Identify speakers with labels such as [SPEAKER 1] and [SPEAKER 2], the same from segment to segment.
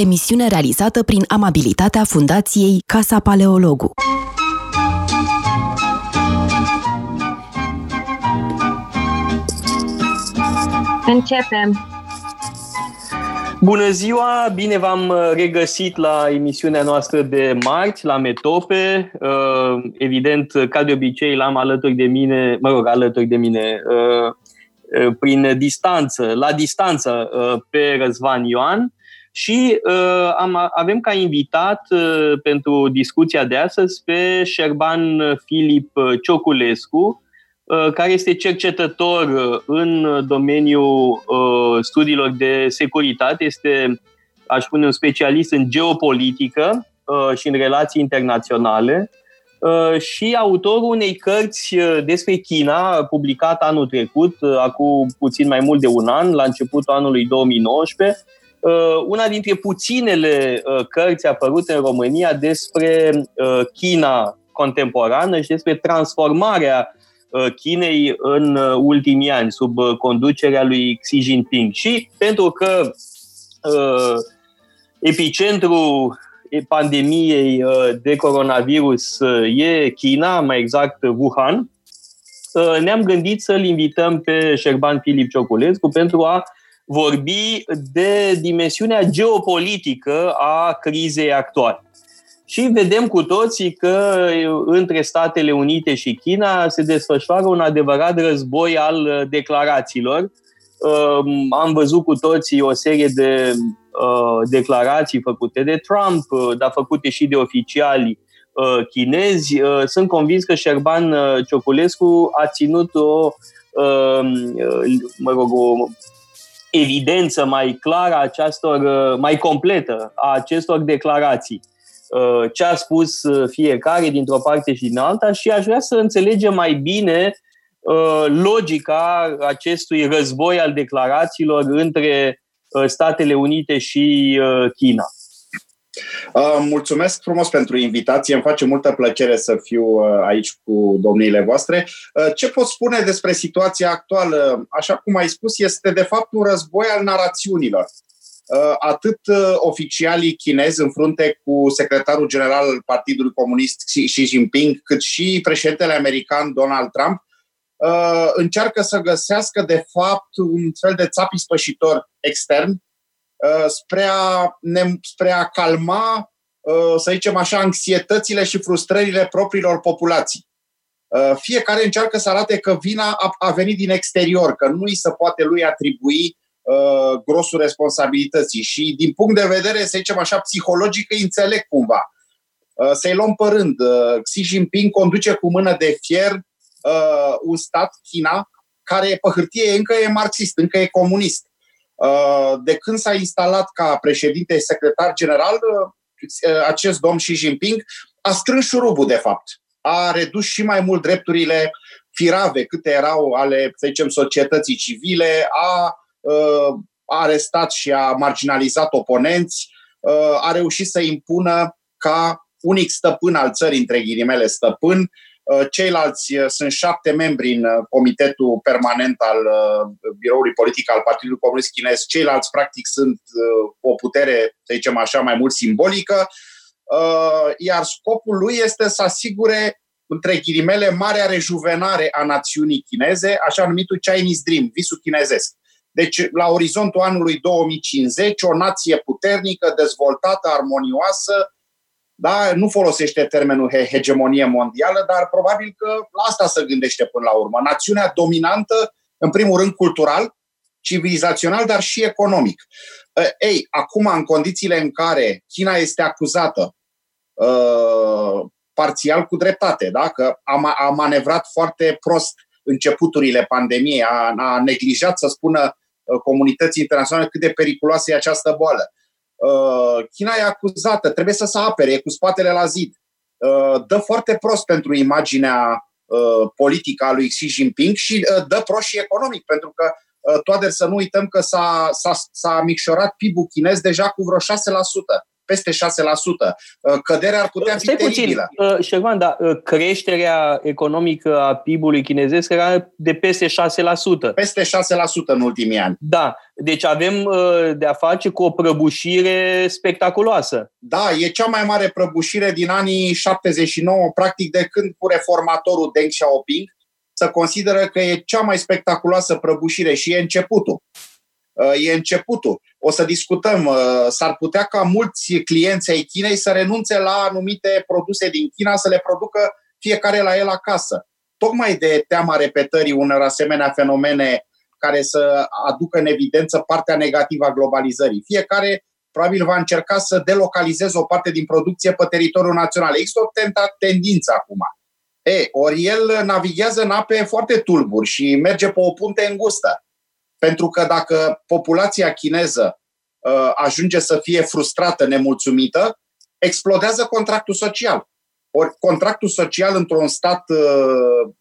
[SPEAKER 1] emisiune realizată prin amabilitatea Fundației Casa Paleologu.
[SPEAKER 2] Începem!
[SPEAKER 3] Bună ziua! Bine v-am uh, regăsit la emisiunea noastră de marți, la Metope. Uh, evident, ca de obicei, l-am alături de mine, mă rog, alături de mine, uh, prin distanță, la distanță, pe Răzvan Ioan. Și am, avem ca invitat pentru discuția de astăzi pe Șerban Filip Cioculescu, Uh, care este cercetător uh, în domeniul uh, studiilor de securitate, este, aș spune, un specialist în geopolitică și în relații internaționale. Și autorul unei cărți despre China, publicat anul trecut, acum puțin mai mult de un an, la începutul anului 2019, una dintre puținele cărți apărute în România despre China contemporană și despre transformarea Uh, Chinei în uh, ultimii ani, sub uh, conducerea lui Xi Jinping. Și pentru că uh, epicentrul pandemiei de coronavirus e China, mai exact Wuhan, ne-am gândit să-l invităm pe Șerban Filip Cioculescu pentru a vorbi de dimensiunea geopolitică a crizei actuale. Și vedem cu toții că între Statele Unite și China se desfășoară un adevărat război al uh, declarațiilor. Um, am văzut cu toții o serie de uh, declarații făcute de Trump, uh, dar făcute și de oficiali chinezi. Sunt convins că Șerban Cioculescu a ținut o, um, mă rog, o evidență mai clară a acestor, mai completă a acestor declarații. Uh, ce a spus uh, fiecare dintr-o parte și din alta și aș vrea să înțelegem mai bine uh, logica acestui război al declarațiilor între Statele Unite și China.
[SPEAKER 4] Mulțumesc frumos pentru invitație. Îmi face multă plăcere să fiu aici cu domniile voastre. Ce pot spune despre situația actuală? Așa cum ai spus, este de fapt un război al narațiunilor. Uh, atât uh, oficialii chinezi în frunte cu secretarul general al Partidului Comunist Xi Jinping, cât și președintele american Donald Trump, uh, încearcă să găsească, de fapt, un fel de țap ispășitor extern spre a, ne, spre a calma, să zicem așa, anxietățile și frustrările propriilor populații. Fiecare încearcă să arate că vina a, a venit din exterior, că nu îi se poate lui atribui uh, grosul responsabilității și din punct de vedere, să zicem așa, psihologic, îi înțeleg cumva. Uh, să-i luăm pe rând. Uh, Xi Jinping conduce cu mână de fier uh, un stat, China, care pe hârtie încă e marxist, încă e comunist. Uh, de când s-a instalat ca președinte secretar general, uh, acest domn Xi Jinping a strâns șurubul, de fapt. A redus și mai mult drepturile firave, câte erau ale, să zicem, societății civile, a Uh, a arestat și a marginalizat oponenți, uh, a reușit să impună ca unic stăpân al țării, între ghilimele stăpân. Uh, ceilalți sunt șapte membri în comitetul permanent al biroului politic al Partidului Comunist Chinez. Ceilalți, practic, sunt o putere, să zicem așa, mai mult simbolică. Iar scopul lui este să asigure între ghilimele, marea rejuvenare a națiunii chineze, așa numitul Chinese Dream, visul chinezesc. Deci, la orizontul anului 2050, o nație puternică, dezvoltată, armonioasă, da, nu folosește termenul hegemonie mondială, dar probabil că la asta se gândește până la urmă. Națiunea dominantă, în primul rând cultural, civilizațional, dar și economic. Ei, acum, în condițiile în care China este acuzată uh, parțial cu dreptate, da? că a, a manevrat foarte prost începuturile pandemiei, a, a neglijat să spună Uh, comunității internaționale cât de periculoasă e această boală. Uh, China e acuzată, trebuie să se apere, e cu spatele la zid. Uh, dă foarte prost pentru imaginea politică a lui Xi Jinping și dă prost și economic, pentru că toate să nu uităm că s-a, s-a, s-a micșorat PIB-ul chinez deja cu vreo 6%. Peste 6%. Căderea ar putea fi Stai teribilă.
[SPEAKER 3] Puțin, Șervan, dar creșterea economică a PIB-ului chinezesc era de peste 6%.
[SPEAKER 4] Peste 6% în ultimii ani.
[SPEAKER 3] Da, deci avem de a face cu o prăbușire spectaculoasă.
[SPEAKER 4] Da, e cea mai mare prăbușire din anii 79, practic de când cu reformatorul Deng Xiaoping, să consideră că e cea mai spectaculoasă prăbușire și e începutul. Uh, e începutul. O să discutăm. Uh, s-ar putea ca mulți clienți ai Chinei să renunțe la anumite produse din China, să le producă fiecare la el acasă. Tocmai de teama repetării unor asemenea fenomene care să aducă în evidență partea negativă a globalizării. Fiecare probabil va încerca să delocalizeze o parte din producție pe teritoriul național. Există o tendință acum. E, ori el navighează în ape foarte tulburi și merge pe o punte îngustă. Pentru că dacă populația chineză uh, ajunge să fie frustrată, nemulțumită, explodează contractul social. Ori contractul social într-un stat uh,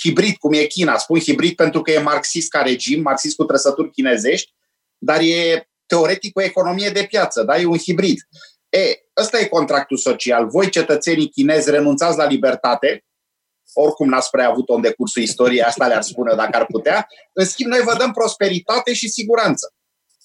[SPEAKER 4] hibrid, cum e China, spun hibrid pentru că e marxist ca regim, marxist cu trăsături chinezești, dar e teoretic o economie de piață, da? e un hibrid. E, ăsta e contractul social. Voi, cetățenii chinezi, renunțați la libertate, oricum n-ați prea avut-o în decursul istoriei, asta le-ar spune dacă ar putea. În schimb, noi vă dăm prosperitate și siguranță.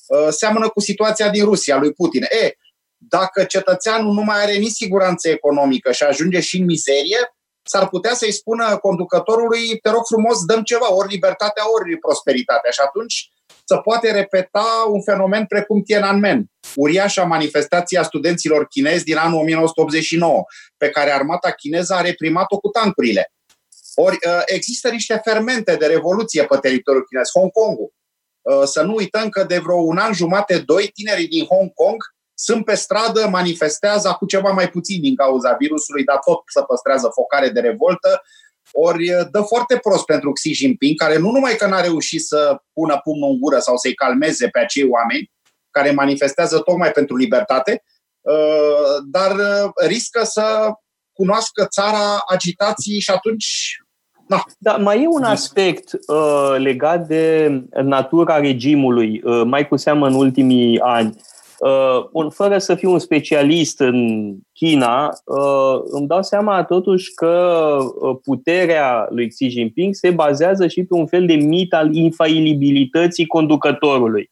[SPEAKER 4] Uh, seamănă cu situația din Rusia, lui Putin. E, dacă cetățeanul nu mai are nici siguranță economică și ajunge și în mizerie, s-ar putea să-i spună conducătorului, te rog frumos, dăm ceva, ori libertatea, ori prosperitatea. Și atunci să poate repeta un fenomen precum Tiananmen, uriașa manifestație a studenților chinezi din anul 1989, pe care armata chineză a reprimat-o cu tancurile. Ori uh, există niște fermente de revoluție pe teritoriul chinez, Hong Kongul. Uh, să nu uităm că de vreo un an jumate, doi, tinerii din Hong Kong sunt pe stradă, manifestează cu ceva mai puțin din cauza virusului, dar tot să păstrează focare de revoltă. Ori dă foarte prost pentru Xi Jinping, care nu numai că n-a reușit să pună pumnul în gură sau să-i calmeze pe acei oameni care manifestează tocmai pentru libertate, dar riscă să cunoască țara agitații și atunci
[SPEAKER 3] Da. Da, mai e un aspect uh, legat de natura regimului, uh, mai cu seamă în ultimii ani. Uh, fără să fiu un specialist în China, uh, îmi dau seama totuși că uh, puterea lui Xi Jinping se bazează și pe un fel de mit al infailibilității conducătorului.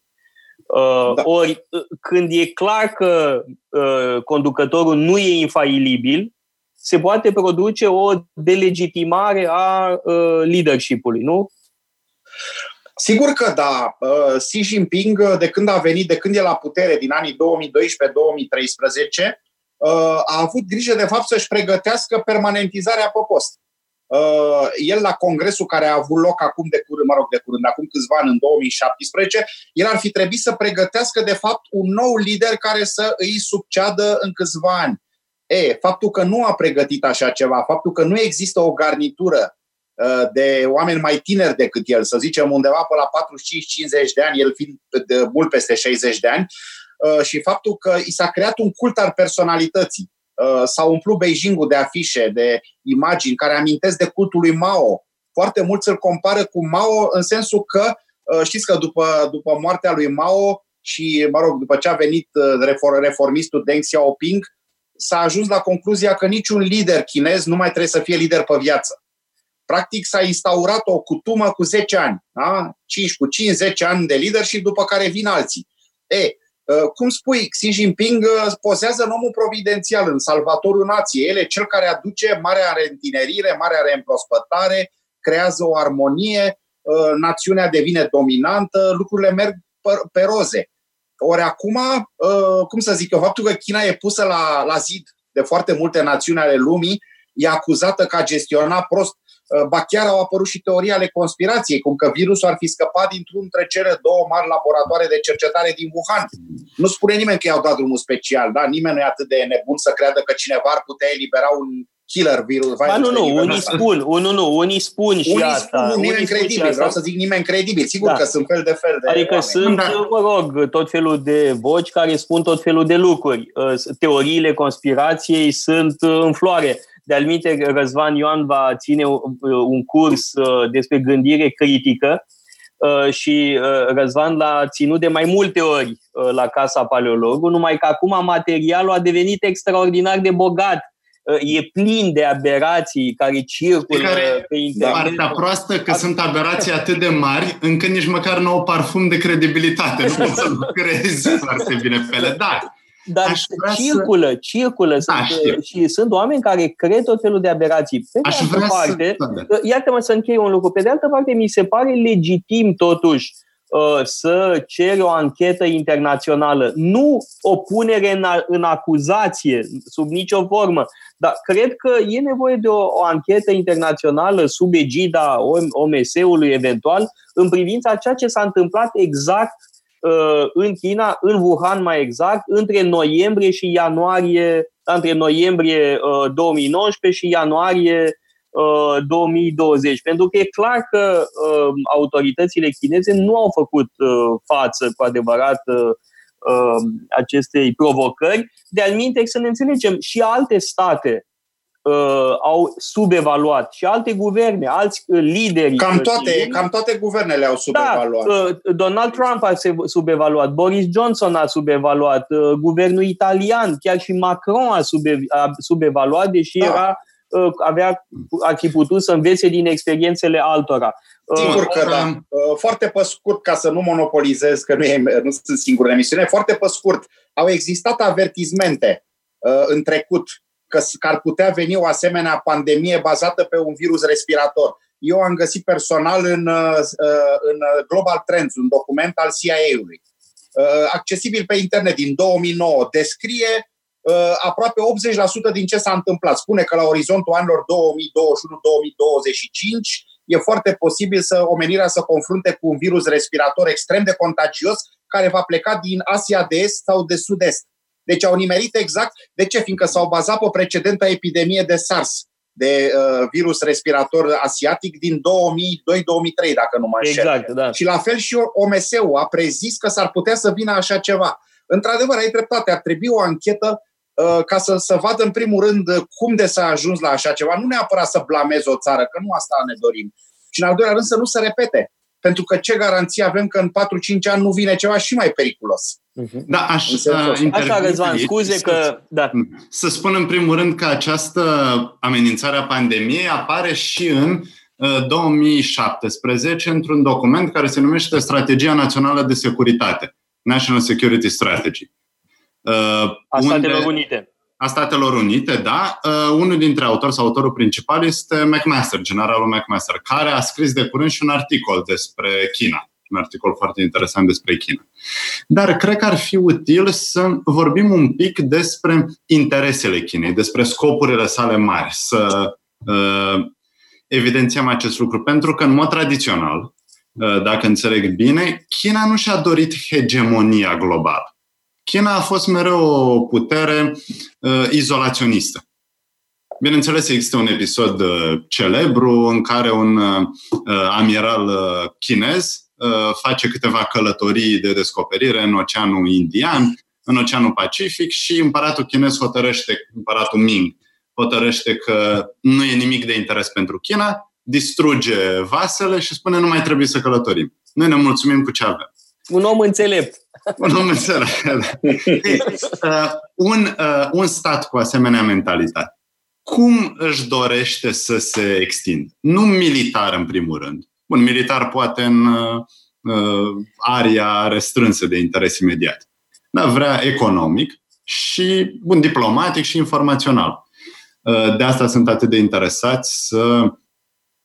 [SPEAKER 3] Uh, da. Ori, uh, când e clar că uh, conducătorul nu e infailibil, se poate produce o delegitimare a uh, leadership-ului, nu?
[SPEAKER 4] Sigur că da. Uh, Xi Jinping, uh, de când a venit, de când e la putere, din anii 2012-2013, uh, a avut grijă de fapt să-și pregătească permanentizarea pe post. El la congresul care a avut loc acum de curând, mă rog, de curând, acum câțiva ani, în 2017, el ar fi trebuit să pregătească de fapt un nou lider care să îi succeadă în câțiva ani. E, faptul că nu a pregătit așa ceva, faptul că nu există o garnitură Uh, de oameni mai tineri decât el, să zicem undeva pe la 45-50 de ani, el fiind de mult peste 60 de ani, uh, și faptul că i s-a creat un cult al personalității. Uh, s-a umplut Beijingul de afișe, de imagini care amintesc de cultul lui Mao. Foarte mulți îl compară cu Mao în sensul că, știți că după, după moartea lui Mao și, mă rog, după ce a venit reformistul Deng Xiaoping, s-a ajuns la concluzia că niciun lider chinez nu mai trebuie să fie lider pe viață Practic s-a instaurat o cutumă cu 10 ani, da? 5 cu 5-10 ani de leadership, după care vin alții. E, ă, cum spui, Xi Jinping ă, pozează în omul providențial, în salvatorul nației. El e cel care aduce marea reîntinerire, marea reîmprospătare, creează o armonie, ă, națiunea devine dominantă, lucrurile merg pe roze. Ori acum, cum să zic eu, faptul că China e pusă la, la zid de foarte multe națiuni ale lumii, e acuzată că a gestiona prost Uh, ba chiar au apărut și teorii ale conspirației, cum că virusul ar fi scăpat dintr-un dintre cele două mari laboratoare de cercetare din Wuhan. Nu spune nimeni că i-au dat drumul special, da? Nimeni nu e atât de nebun să creadă că cineva ar putea elibera un killer virus.
[SPEAKER 3] Ba, nu, nu, unii asta. spun, nu, nu, unii spun și unii asta. Spun,
[SPEAKER 4] nu, nimeni credibil, vreau să zic nimeni credibil. Sigur da. că sunt fel de fel de
[SPEAKER 3] Adică oameni. sunt, da. mă rog, tot felul de voci care spun tot felul de lucruri. Uh, teoriile conspirației sunt uh, în floare de alminte, Răzvan Ioan va ține un curs uh, despre gândire critică Uh, și uh, Răzvan l-a ținut de mai multe ori uh, la Casa Paleologu, numai că acum materialul a devenit extraordinar de bogat. E plin de aberații care circulă care, pe internet.
[SPEAKER 5] Partea proastă că sunt aberații atât de mari încât nici măcar nu au parfum de credibilitate. Nu poți să crezi foarte bine pe ele. Da,
[SPEAKER 3] dar circulă, să... circulă. Da, sunt, și sunt oameni care cred tot felul de aberații. Pe
[SPEAKER 5] Aș de altă parte,
[SPEAKER 3] să... Da. iată-mă să închei un lucru, pe de altă parte mi se pare legitim totuși uh, să ceri o anchetă internațională. Nu o punere în, în acuzație, sub nicio formă, dar cred că e nevoie de o, o anchetă internațională sub egida OMS-ului eventual în privința ceea ce s-a întâmplat exact Uh, în China, în Wuhan mai exact, între noiembrie și ianuarie, între noiembrie 2019 uh, și ianuarie 2020. Uh, Pentru că e clar că autoritățile chineze nu au făcut față cu adevărat acestei provocări. De-al minte, să ne înțelegem, și alte state uh, au subevaluat și alte guverne, alți uh, lideri.
[SPEAKER 4] Cam toate, cam toate guvernele au subevaluat. Da,
[SPEAKER 3] uh, Donald Trump a subevaluat, Boris Johnson a subevaluat, uh, guvernul italian, chiar și Macron a, sube, a subevaluat, deși da. era uh, avea, ar fi putut să învețe din experiențele altora.
[SPEAKER 4] Uh, Sigur că da. Uh, foarte pe scurt, ca să nu monopolizez, că nu, e, nu sunt singur în emisiune, foarte pe scurt, au existat avertizmente uh, în trecut că, că ar putea veni o asemenea pandemie bazată pe un virus respirator. Eu am găsit personal în, uh, în Global Trends un document al CIA-ului, uh, accesibil pe internet din 2009, descrie uh, aproape 80% din ce s-a întâmplat. Spune că la orizontul anilor 2021-2025 e foarte posibil să omenirea să confrunte cu un virus respirator extrem de contagios care va pleca din Asia de Est sau de Sud-Est. Deci au nimerit exact. De ce? Fiindcă s-au bazat pe precedenta epidemie de SARS, de uh, virus respirator asiatic din 2002-2003, dacă nu mă înșel.
[SPEAKER 3] Exact, da.
[SPEAKER 4] Și la fel și OMS-ul a prezis că s-ar putea să vină așa ceva. Într-adevăr, ai dreptate, ar trebui o anchetă uh, ca să, să vadă în primul rând cum de s-a ajuns la așa ceva. Nu neapărat să blameze o țară, că nu asta ne dorim. Și în al doilea rând să nu se repete. Pentru că ce garanție avem că în 4-5 ani nu vine ceva și mai periculos?
[SPEAKER 5] Uh-huh. Da, aș
[SPEAKER 3] Așa, Răzvan, scuze că... Da.
[SPEAKER 5] Să spun în primul rând că această amenințare a pandemiei apare și în 2017 uh, într-un document care se numește Strategia Națională de Securitate, National Security Strategy.
[SPEAKER 3] Uh, a Statelor Unite.
[SPEAKER 5] A Statelor Unite, da. Uh, unul dintre autori sau autorul principal este McMaster, generalul McMaster, care a scris de curând și un articol despre China un articol foarte interesant despre China. Dar cred că ar fi util să vorbim un pic despre interesele Chinei, despre scopurile sale mari, să uh, evidențiem acest lucru, pentru că, în mod tradițional, uh, dacă înțeleg bine, China nu și-a dorit hegemonia globală. China a fost mereu o putere uh, izolaționistă. Bineînțeles, există un episod uh, celebru în care un uh, amiral uh, chinez Uh, face câteva călătorii de descoperire în Oceanul Indian, în Oceanul Pacific și împăratul chinez hotărăște, împăratul Ming, hotărăște că nu e nimic de interes pentru China, distruge vasele și spune nu mai trebuie să călătorim. Noi ne mulțumim cu ce avem.
[SPEAKER 3] Un om înțelept.
[SPEAKER 5] Un om înțelept. Ei, uh, un, uh, un stat cu asemenea mentalitate, cum își dorește să se extindă? Nu militar, în primul rând, Bun, militar poate în uh, aria restrânsă de interes imediat. Dar vrea economic și, bun, diplomatic și informațional. Uh, de asta sunt atât de interesați să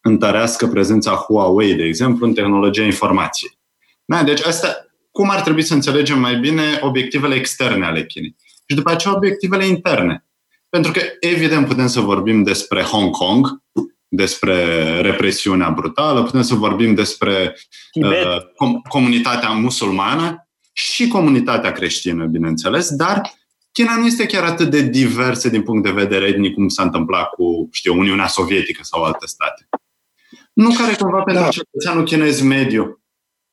[SPEAKER 5] întărească prezența Huawei, de exemplu, în tehnologia informației. Da, deci asta, cum ar trebui să înțelegem mai bine obiectivele externe ale Chinei? Și după aceea obiectivele interne. Pentru că, evident, putem să vorbim despre Hong Kong, despre represiunea brutală, putem să vorbim despre uh, com- comunitatea musulmană și comunitatea creștină, bineînțeles, dar China nu este chiar atât de diversă din punct de vedere etnic cum s-a întâmplat cu, știu, Uniunea Sovietică sau alte state. Nu care cumva pentru da. cetățeanul chinez mediu.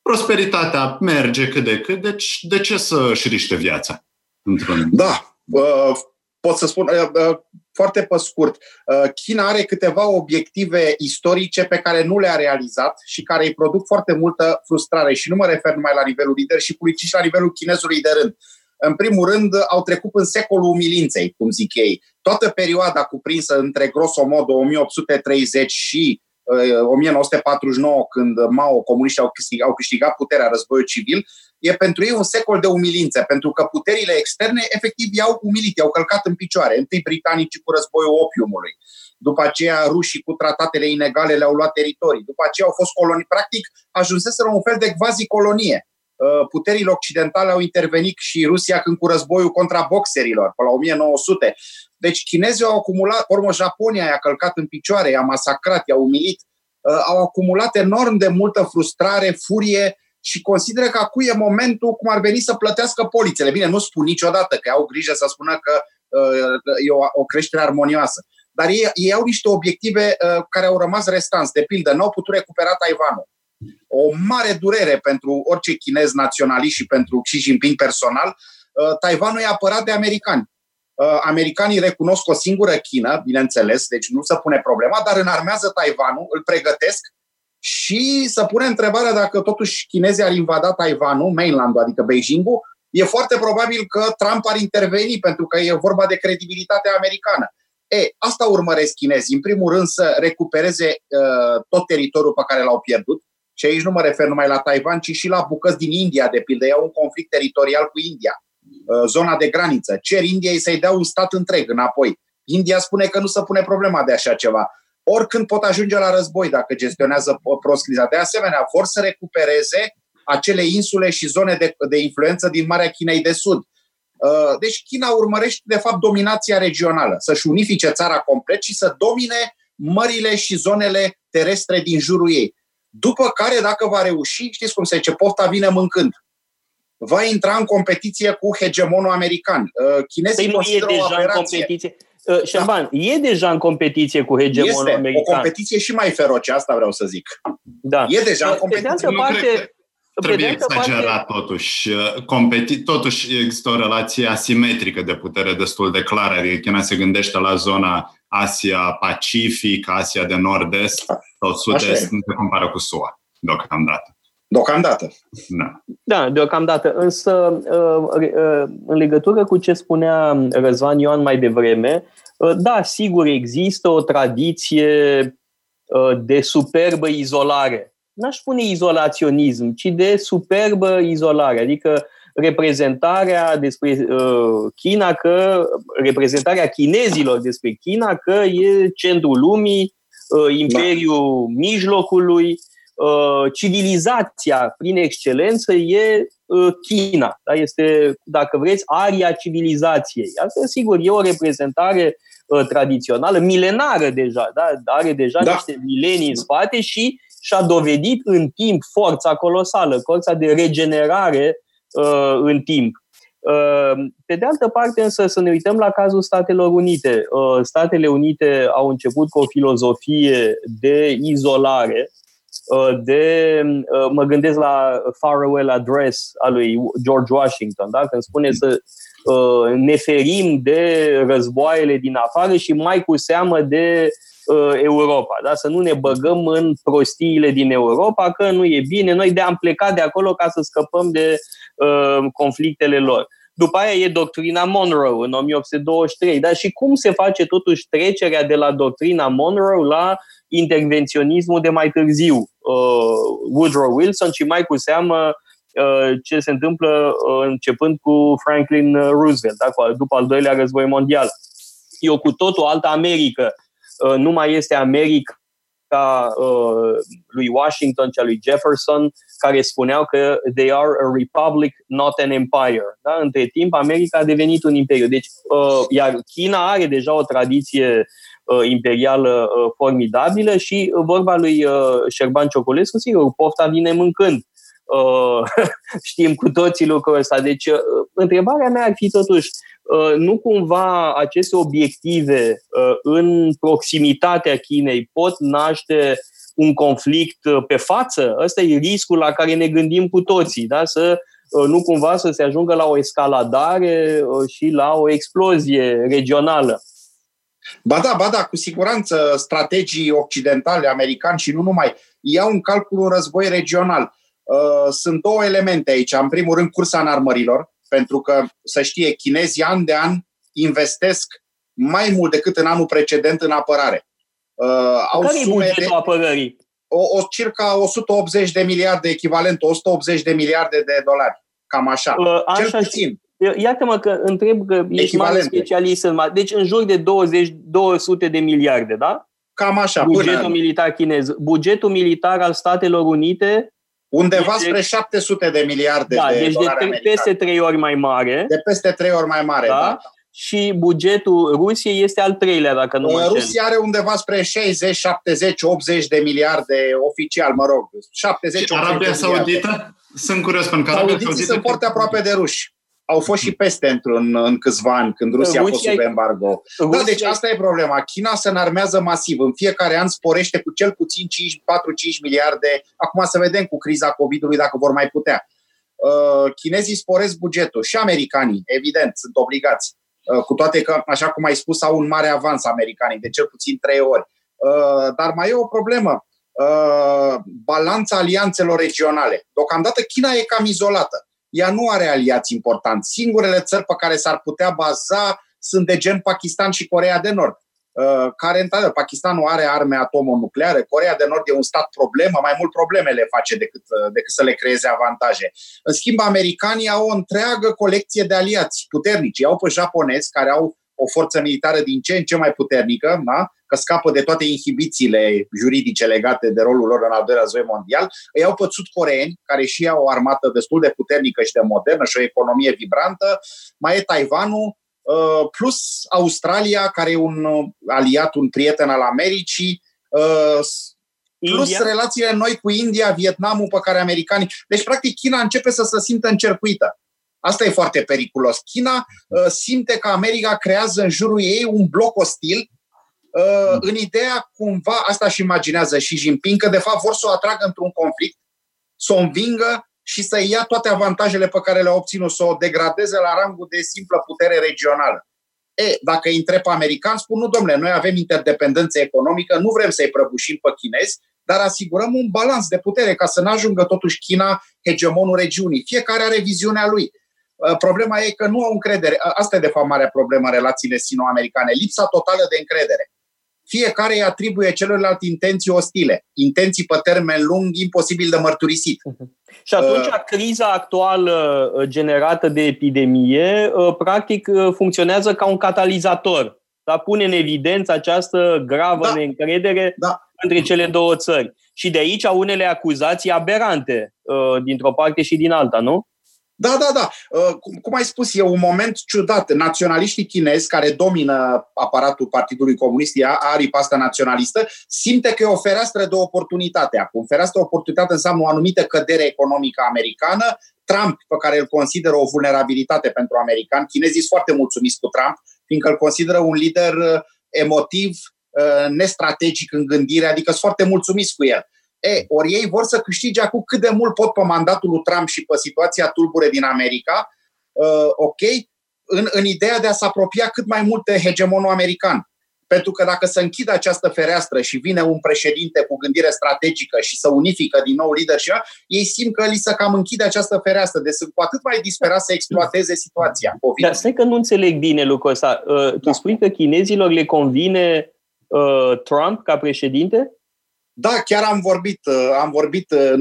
[SPEAKER 5] Prosperitatea merge cât de cât, deci de ce să-și riște viața?
[SPEAKER 4] Într-un... Da, uh, pot să spun, uh, uh foarte pe scurt. Uh, China are câteva obiective istorice pe care nu le-a realizat și care îi produc foarte multă frustrare. Și nu mă refer numai la nivelul leadership-ului, ci și la nivelul chinezului de rând. În primul rând, au trecut în secolul umilinței, cum zic ei. Toată perioada cuprinsă între grosomodo 1830 și 1949, uh, când Mao, comuniștii au câștigat, au câștigat puterea războiului civil, e pentru ei un secol de umilință, pentru că puterile externe efectiv i-au umilit, i-au călcat în picioare. Întâi britanicii cu războiul opiumului, după aceea rușii cu tratatele inegale le-au luat teritorii, după aceea au fost colonii. Practic, ajunseseră un fel de quasi-colonie. Uh, puterile occidentale au intervenit și Rusia când cu războiul contra boxerilor, pe la 1900. Deci chinezii au acumulat, urmă Japonia i-a călcat în picioare, i-a masacrat, i-a umilit, uh, au acumulat enorm de multă frustrare, furie și consideră că acum e momentul cum ar veni să plătească polițele. Bine, nu spun niciodată că au grijă să spună că uh, e o, o creștere armonioasă. Dar ei, ei au niște obiective uh, care au rămas restanți. De pildă, nu au putut recupera Taiwanul. O mare durere pentru orice chinez naționalist și pentru Xi Jinping personal. Uh, Taiwanul e apărat de americani. Uh, americanii recunosc o singură China, bineînțeles, deci nu se pune problema, dar înarmează Taiwanul, îl pregătesc și să pune întrebarea dacă totuși chinezii ar invada Taiwanul, mainlandul, adică Beijingul, e foarte probabil că Trump ar interveni pentru că e vorba de credibilitatea americană. E, asta urmăresc chinezii. În primul rând să recupereze uh, tot teritoriul pe care l-au pierdut. Și aici nu mă refer numai la Taiwan, ci și la bucăți din India, de pildă. E un conflict teritorial cu India. Uh, zona de graniță. Cer Indiei să-i dea un stat întreg înapoi. India spune că nu se pune problema de așa ceva oricând pot ajunge la război dacă gestionează prost criza. De asemenea, vor să recupereze acele insule și zone de, de influență din Marea Chinei de Sud. Uh, deci China urmărește, de fapt, dominația regională, să-și unifice țara complet și să domine mările și zonele terestre din jurul ei. După care, dacă va reuși, știți cum se zice, pofta vine mâncând. Va intra în competiție cu hegemonul american. Uh, chinezii păi
[SPEAKER 3] nu e deja în competiție. Uh, Șerban, da. e deja în competiție cu hegemonul este american.
[SPEAKER 4] o competiție și mai feroce, asta vreau să zic.
[SPEAKER 3] Da.
[SPEAKER 4] E deja în competiție.
[SPEAKER 3] Pe de altă parte,
[SPEAKER 5] Trebuie exagerat parte... totuși. Uh, competi... Totuși există o relație asimetrică de putere destul de clară. Adică China se gândește la zona Asia-Pacific, Asia de Nord-Est sau Sud-Est, nu se compară cu SUA deocamdată.
[SPEAKER 4] Deocamdată.
[SPEAKER 5] Da.
[SPEAKER 3] da, deocamdată. Însă, uh, uh, în legătură cu ce spunea Răzvan Ioan mai devreme, uh, da, sigur, există o tradiție de superbă izolare. N-aș spune izolaționism, ci de superbă izolare. Adică reprezentarea despre China că, reprezentarea chinezilor despre China că e centrul lumii, imperiul da. mijlocului, Uh, civilizația prin excelență e uh, China. Da? Este, dacă vreți, aria civilizației. Asta, sigur, e o reprezentare uh, tradițională, milenară deja, da? are deja da. niște milenii în spate și și-a dovedit în timp forța colosală, forța de regenerare uh, în timp. Pe de altă parte, însă, să ne uităm la cazul Statelor Unite. Statele Unite au început cu o filozofie de izolare, Uh, de, uh, mă gândesc la Farewell Address al lui George Washington, da? când spune să uh, ne ferim de războaiele din afară și mai cu seamă de Europa, da? să nu ne băgăm în prostiile din Europa, că nu e bine, noi de am plecat de acolo ca să scăpăm de uh, conflictele lor. După aia e doctrina Monroe în 1823. Dar și cum se face totuși trecerea de la doctrina Monroe la intervenționismul de mai târziu, uh, Woodrow Wilson și mai cu seamă uh, ce se întâmplă uh, începând cu Franklin Roosevelt, da? după al doilea război mondial. E o cu totul altă Americă. Nu mai este America lui Washington și a lui Jefferson, care spuneau că they are a republic, not an empire. Da? Între timp, America a devenit un imperiu. Deci, iar China are deja o tradiție Uh, imperială uh, formidabilă și vorba lui uh, Șerban Cioculescu, sigur, pofta vine mâncând. Știm cu toții lucrul ăsta. Deci, întrebarea mea ar fi totuși, nu cumva aceste obiective în proximitatea Chinei pot naște un conflict pe față? Ăsta e riscul la care ne gândim cu toții, da? să nu cumva să se ajungă la o escaladare și la o explozie regională.
[SPEAKER 4] Ba da, ba da, cu siguranță strategii occidentale, americani și nu numai, iau în calcul un război regional. Uh, sunt două elemente aici. În primul rând, cursa în armărilor, pentru că, să știe, chinezii an de an investesc mai mult decât în anul precedent în apărare.
[SPEAKER 3] Uh, au Care sume e bugetul de, apărării?
[SPEAKER 4] O, o, circa 180 de miliarde, echivalent 180 de miliarde de dolari. Cam așa. Uh, așa Cel puțin.
[SPEAKER 3] Iată-mă că întreb că ești mare specialist în Deci în jur de 20, 200 de miliarde, da?
[SPEAKER 4] Cam așa.
[SPEAKER 3] Bugetul până... militar chinez. Bugetul militar al Statelor Unite
[SPEAKER 4] Undeva de, spre 700 de miliarde
[SPEAKER 3] da,
[SPEAKER 4] de
[SPEAKER 3] deci
[SPEAKER 4] dolari de
[SPEAKER 3] peste trei ori mai mare.
[SPEAKER 4] De peste trei ori mai mare, da. da.
[SPEAKER 3] Și bugetul Rusiei este al treilea, dacă nu mă
[SPEAKER 4] Rusia are undeva spre 60, 70, 80 de miliarde oficial, mă rog. 70, și
[SPEAKER 5] Arabia Saudită? Sunt curios, pentru că Arabia Saudită...
[SPEAKER 4] sunt foarte aproape de ruși au fost și peste într-un, în câțiva ani, când Rusia, Rusia a fost sub embargo. Rusia... Da, deci asta e problema. China se înarmează masiv. În fiecare an sporește cu cel puțin 4-5 miliarde. Acum să vedem cu criza COVID-ului dacă vor mai putea. Uh, chinezii sporesc bugetul și americanii, evident, sunt obligați. Uh, cu toate că, așa cum ai spus, au un mare avans americanii, de cel puțin trei ori. Uh, dar mai e o problemă. Balanța alianțelor regionale. Deocamdată China e cam izolată ea nu are aliați importanți. Singurele țări pe care s-ar putea baza sunt de gen Pakistan și Corea de Nord uh, care, într Pakistanul are arme atomonucleare, Corea de Nord e un stat problemă, mai mult probleme le face decât, uh, decât să le creeze avantaje. În schimb, americanii au o întreagă colecție de aliați puternici. Au pe japonezi, care au o forță militară din ce în ce mai puternică, da? că scapă de toate inhibițiile juridice legate de rolul lor în al doilea război mondial. Îi au pățut coreeni, care și au o armată destul de puternică și de modernă și o economie vibrantă. Mai e Taiwanul, uh, plus Australia, care e un uh, aliat, un prieten al Americii, uh, plus India? relațiile noi cu India, Vietnamul pe care americanii... Deci, practic, China începe să se simtă încercuită. Asta e foarte periculos. China uh, simte că America creează în jurul ei un bloc ostil uh, în ideea cumva, asta și imaginează și Jinping, că de fapt vor să o atragă într-un conflict, să o învingă și să ia toate avantajele pe care le-a obținut, să o degradeze la rangul de simplă putere regională. E, dacă îi întreb american, spun, nu, domnule, noi avem interdependență economică, nu vrem să-i prăbușim pe chinezi, dar asigurăm un balans de putere ca să nu ajungă totuși China hegemonul regiunii. Fiecare are viziunea lui. Uh, problema e că nu au încredere. Asta e, de fapt, marea problemă în relațiile sino-americane. Lipsa totală de încredere. Fiecare îi atribuie celorlalți intenții ostile, intenții pe termen lung, imposibil de mărturisit. Uh-huh.
[SPEAKER 3] Și atunci, uh, criza actuală uh, generată de epidemie, uh, practic, funcționează ca un catalizator. Da? Pune în evidență această gravă da. neîncredere da. între cele două țări. Și de aici unele acuzații aberante, dintr-o parte și din alta, nu?
[SPEAKER 4] Da, da, da. Uh, cum, cum ai spus, e un moment ciudat. Naționaliștii chinezi care domină aparatul Partidului Comunist, aripa asta naționalistă, simte că e o fereastră de oportunitate acum. Fereastră de oportunitate înseamnă o anumită cădere economică americană. Trump, pe care îl consideră o vulnerabilitate pentru americani, chinezii sunt foarte mulțumiți cu Trump, fiindcă îl consideră un lider uh, emotiv, uh, nestrategic în gândire, adică sunt foarte mulțumiți cu el. E, ori ei vor să câștige acum cât de mult pot pe mandatul lui Trump și pe situația tulbure din America, uh, ok, în, în ideea de a se apropia cât mai mult de hegemonul american. Pentru că dacă se închide această fereastră și vine un președinte cu gândire strategică și să unifică din nou leadership, ei simt că li se cam închide această fereastră. Deci sunt cu atât mai disperați să exploateze situația.
[SPEAKER 3] COVID. Dar stai că nu înțeleg bine lucrul ăsta. Uh, tu da. spui că chinezilor le convine uh, Trump ca președinte?
[SPEAKER 4] Da, chiar am vorbit, uh, am vorbit, uh,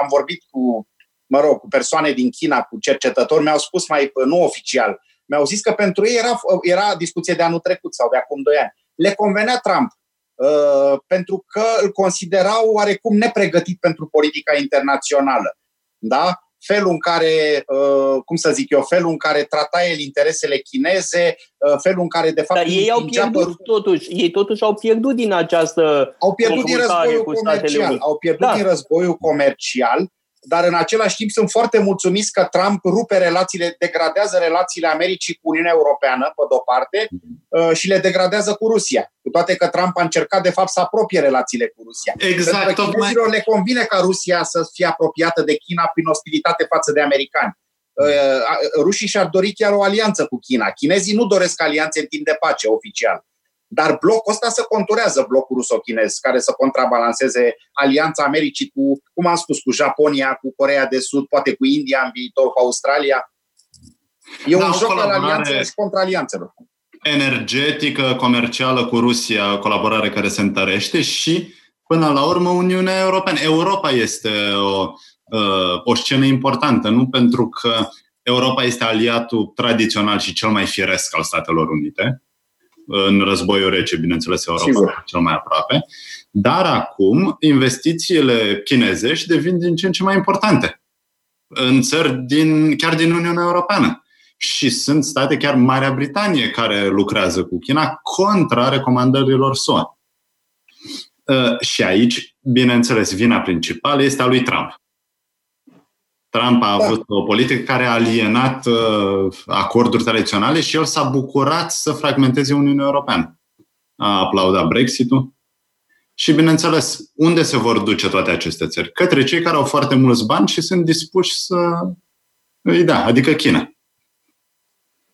[SPEAKER 4] am vorbit cu, mă rog, cu persoane din China, cu cercetători, mi-au spus mai, uh, nu oficial, mi-au zis că pentru ei era, era discuție de anul trecut sau de acum doi ani. Le convenea Trump, uh, pentru că îl considerau oarecum nepregătit pentru politica internațională. Da? Felul în care, uh, cum să zic eu, felul în care trata el interesele chineze, uh, felul în care, de fapt...
[SPEAKER 3] Dar ei au pierdut părut... totuși, ei totuși au pierdut din această
[SPEAKER 4] Au pierdut din războiul comercial, au pierdut da. din războiul comercial, dar în același timp sunt foarte mulțumiți că Trump rupe relațiile, degradează relațiile Americii cu Uniunea Europeană, pe de-o parte, uh, și le degradează cu Rusia. Cu toate că Trump a încercat, de fapt, să apropie relațiile cu Rusia.
[SPEAKER 5] Exact. Pentru
[SPEAKER 4] că chinezilor le convine ca Rusia să fie apropiată de China prin ostilitate față de americani. Uh, rușii și-ar dori chiar o alianță cu China. Chinezii nu doresc alianțe în timp de pace, oficial. Dar blocul ăsta să conturează blocul ruso-chinez, care să contrabalanceze alianța Americii cu, cum am spus, cu Japonia, cu Corea de Sud, poate cu India în viitor, cu Australia. E da, un joc al alianțelor și contra alianțelor.
[SPEAKER 5] Energetică, comercială cu Rusia, colaborare care se întărește și, până la urmă, Uniunea Europeană. Europa este o, uh, o scenă importantă, nu pentru că Europa este aliatul tradițional și cel mai firesc al Statelor Unite. În războiul rece, bineînțeles, Europa Sigur. cel mai aproape. Dar acum investițiile chinezești devin din ce în ce mai importante în țări din, chiar din Uniunea Europeană. Și sunt state, chiar Marea Britanie, care lucrează cu China contra recomandărilor SUA. Uh, și aici, bineînțeles, vina principală este a lui Trump. Trump a da. avut o politică care a alienat uh, acorduri tradiționale și el s-a bucurat să fragmenteze Uniunea Europeană. A aplaudat Brexit-ul. Și, bineînțeles, unde se vor duce toate aceste țări? Către cei care au foarte mulți bani și sunt dispuși să îi da, adică China.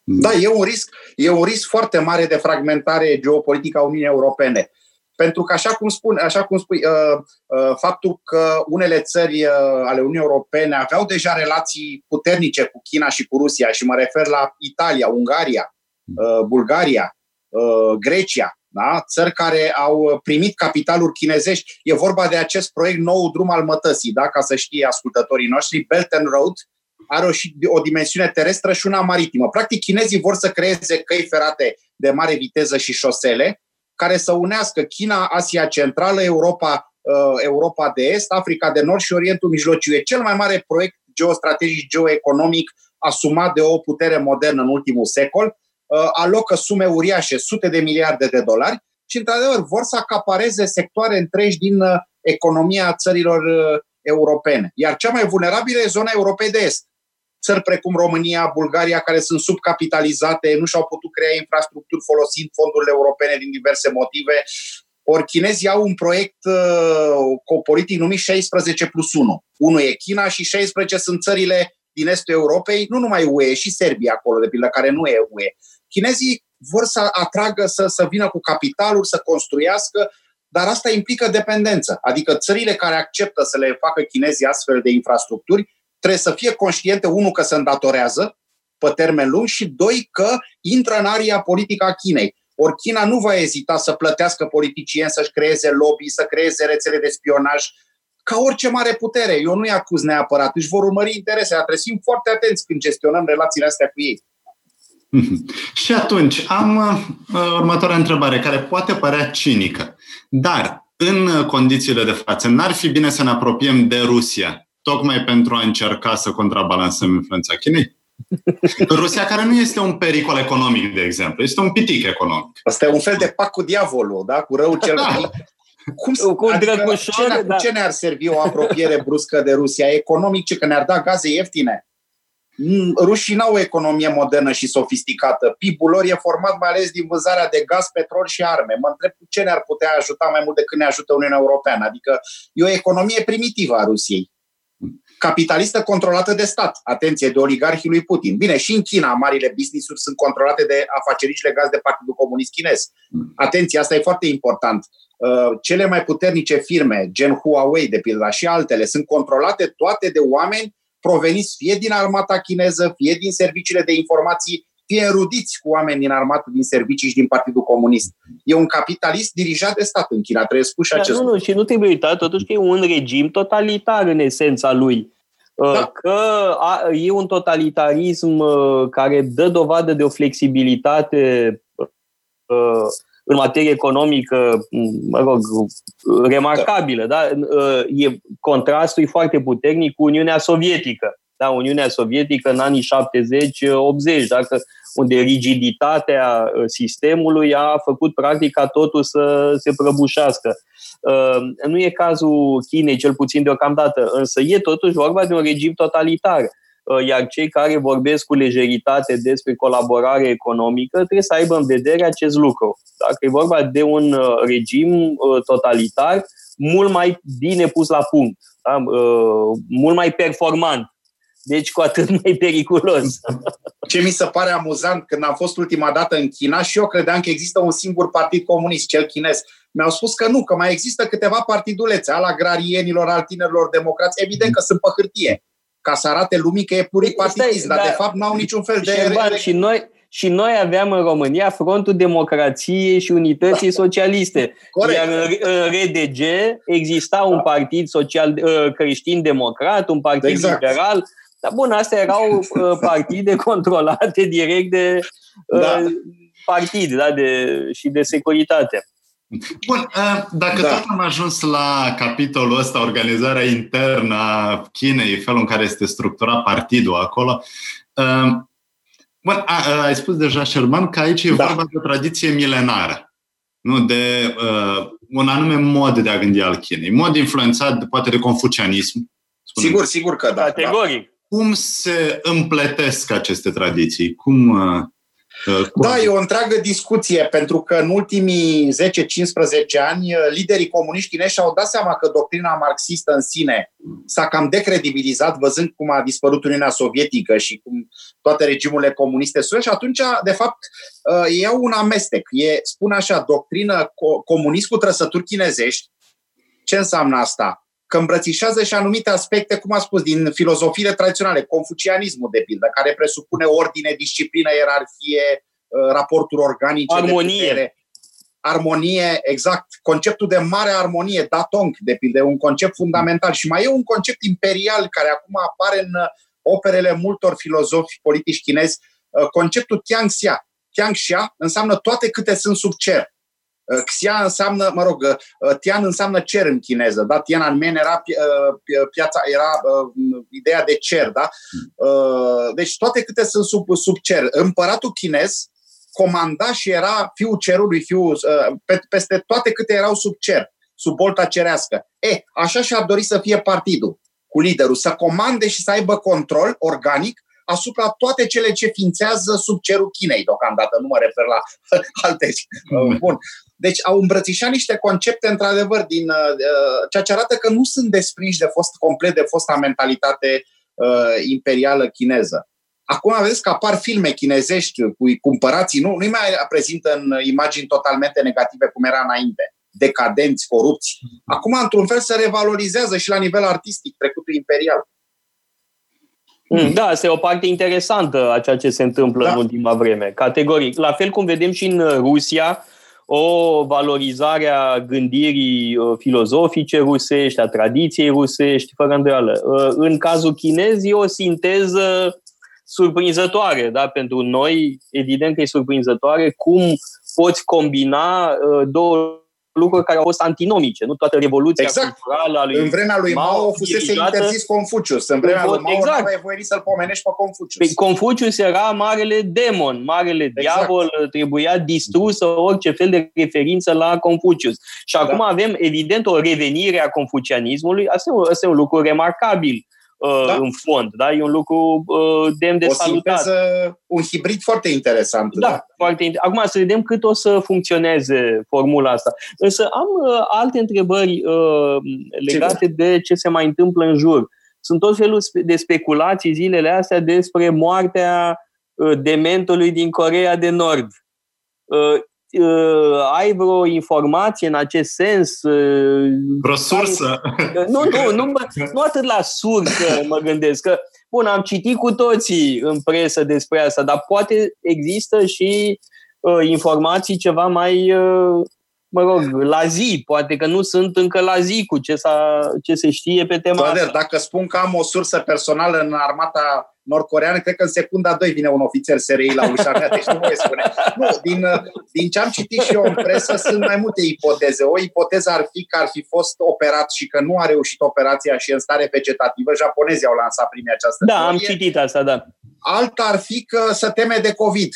[SPEAKER 4] Da, e un risc, e un risc foarte mare de fragmentare geopolitică a Uniunii Europene. Pentru că, așa cum, spun, așa cum spui, uh, uh, faptul că unele țări uh, ale Uniunii Europene aveau deja relații puternice cu China și cu Rusia, și mă refer la Italia, Ungaria, Bulgaria, Grecia, da? țări care au primit capitaluri chinezești. E vorba de acest proiect nou drum al mătăsii, da? ca să știe ascultătorii noștri, Belt and Road, are o, o dimensiune terestră și una maritimă. Practic, chinezii vor să creeze căi ferate de mare viteză și șosele, care să unească China, Asia Centrală, Europa, uh, Europa de Est, Africa de Nord și Orientul Mijlociu. E cel mai mare proiect geostrategic, geoeconomic asumat de o putere modernă în ultimul secol. Uh, alocă sume uriașe, sute de miliarde de dolari și, într-adevăr, vor să acapareze sectoare întregi din uh, economia țărilor europene. Iar cea mai vulnerabilă e zona Europei de Est țări precum România, Bulgaria, care sunt subcapitalizate, nu și-au putut crea infrastructuri folosind fondurile europene din diverse motive. Ori chinezii au un proiect uh, cu politic numit 16 plus 1. Unul e China și 16 sunt țările din estul Europei, nu numai UE, și Serbia acolo, de pildă, care nu e UE. Chinezii vor să atragă, să, să vină cu capitalul, să construiască, dar asta implică dependență. Adică țările care acceptă să le facă chinezii astfel de infrastructuri trebuie să fie conștiente, unul, că se îndatorează pe termen lung și doi, că intră în aria politică a Chinei. Ori China nu va ezita să plătească politicieni, să-și creeze lobby, să creeze rețele de spionaj, ca orice mare putere. Eu nu-i acuz neapărat, își vor urmări interese, dar trebuie să fim foarte atenți când gestionăm relațiile astea cu ei.
[SPEAKER 5] Și atunci, am uh, următoarea întrebare, care poate părea cinică, dar în condițiile de față, n-ar fi bine să ne apropiem de Rusia tocmai pentru a încerca să contrabalansăm influența Chinei? Rusia, care nu este un pericol economic, de exemplu, este un pitic economic.
[SPEAKER 4] Asta e un fel de pac cu diavolul, da? Cu rău cel da. Cum, cu adică, ce, da. ce ne-ar servi o apropiere bruscă de Rusia? Economic, ce că ne-ar da gaze ieftine? Mm, rușii n-au o economie modernă și sofisticată. PIB-ul lor e format mai ales din vânzarea de gaz, petrol și arme. Mă întreb ce ne-ar putea ajuta mai mult decât ne ajută Uniunea Europeană. Adică e o economie primitivă a Rusiei capitalistă controlată de stat. Atenție, de oligarhii lui Putin. Bine, și în China marile business-uri sunt controlate de afacerici legați de Partidul Comunist Chinez. Atenție, asta e foarte important. Uh, cele mai puternice firme, gen Huawei, de pildă, și altele, sunt controlate toate de oameni proveniți fie din armata chineză, fie din serviciile de informații, fie erudiți cu oameni din armată, din servicii și din Partidul Comunist. E un capitalist dirijat de stat în China, trebuie spus și acest
[SPEAKER 3] Nu, nu, și nu trebuie uitat totuși că e un regim totalitar în esența lui. Uh, da. Că e un totalitarism uh, care dă dovadă de o flexibilitate uh, în materie economică, mă rog, remarcabilă. Da. Da? E, contrastul e foarte puternic cu Uniunea Sovietică da, Uniunea Sovietică în anii 70-80, dacă, unde rigiditatea uh, sistemului a făcut practic ca totul să se prăbușească. Uh, nu e cazul Chinei, cel puțin deocamdată, însă e totuși vorba de un regim totalitar uh, iar cei care vorbesc cu lejeritate despre colaborare economică trebuie să aibă în vedere acest lucru. Dacă e vorba de un regim totalitar, mult mai bine pus la punct, da? mult mai performant Deci cu atât mai periculos.
[SPEAKER 4] Ce mi se pare amuzant, când am fost ultima dată în China și eu credeam că există un singur partid comunist, cel chinez. Mi-au spus că nu, că mai există câteva partidulețe, al agrarienilor, al tinerilor democrați. Evident că sunt pe hârtie, ca să arate lumii că e pluripartidist, dar da, de fapt n-au niciun fel de...
[SPEAKER 3] Șerban, și noi, și noi aveam în România Frontul Democrației și Unității Socialiste. Corect. Iar în RDG exista un partid social ă, creștin-democrat, un partid exact. liberal. Dar bun, astea erau ă, partide controlate direct de ă, da. partid da, de, și de securitate.
[SPEAKER 5] Bun, dacă da. tot am ajuns la capitolul ăsta, organizarea internă a Chinei, felul în care este structurat partidul acolo, Bun, a, a, ai spus deja, Sherman, că aici e da. vorba de o tradiție milenară, nu de uh, un anume mod de a gândi al Chinei. Mod influențat, de, poate, de confucianism.
[SPEAKER 4] Spunem. Sigur, sigur că da.
[SPEAKER 3] Categoric. Da.
[SPEAKER 5] Cum se împletesc aceste tradiții? Cum... Uh,
[SPEAKER 4] da, e o întreagă discuție, pentru că în ultimii 10-15 ani liderii comuniști chinezi și-au dat seama că doctrina marxistă în sine s-a cam decredibilizat, văzând cum a dispărut Uniunea Sovietică și cum toate regimurile comuniste sunt și atunci, de fapt, e un amestec. E, spune așa, doctrină comunist cu trăsături chinezești. Ce înseamnă asta? Că îmbrățișează și anumite aspecte, cum a spus, din filozofiile tradiționale, confucianismul, de pildă, care presupune ordine, disciplină, ierarhie, uh, raporturi organice.
[SPEAKER 3] Armonie.
[SPEAKER 4] De putere, armonie, exact. Conceptul de mare armonie, datong, de pildă, un concept fundamental. Și mai e un concept imperial care acum apare în uh, operele multor filozofi politici chinezi, uh, conceptul Tianxia. Tianxia înseamnă toate câte sunt sub cer. Uh, Xia înseamnă, mă rog, uh, Tian înseamnă cer în chineză, da? Tiananmen era uh, piața, era ideea de cer, da? Deci toate câte sunt sub, sub cer. Împăratul chinez comanda și era fiul cerului, fiul, peste toate câte erau sub cer, sub bolta cerească. E, așa și-a dorit să fie partidul cu liderul, să comande și să aibă control organic asupra toate cele ce ființează sub cerul Chinei deocamdată, nu mă refer la alte. Bun. Deci au îmbrățișat niște concepte, într-adevăr, din uh, uh, ceea ce arată că nu sunt desprinși de fost complet de fosta mentalitate uh, imperială chineză. Acum vedeți că apar filme chinezești cu cumpărații, nu, nu-i mai prezintă în imagini totalmente negative cum era înainte, decadenți, corupți. Acum, într-un fel, se revalorizează și la nivel artistic trecutul imperial.
[SPEAKER 3] Mm, da, asta e o parte interesantă a ceea ce se întâmplă da. în ultima vreme, categoric. La fel cum vedem și în Rusia, o valorizare a gândirii uh, filozofice rusești, a tradiției rusești, fără îndoială. Uh, în cazul chinez e o sinteză surprinzătoare, da? pentru noi, evident că e surprinzătoare cum poți combina uh, două lucruri care au fost antinomice, nu toată revoluția
[SPEAKER 4] exact.
[SPEAKER 3] culturală a lui
[SPEAKER 4] În vremea lui Mao, Mao fusese interzis Confucius. În vremea lui Mao exact. nu aveai voie să-l pomenești pe Confucius. Păi
[SPEAKER 3] Confucius era marele demon, marele exact. diavol, trebuia distrusă orice fel de referință la Confucius. Și acum da. avem, evident, o revenire a confucianismului. Asta e un, asta e un lucru remarcabil uh, da. în fond. Da? E un lucru uh, demn de o salutat.
[SPEAKER 4] Sinteză, un hibrid foarte interesant.
[SPEAKER 3] Da, da. Foarte int- Acum să vedem cât o să funcționeze formula asta. Însă am uh, alte întrebări uh, legate ce de ce se mai întâmplă în jur. Sunt tot felul de speculații zilele astea despre moartea uh, dementului din Corea de Nord. Uh, uh, ai vreo informație în acest sens? Uh,
[SPEAKER 5] vreo sursă?
[SPEAKER 3] Nu, nu, nu, nu atât la sursă mă gândesc, că bun, am citit cu toții în presă despre asta, dar poate există și uh, informații ceva mai uh, mă rog, la zi, poate că nu sunt încă la zi cu ce, s-a, ce se știe pe tema
[SPEAKER 4] Toader, asta. Dacă spun că am o sursă personală în armata nord-coreană, cred că în secunda 2 vine un ofițer SRI la ușa mea, deci nu voi spune. Nu, din, din ce am citit și eu în presă, sunt mai multe ipoteze. O ipoteză ar fi că ar fi fost operat și că nu a reușit operația și în stare vegetativă. Japonezii au lansat primii această
[SPEAKER 3] Da, teorie. am citit asta, da.
[SPEAKER 4] Alta ar fi că se teme de COVID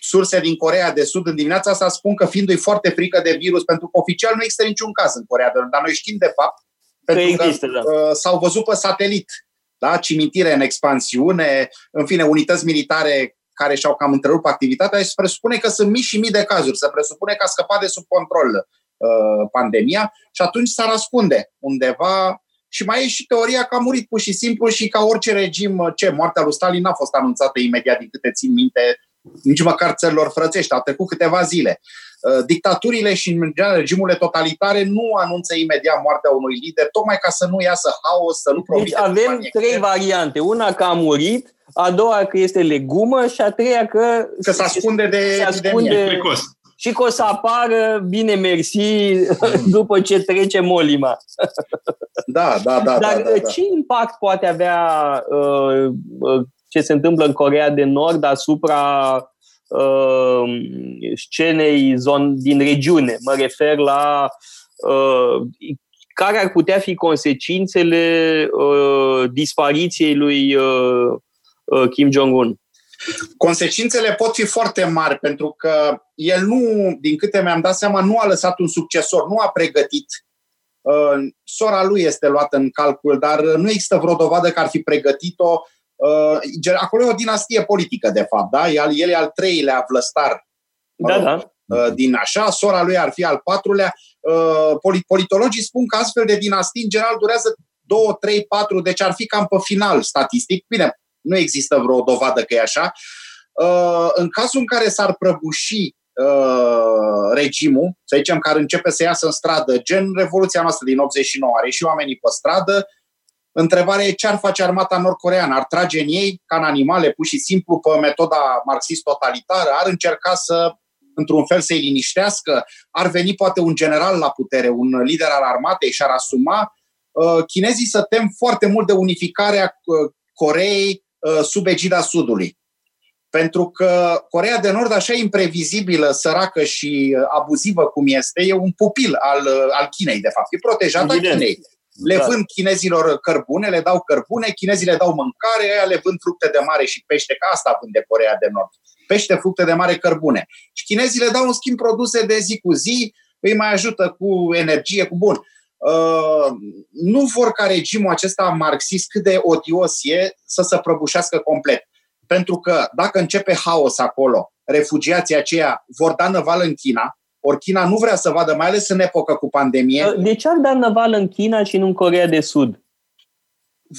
[SPEAKER 4] surse din Corea de Sud în dimineața asta spun că fiindu-i foarte frică de virus, pentru că oficial nu există niciun caz în Corea de Nord, dar noi știm de fapt
[SPEAKER 3] că pentru există,
[SPEAKER 4] că
[SPEAKER 3] da.
[SPEAKER 4] uh, s-au văzut pe satelit, da? cimitire în expansiune, în fine, unități militare care și-au cam întrerupt activitatea și se presupune că sunt mii și mii de cazuri, se presupune că a scăpat de sub control uh, pandemia și atunci s-ar răspunde undeva și mai e și teoria că a murit pur și simplu și ca orice regim, ce, moartea lui Stalin n-a fost anunțată imediat, din câte țin minte, nici măcar țărilor frățești, a trecut câteva zile. Uh, dictaturile și, în general, regimurile totalitare nu anunță imediat moartea unui lider, tocmai ca să nu iasă haos, să nu
[SPEAKER 3] profite. Deci avem trei variante. Una că a murit, a doua că este legumă și a treia că...
[SPEAKER 4] Că se ascunde de se
[SPEAKER 3] ascunde și că o să apară, bine mersi, după ce trece molima.
[SPEAKER 4] Da, da, da.
[SPEAKER 3] Dar
[SPEAKER 4] da, da, da.
[SPEAKER 3] ce impact poate avea uh, uh, ce se întâmplă în Corea de Nord asupra uh, scenei zon, din regiune? Mă refer la uh, care ar putea fi consecințele uh, dispariției lui uh, uh, Kim Jong-un?
[SPEAKER 4] Consecințele pot fi foarte mari pentru că el nu, din câte mi-am dat seama, nu a lăsat un succesor, nu a pregătit. Uh, sora lui este luată în calcul, dar nu există vreo dovadă că ar fi pregătit-o. Uh, acolo e o dinastie politică, de fapt, da? El e al treilea vlăstar
[SPEAKER 3] da, da.
[SPEAKER 4] Uh, din așa, sora lui ar fi al patrulea. Politologii spun că astfel de dinastii, în general, durează 2, 3, 4, deci ar fi cam pe final statistic. Bine, nu există vreo dovadă că e așa. Uh, în cazul în care s-ar prăbuși uh, regimul, să zicem că ar începe să iasă în stradă, gen Revoluția noastră din 89, are și oamenii pe stradă, întrebarea e ce ar face armata nord-coreană? Ar trage în ei ca în animale, pur și simplu, pe metoda marxist-totalitară? Ar încerca să, într-un fel, să-i liniștească? Ar veni poate un general la putere, un lider al armatei și ar asuma? Uh, chinezii să tem foarte mult de unificarea Coreei Uh, sub egida Sudului. Pentru că Corea de Nord, așa imprevizibilă, săracă și uh, abuzivă cum este, e un pupil al, uh, al Chinei, de fapt. E protejat al Chinei. Le da. vând chinezilor cărbune, le dau cărbune, chinezii le dau mâncare, aia le vând fructe de mare și pește, ca asta vânde Corea de Nord. Pește, fructe de mare, cărbune. Și chinezii le dau în schimb produse de zi cu zi, îi mai ajută cu energie, cu bun. Uh, nu vor ca regimul acesta marxist, cât de odios e, să se prăbușească complet. Pentru că dacă începe haos acolo, refugiații aceia vor da năval în China, ori China nu vrea să vadă, mai ales în epocă cu pandemie. Uh,
[SPEAKER 3] de ce ar da năval în China și nu în Corea de Sud?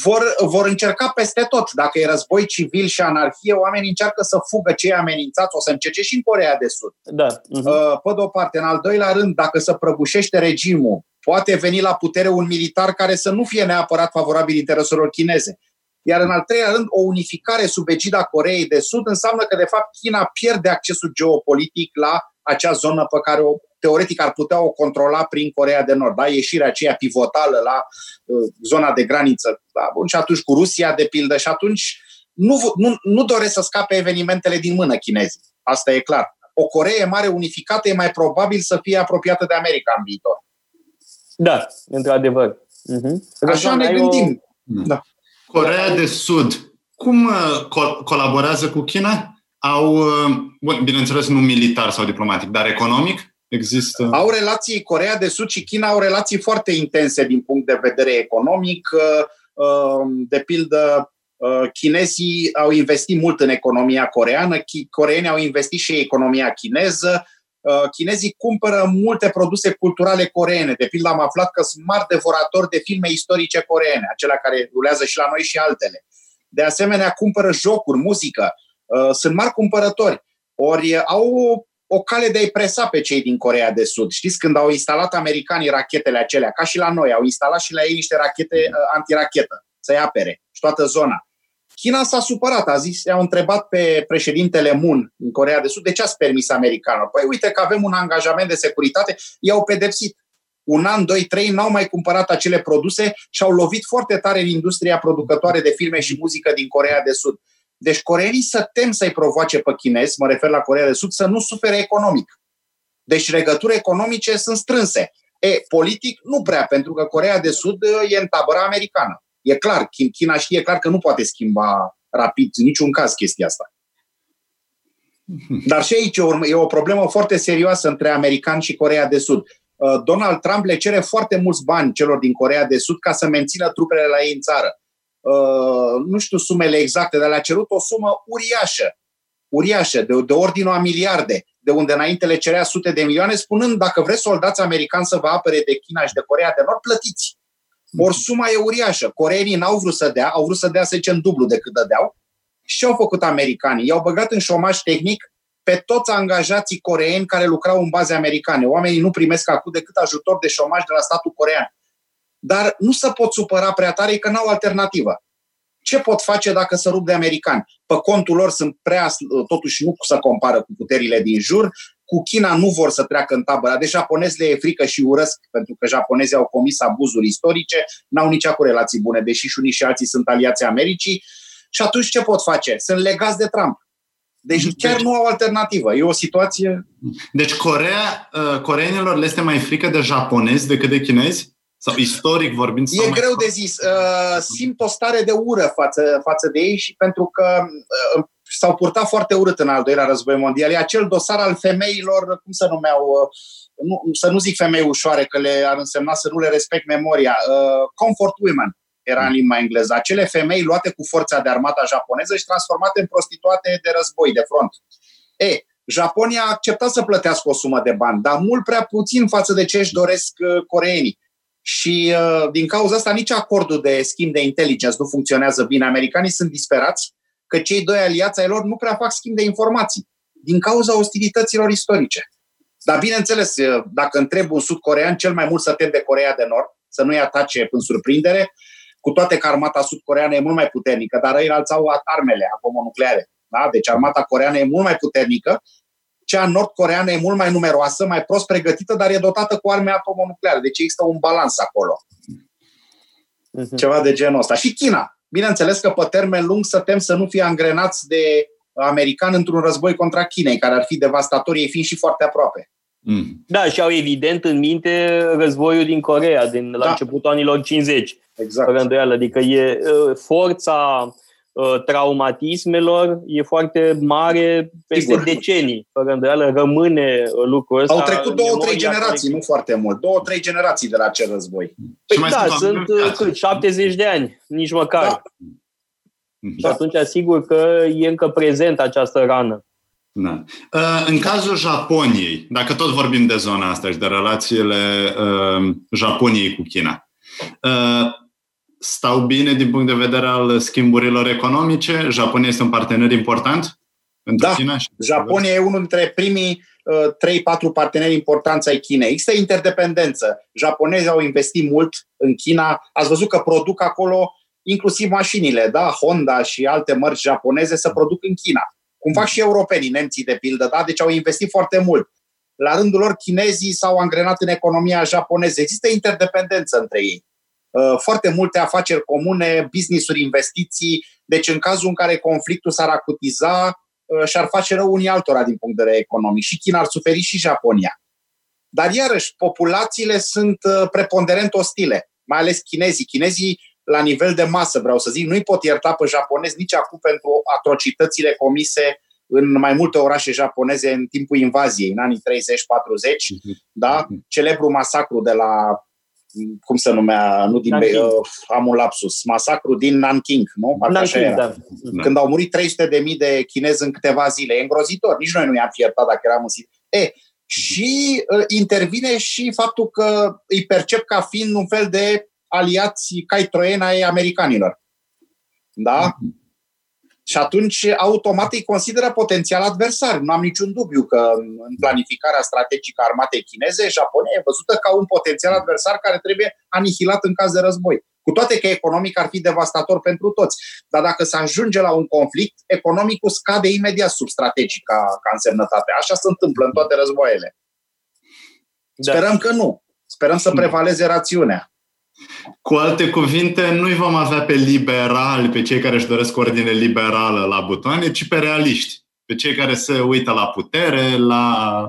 [SPEAKER 4] Vor, vor încerca peste tot. Dacă e război civil și anarhie, oamenii încearcă să fugă cei amenințați, o să încerce și în Corea de Sud.
[SPEAKER 3] Da. Uh-huh.
[SPEAKER 4] Pe de o parte. În al doilea rând, dacă se prăbușește regimul, poate veni la putere un militar care să nu fie neapărat favorabil intereselor chineze. Iar în al treilea rând, o unificare sub egida Coreei de Sud înseamnă că, de fapt, China pierde accesul geopolitic la acea zonă pe care o, teoretic ar putea o controla prin Corea de Nord. Da? Ieșirea aceea pivotală la uh, zona de graniță. Da? Bun, și atunci cu Rusia, de pildă, și atunci nu, nu, nu doresc să scape evenimentele din mână chinezii. Asta e clar. O Coree mare unificată e mai probabil să fie apropiată de America în viitor.
[SPEAKER 3] Da, într-adevăr. Uh-huh.
[SPEAKER 4] Așa ne gândim. O... Da.
[SPEAKER 5] Corea de Sud, cum uh, co- colaborează cu China? Au, uh, bun, bineînțeles, nu militar sau diplomatic, dar economic? Există...
[SPEAKER 4] Au relații, Corea de Sud și China au relații foarte intense din punct de vedere economic. Uh, de pildă, chinezii au investit mult în economia coreană, coreenii au investit și în economia chineză, Uh, chinezii cumpără multe produse culturale coreene. De pildă am aflat că sunt mari devoratori de filme istorice coreene, acelea care rulează și la noi și altele. De asemenea, cumpără jocuri, muzică. Uh, sunt mari cumpărători. Ori au o cale de a-i presa pe cei din Corea de Sud. Știți, când au instalat americanii rachetele acelea, ca și la noi, au instalat și la ei niște rachete uh, antirachetă, să-i apere și toată zona. China s-a supărat, a zis, i-au întrebat pe președintele Moon în Corea de Sud de ce ați permis americanilor. Păi uite că avem un angajament de securitate, i-au pedepsit. Un an, doi, trei n-au mai cumpărat acele produse și au lovit foarte tare în industria producătoare de filme și muzică din Corea de Sud. Deci coreenii să tem să-i provoace pe chinezi, mă refer la Corea de Sud, să nu sufere economic. Deci legături economice sunt strânse. E, politic nu prea, pentru că Corea de Sud e în tabăra americană. E clar, China știe clar că nu poate schimba rapid, în niciun caz, chestia asta. Dar și aici e o problemă foarte serioasă între americani și Corea de Sud. Uh, Donald Trump le cere foarte mulți bani celor din Corea de Sud ca să mențină trupele la ei în țară. Uh, nu știu sumele exacte, dar le-a cerut o sumă uriașă, uriașă, de, de ordinul a miliarde, de unde înainte le cerea sute de milioane, spunând dacă vreți soldați americani să vă apere de China și de Corea de Nord, plătiți. Ori suma e uriașă. Coreenii n-au vrut să dea, au vrut să dea, să zicem, dublu decât dădeau. Și ce au făcut americanii? I-au băgat în șomaj tehnic pe toți angajații coreeni care lucrau în baze americane. Oamenii nu primesc acum decât ajutor de șomaj de la statul corean. Dar nu se pot supăra prea tare că n-au alternativă. Ce pot face dacă se rup de americani? Pe contul lor sunt prea, totuși nu să compară cu puterile din jur, cu China nu vor să treacă în tabăra. De japonezi le e frică și urăsc, pentru că japonezii au comis abuzuri istorice, n-au nici acum relații bune, deși și unii și alții sunt aliații Americii. Și atunci ce pot face? Sunt legați de Trump. Deci, deci chiar nu au alternativă. E o situație...
[SPEAKER 5] Deci Corea, uh, coreenilor le este mai frică de japonezi decât de chinezi? Sau istoric vorbind?
[SPEAKER 4] E sau greu mai... de zis. Uh, simt o stare de ură față, față de ei și pentru că uh, s-au purtat foarte urât în al doilea război mondial. E acel dosar al femeilor, cum să numeau, uh, nu, să nu zic femei ușoare, că le ar însemna să nu le respect memoria, uh, comfort women era în limba engleză. Acele femei luate cu forța de armata japoneză și transformate în prostituate de război, de front. E, Japonia a acceptat să plătească o sumă de bani, dar mult prea puțin față de ce își doresc uh, coreenii. Și uh, din cauza asta nici acordul de schimb de inteligență nu funcționează bine. Americanii sunt disperați că cei doi aliați ai lor nu prea fac schimb de informații din cauza ostilităților istorice. Dar bineînțeles, uh, dacă întreb un sud-corean, cel mai mult să tem de Corea de Nord, să nu-i atace în surprindere, cu toate că armata sud-coreană e mult mai puternică, dar ei alți au armele atomonucleare. Da? Deci armata coreană e mult mai puternică, cea nord-coreană e mult mai numeroasă, mai prost pregătită, dar e dotată cu arme atomonucleare. Deci există un balans acolo. Uh-huh. Ceva de genul ăsta. Și China. Bineînțeles că pe termen lung să tem să nu fie angrenați de american într-un război contra Chinei, care ar fi devastator, ei fiind și foarte aproape.
[SPEAKER 3] Mm. Da, și au evident în minte războiul din Corea, din la da. începutul anilor 50.
[SPEAKER 4] Exact.
[SPEAKER 3] Fără îndoială. Adică e forța traumatismelor e foarte mare peste Sigur. decenii. Fără îndoială rămâne lucrul ăsta.
[SPEAKER 4] Au trecut două, trei generații, nu foarte mult. Două, trei generații de la acel război.
[SPEAKER 3] Păi da, sunt cât, 70 de ani, nici măcar. Da. Și atunci asigur că e încă prezent această rană.
[SPEAKER 5] Da. Uh, în cazul Japoniei, dacă tot vorbim de zona asta și de relațiile uh, Japoniei cu China, uh, stau bine din punct de vedere al schimburilor economice? Japonia este un partener important pentru
[SPEAKER 4] da.
[SPEAKER 5] China?
[SPEAKER 4] Japonia e unul dintre primii uh, 3-4 parteneri importanți ai Chinei. Există interdependență. Japonezii au investit mult în China. Ați văzut că produc acolo inclusiv mașinile, da? Honda și alte mărci japoneze să produc în China. Cum fac și europenii, nemții de pildă, da? Deci au investit foarte mult. La rândul lor, chinezii s-au angrenat în economia japoneză. Există interdependență între ei. Uh, foarte multe afaceri comune, business-uri, investiții. Deci în cazul în care conflictul s-ar acutiza, uh, și-ar face rău unii altora din punct de vedere economic. Și China ar suferi și Japonia. Dar iarăși, populațiile sunt uh, preponderent ostile, mai ales chinezii. Chinezii, la nivel de masă, vreau să zic, nu-i pot ierta pe japonezi nici acum pentru atrocitățile comise în mai multe orașe japoneze în timpul invaziei, în anii 30-40, mhm. da? Mhm. Celebru masacru de la cum se numea, nu din Nanking. uh, am un lapsus, masacru din Nanking, nu? Parcă Nanking, așa era. Da. da. Când au murit 300 de mii de chinezi în câteva zile. E îngrozitor. Nici noi nu i-am fiertat dacă eram în sit. E, și uh, intervine și faptul că îi percep ca fiind un fel de aliați cai troieni ai americanilor. Da? Mm-hmm. Și atunci, automat, îi consideră potențial adversar. Nu am niciun dubiu că în planificarea strategică a armatei chineze, Japonia e văzută ca un potențial adversar care trebuie anihilat în caz de război. Cu toate că economic ar fi devastator pentru toți. Dar dacă se ajunge la un conflict, economicul scade imediat sub strategic ca, ca însemnătate. Așa se întâmplă în toate războaiele. Da. Sperăm că nu. Sperăm să prevaleze rațiunea.
[SPEAKER 5] Cu alte cuvinte, nu-i vom avea pe liberali, pe cei care își doresc ordine liberală la butoane, ci pe realiști, pe cei care se uită la putere, la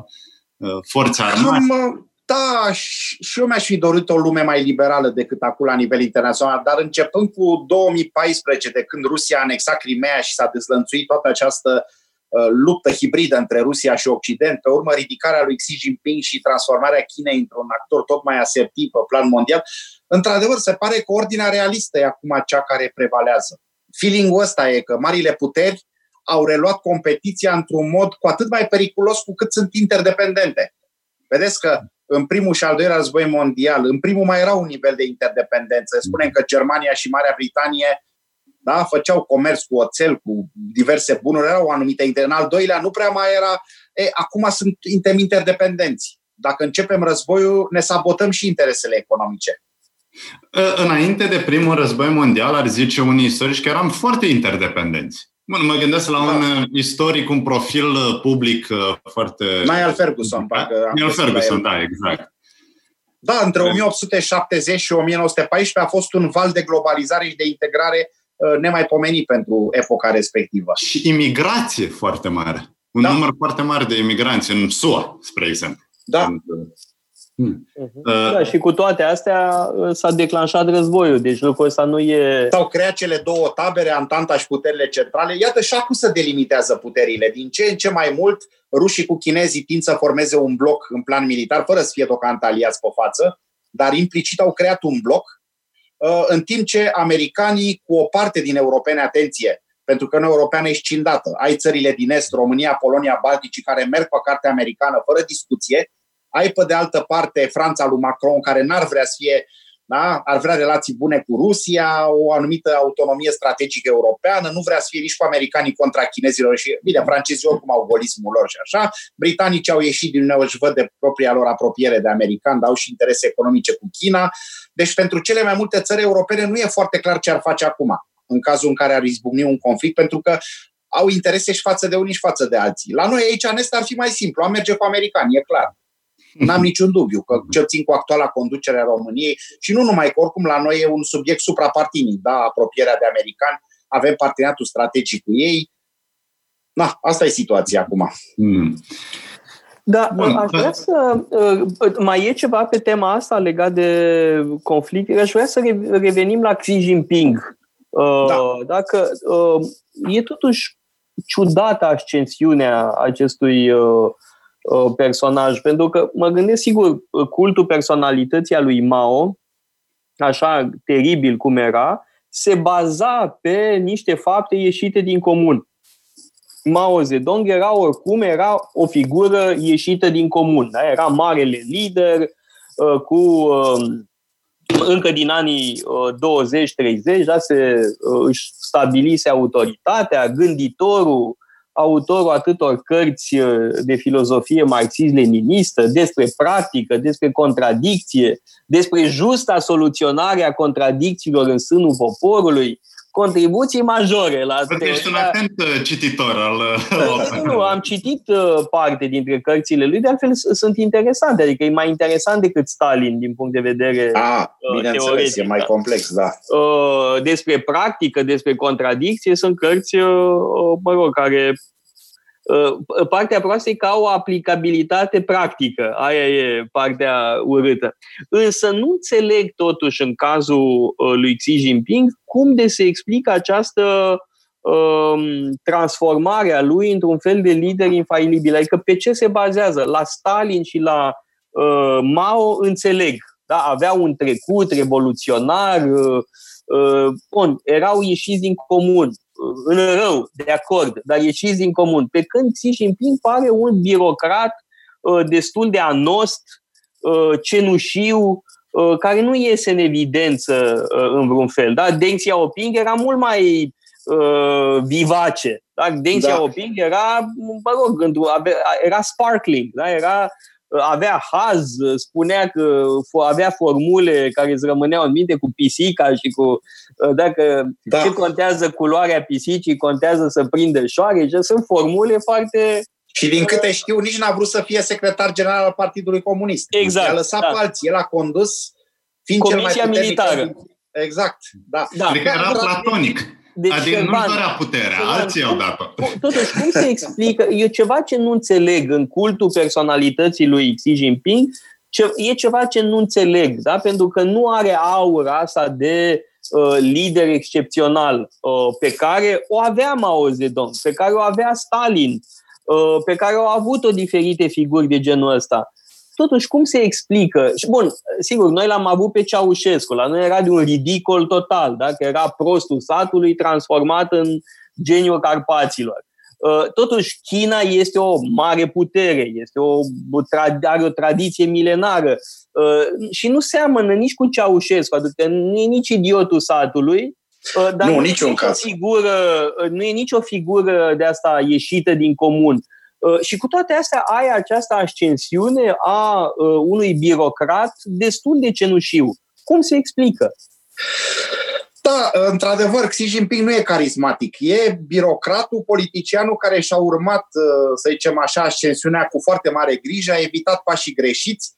[SPEAKER 5] uh, forțe armate.
[SPEAKER 4] Da, și eu mi-aș fi dorit o lume mai liberală decât acum la nivel internațional, dar începând cu 2014, de când Rusia a anexat Crimea și s-a dezlănțuit toată această uh, luptă hibridă între Rusia și Occident, pe urmă ridicarea lui Xi Jinping și transformarea Chinei într-un actor tot mai asertiv pe plan mondial, într-adevăr, se pare că ordinea realistă e acum cea care prevalează. Feeling-ul ăsta e că marile puteri au reluat competiția într-un mod cu atât mai periculos cu cât sunt interdependente. Vedeți că în primul și al doilea război mondial, în primul mai era un nivel de interdependență. Spunem că Germania și Marea Britanie da, făceau comerț cu oțel, cu diverse bunuri, erau anumite inter. În al doilea nu prea mai era. E, acum suntem interdependenți. Dacă începem războiul, ne sabotăm și interesele economice.
[SPEAKER 5] Înainte de primul război mondial, ar zice unii istorici că eram foarte interdependenți. Bun, mă gândesc la un da. istoric, un profil uh, public uh, foarte...
[SPEAKER 4] Niall Ferguson, parcă.
[SPEAKER 5] Niall Ferguson, da, exact.
[SPEAKER 4] Da, între 1870 și 1914 a fost un val de globalizare și de integrare uh, nemaipomenit pentru epoca respectivă.
[SPEAKER 5] Și imigrație foarte mare. Un da. număr foarte mare de imigranți în SUA, spre exemplu.
[SPEAKER 4] Da.
[SPEAKER 3] Hmm. Uh, da, și cu toate astea uh, s-a declanșat războiul, deci lucrul ăsta nu e...
[SPEAKER 4] S-au creat cele două tabere, Antanta și puterile centrale. Iată, și acum se delimitează puterile. Din ce în ce mai mult, rușii cu chinezii tind să formeze un bloc în plan militar, fără să fie deocamdată aliați pe față, dar implicit au creat un bloc, uh, în timp ce americanii, cu o parte din europene, atenție, pentru că în europeană e scindată. Ai țările din Est, România, Polonia, Balticii, care merg pe cartea americană fără discuție, ai pe de altă parte Franța lui Macron, care n-ar vrea să fie da? ar vrea relații bune cu Rusia, o anumită autonomie strategică europeană, nu vrea să fie nici cu americanii contra chinezilor și, bine, francezii oricum au golismul lor și așa, britanicii au ieșit din nou, își văd de propria lor apropiere de american, dar au și interese economice cu China. Deci pentru cele mai multe țări europene nu e foarte clar ce ar face acum, în cazul în care ar izbucni un conflict, pentru că au interese și față de unii și față de alții. La noi aici, în Est, ar fi mai simplu, am merge cu americani, e clar. N-am niciun dubiu că cel țin cu actuala conducere a României și nu numai că oricum la noi e un subiect suprapartinic, da, apropierea de americani, avem parteneriatul strategic cu ei. Na, asta e situația acum. Hmm.
[SPEAKER 3] Da, Bun. aș vrea să. Uh, mai e ceva pe tema asta legat de conflict. Aș vrea să revenim la Xi Jinping. Uh, da. Dacă uh, e totuși ciudată ascensiunea acestui Uh, personaj, pentru că mă gândesc, sigur, cultul personalității a lui Mao, așa teribil cum era, se baza pe niște fapte ieșite din comun. Mao Zedong era oricum era o figură ieșită din comun. Da? Era marele lider uh, cu uh, încă din anii 20-30, da, se își stabilise autoritatea, gânditorul, autorul atâtor cărți uh, de filozofie marxist-leninistă, despre practică, despre contradicție, despre justa soluționare a contradicțiilor în sânul poporului, contribuții majore la
[SPEAKER 5] Bă, Ești un atent uh, cititor al
[SPEAKER 3] uh, Nu, am citit parte dintre cărțile lui, de altfel sunt interesante, adică e mai interesant decât Stalin din punct de vedere
[SPEAKER 4] A, teoretic. e mai da. complex, da.
[SPEAKER 3] Despre practică, despre contradicție, sunt cărți, mă rog, care Uh, partea proastă e că au o aplicabilitate practică. Aia e partea urâtă. Însă nu înțeleg totuși în cazul uh, lui Xi Jinping cum de se explică această um, transformare a lui într-un fel de lider infailibil. Adică pe ce se bazează? La Stalin și la uh, Mao înțeleg. Da? Aveau un trecut revoluționar, uh, uh, bun, erau ieșiți din comun în rău, de acord, dar ieșiți din comun. Pe când Xi Jinping pare un birocrat uh, destul de anost, uh, cenușiu, uh, care nu iese în evidență uh, în vreun fel. Da? Deng Xiaoping era mult mai uh, vivace. Da? Deng da. Xiaoping era, mă rog, era sparkling, da? era avea haz, spunea că avea formule care îți rămâneau în minte cu pisica și cu ă, dacă da. ce contează culoarea pisicii, contează să prindă șoare și sunt formule foarte
[SPEAKER 4] și din câte știu, nici n-a vrut să fie secretar general al Partidului Comunist.
[SPEAKER 3] Exact.
[SPEAKER 4] A lăsat da. pe alții. El a condus
[SPEAKER 3] fiind Comisia cel mai militară.
[SPEAKER 4] Exact, da.
[SPEAKER 5] da. Adică era platonic. Deci adică nu doar puterea, alții au dat-o.
[SPEAKER 3] Totuși, cum se explică? E ceva ce nu înțeleg în cultul personalității lui Xi Jinping, ce, e ceva ce nu înțeleg, da? pentru că nu are aura asta de uh, lider excepțional uh, pe care o avea Mao Zedong, pe care o avea Stalin, uh, pe care au avut-o diferite figuri de genul ăsta. Totuși, cum se explică? Și bun, sigur, noi l-am avut pe Ceaușescu, la noi era de un ridicol total, da? că era prostul satului transformat în geniul Carpaților. Totuși, China este o mare putere, este o, are o tradiție milenară și nu seamănă nici cu Ceaușescu, adică nu e nici idiotul satului, dar
[SPEAKER 4] nu,
[SPEAKER 3] nu,
[SPEAKER 4] niciun
[SPEAKER 3] caz. Figură, nu e nicio figură de asta ieșită din comun. Și cu toate astea ai această ascensiune a unui birocrat destul de cenușiu. Cum se explică?
[SPEAKER 4] Da, într-adevăr, Xi Jinping nu e carismatic. E birocratul, politicianul care și-a urmat, să zicem așa, ascensiunea cu foarte mare grijă, a evitat pașii greșiți.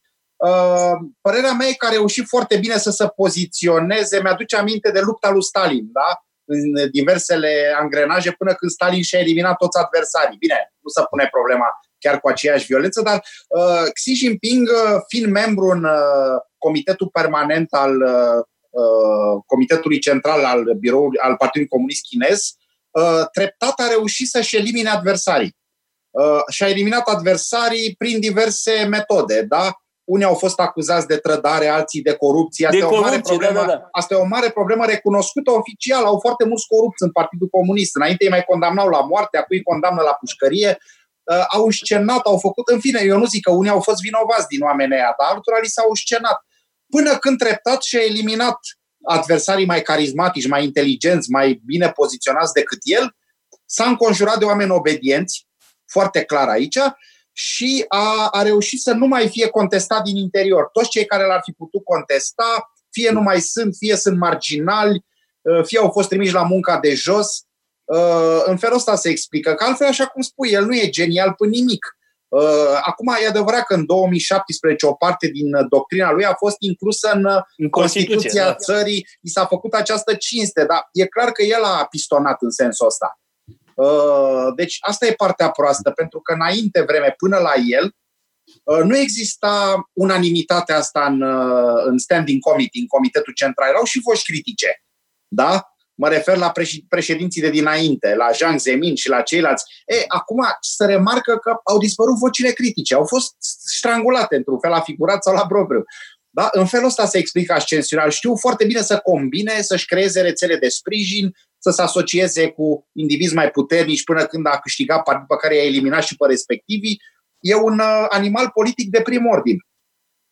[SPEAKER 4] Părerea mea e că a reușit foarte bine să se poziționeze. Mi-aduce aminte de lupta lui Stalin, da? În diversele angrenaje până când Stalin și-a eliminat toți adversarii. Bine, nu se pune problema chiar cu aceeași violență, dar uh, Xi Jinping, uh, fiind membru în uh, comitetul permanent al uh, Comitetului Central al, biroului, al Partidului Comunist Chinez, uh, treptat a reușit să-și elimine adversarii. Uh, și-a eliminat adversarii prin diverse metode, da? Unii au fost acuzați de trădare, alții de corupție. Asta,
[SPEAKER 3] de
[SPEAKER 4] e, o mare problemă,
[SPEAKER 3] da, da, da.
[SPEAKER 4] asta e o mare problemă recunoscută oficial. Au foarte mulți corupți în Partidul Comunist. Înainte îi mai condamnau la moarte, apoi îi condamnă la pușcărie. Uh, au scenat, au făcut, în fine, eu nu zic că unii au fost vinovați din oamenii aia, dar altora li s-au scenat. Până când treptat și-a eliminat adversarii mai carismatici, mai inteligenți, mai bine poziționați decât el, s-a înconjurat de oameni obedienți, foarte clar aici, și a, a reușit să nu mai fie contestat din interior. Toți cei care l-ar fi putut contesta, fie nu mai sunt, fie sunt marginali, uh, fie au fost trimiși la munca de jos. Uh, în felul ăsta se explică că altfel, așa cum spui, el nu e genial până nimic. Uh, acum, e adevărat că în 2017 o parte din doctrina lui a fost inclusă în, în Constituția Constituție, da. țării, i s-a făcut această cinste, dar e clar că el a pistonat în sensul ăsta. Uh, deci asta e partea proastă, pentru că înainte vreme, până la el, uh, nu exista unanimitatea asta în, uh, în standing committee, în comitetul central. Erau și voci critice. Da? Mă refer la președinții de dinainte, la Jean Zemin și la ceilalți. E, acum se remarcă că au dispărut vocile critice, au fost strangulate într-un fel la figurat sau la propriu. Da? În felul ăsta se explică ascensional. Știu foarte bine să combine, să-și creeze rețele de sprijin, să se asocieze cu indivizi mai puternici până când a câștigat partidul pe care i-a eliminat și pe respectivii. E un uh, animal politic de prim ordin.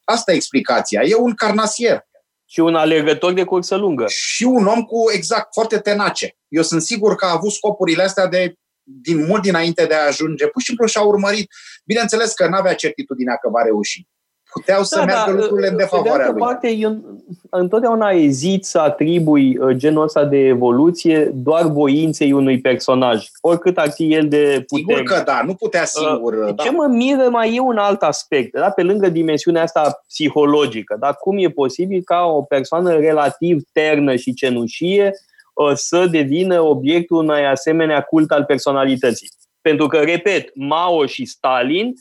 [SPEAKER 4] Asta e explicația. E un carnasier.
[SPEAKER 3] Și un alergător de cursă lungă.
[SPEAKER 4] Și un om cu, exact, foarte tenace. Eu sunt sigur că a avut scopurile astea de din mult dinainte de a ajunge. Pur și simplu și-a urmărit. Bineînțeles că nu avea certitudinea că va reuși puteau să da, meargă da, lucrurile în defavoarea de lui.
[SPEAKER 3] parte, eu întotdeauna ezit să atribui uh, genul ăsta de evoluție doar voinței unui personaj, oricât ar fi el de putere.
[SPEAKER 4] Sigur că da, nu putea uh, singur. Uh,
[SPEAKER 3] Ce mă miră mai e un alt aspect, da? pe lângă dimensiunea asta psihologică. Da? Cum e posibil ca o persoană relativ ternă și cenușie uh, să devină obiectul unui asemenea cult al personalității? Pentru că, repet, Mao și Stalin uh,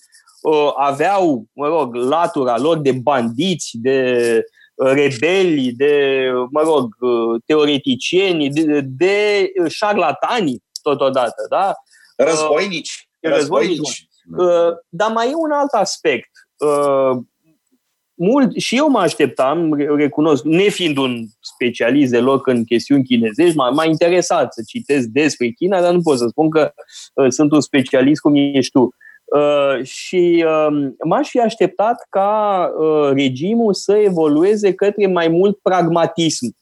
[SPEAKER 3] aveau, mă rog, latura lor de bandiți, de uh, rebeli, de, mă rog, uh, teoreticieni, de, de șarlatani totodată, da?
[SPEAKER 4] Războinici.
[SPEAKER 3] Uh, războinici. Uh, dar mai e un alt aspect. Uh, mult, și eu mă așteptam, recunosc, nefiind un specialist deloc în chestiuni chinezești, m-a, m-a interesat să citesc despre China, dar nu pot să spun că uh, sunt un specialist cum ești tu. Uh, și uh, m-aș fi așteptat ca uh, regimul să evolueze către mai mult pragmatism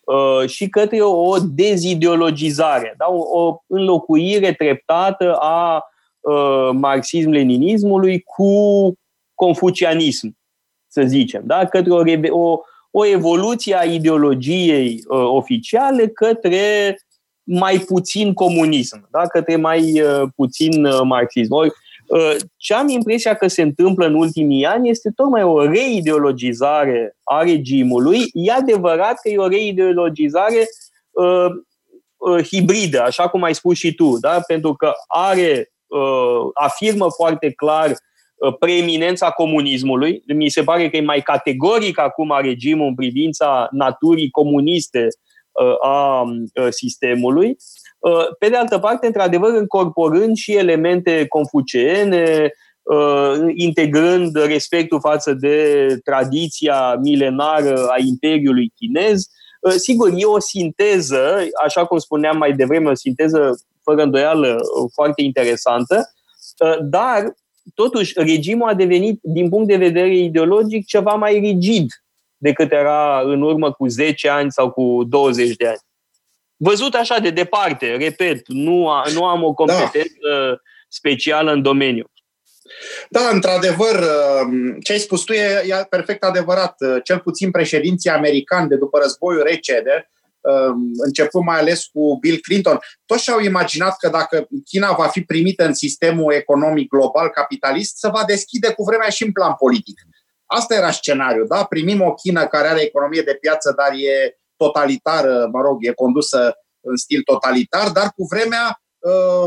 [SPEAKER 3] uh, și către o dezideologizare, da? o, o înlocuire treptată a uh, marxism-leninismului cu confucianism, să zicem, da? către o, o, o evoluție a ideologiei uh, oficiale către mai puțin comunism, da? către mai uh, puțin uh, marxism. Ori, uh, ce am impresia că se întâmplă în ultimii ani este tocmai o reideologizare a regimului. E adevărat că e o reideologizare uh, uh, hibridă, așa cum ai spus și tu, da? pentru că are, uh, afirmă foarte clar preeminența comunismului. Mi se pare că e mai categoric acum regimul în privința naturii comuniste a sistemului. Pe de altă parte, într-adevăr, încorporând și elemente confuceene, integrând respectul față de tradiția milenară a Imperiului chinez. Sigur, e o sinteză, așa cum spuneam mai devreme, o sinteză fără îndoială foarte interesantă, dar totuși regimul a devenit, din punct de vedere ideologic, ceva mai rigid decât era în urmă cu 10 ani sau cu 20 de ani. Văzut așa de departe, repet, nu, a, nu am o competență da. specială în domeniu.
[SPEAKER 4] Da, într-adevăr, uh, ce ai spus tu e, e perfect adevărat. Uh, cel puțin președinții americani de după războiul rece, de, uh, începând mai ales cu Bill Clinton, toți și-au imaginat că dacă China va fi primită în sistemul economic global capitalist, se va deschide cu vremea și în plan politic. Asta era scenariul, da? Primim o China care are economie de piață, dar e totalitară, mă rog, e condusă în stil totalitar, dar cu vremea,